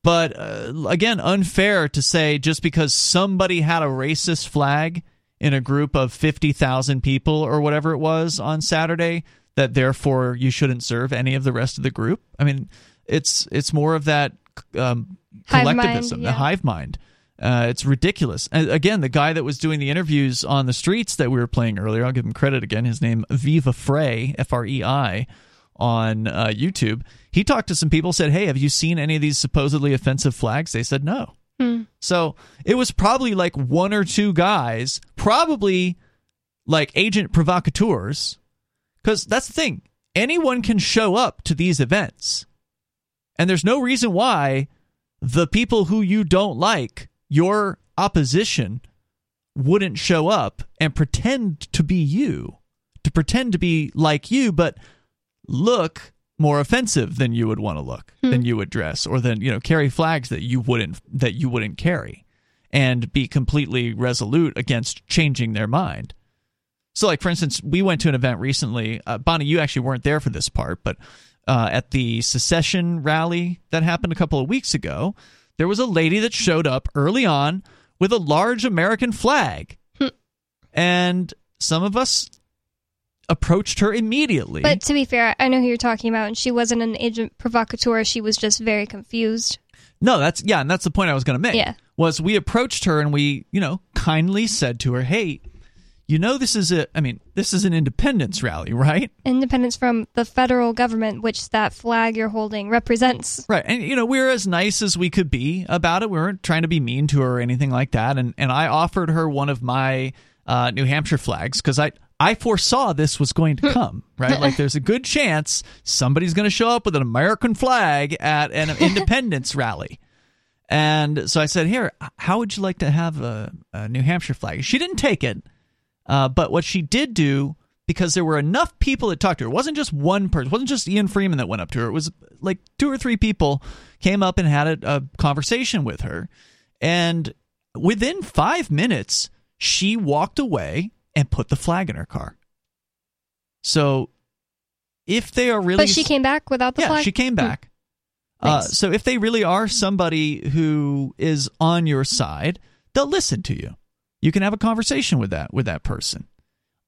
But uh, again, unfair to say just because somebody had a racist flag in a group of 50,000 people or whatever it was on Saturday that therefore you shouldn't serve any of the rest of the group. I mean, it's it's more of that um, Hive mind, collectivism, the hive mind. Uh, it's ridiculous. And again, the guy that was doing the interviews on the streets that we were playing earlier, I'll give him credit again. His name Viva Frei, F R E I, on uh, YouTube. He talked to some people, said, "Hey, have you seen any of these supposedly offensive flags?" They said no. Hmm. So it was probably like one or two guys, probably like agent provocateurs, because that's the thing. Anyone can show up to these events, and there's no reason why the people who you don't like, your opposition, wouldn't show up and pretend to be you, to pretend to be like you, but look more offensive than you would want to look, than you would dress, or than you know carry flags that you wouldn't that you wouldn't carry, and be completely resolute against changing their mind. So, like for instance, we went to an event recently. Uh, Bonnie, you actually weren't there for this part, but uh, at the secession rally that happened a couple of weeks ago, there was a lady that showed up early on with a large American flag, and some of us approached her immediately. But to be fair, I know who you're talking about, and she wasn't an agent provocateur. She was just very confused. No, that's yeah, and that's the point I was going to make. Yeah. Was we approached her and we, you know, kindly said to her, "Hey, you know this is a I mean, this is an independence rally, right? Independence from the federal government, which that flag you're holding represents. Right. And you know, we are as nice as we could be about it. We weren't trying to be mean to her or anything like that. And and I offered her one of my uh, New Hampshire flags because I I foresaw this was going to come, right? like there's a good chance somebody's going to show up with an American flag at an (laughs) independence rally. And so I said, "Here, how would you like to have a, a New Hampshire flag?" She didn't take it, uh, but what she did do, because there were enough people that talked to her, it wasn't just one person, it wasn't just Ian Freeman that went up to her. It was like two or three people came up and had a, a conversation with her, and within five minutes, she walked away and put the flag in her car. So, if they are really, But she came back without the yeah, flag. she came Hmm. back. Uh, so if they really are somebody who is on your side, they'll listen to you. You can have a conversation with that with that person.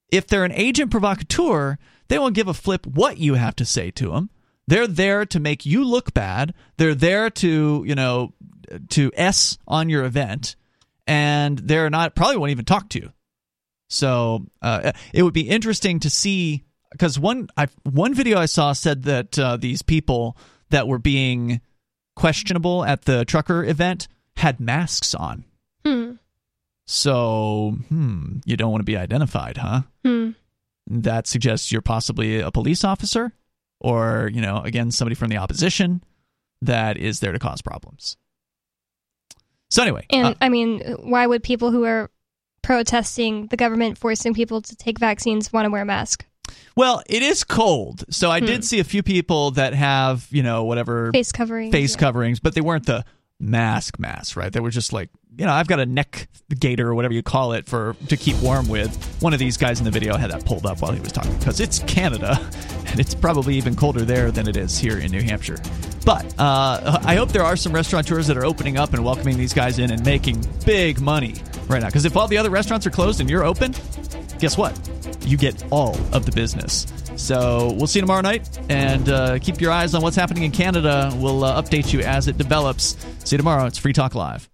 If they're an agent provocateur, they won't give a flip what you have to say to them. They're there to make you look bad. They're there to you know to s on your event, and they're not probably won't even talk to you. So uh, it would be interesting to see because one I one video I saw said that uh, these people that were being questionable at the trucker event had masks on. So hmm, you don't want to be identified, huh? Hmm. That suggests you're possibly a police officer, or you know, again, somebody from the opposition that is there to cause problems. So anyway, And uh, I mean, why would people who are protesting the government forcing people to take vaccines want to wear a mask? Well, it is cold, so I Hmm. did see a few people that have you know whatever Face coverings, face yeah. coverings, but they weren't the mask masks, right? They were just like you know I've got a neck gaiter or whatever you call it for to keep warm with. One of these guys in the video had that pulled up while he was talking because it's Canada, (laughs) and it's probably even colder there than it is here in New Hampshire. But uh, I hope there are some restaurateurs that are opening up and welcoming these guys in and making big money right now. Because if all the other restaurants are closed and you're open, guess what? You get all of the business. So we'll see you tomorrow night, and uh, keep your eyes on what's happening in Canada. We'll uh, update you as it develops. See you tomorrow. It's Free Talk Live.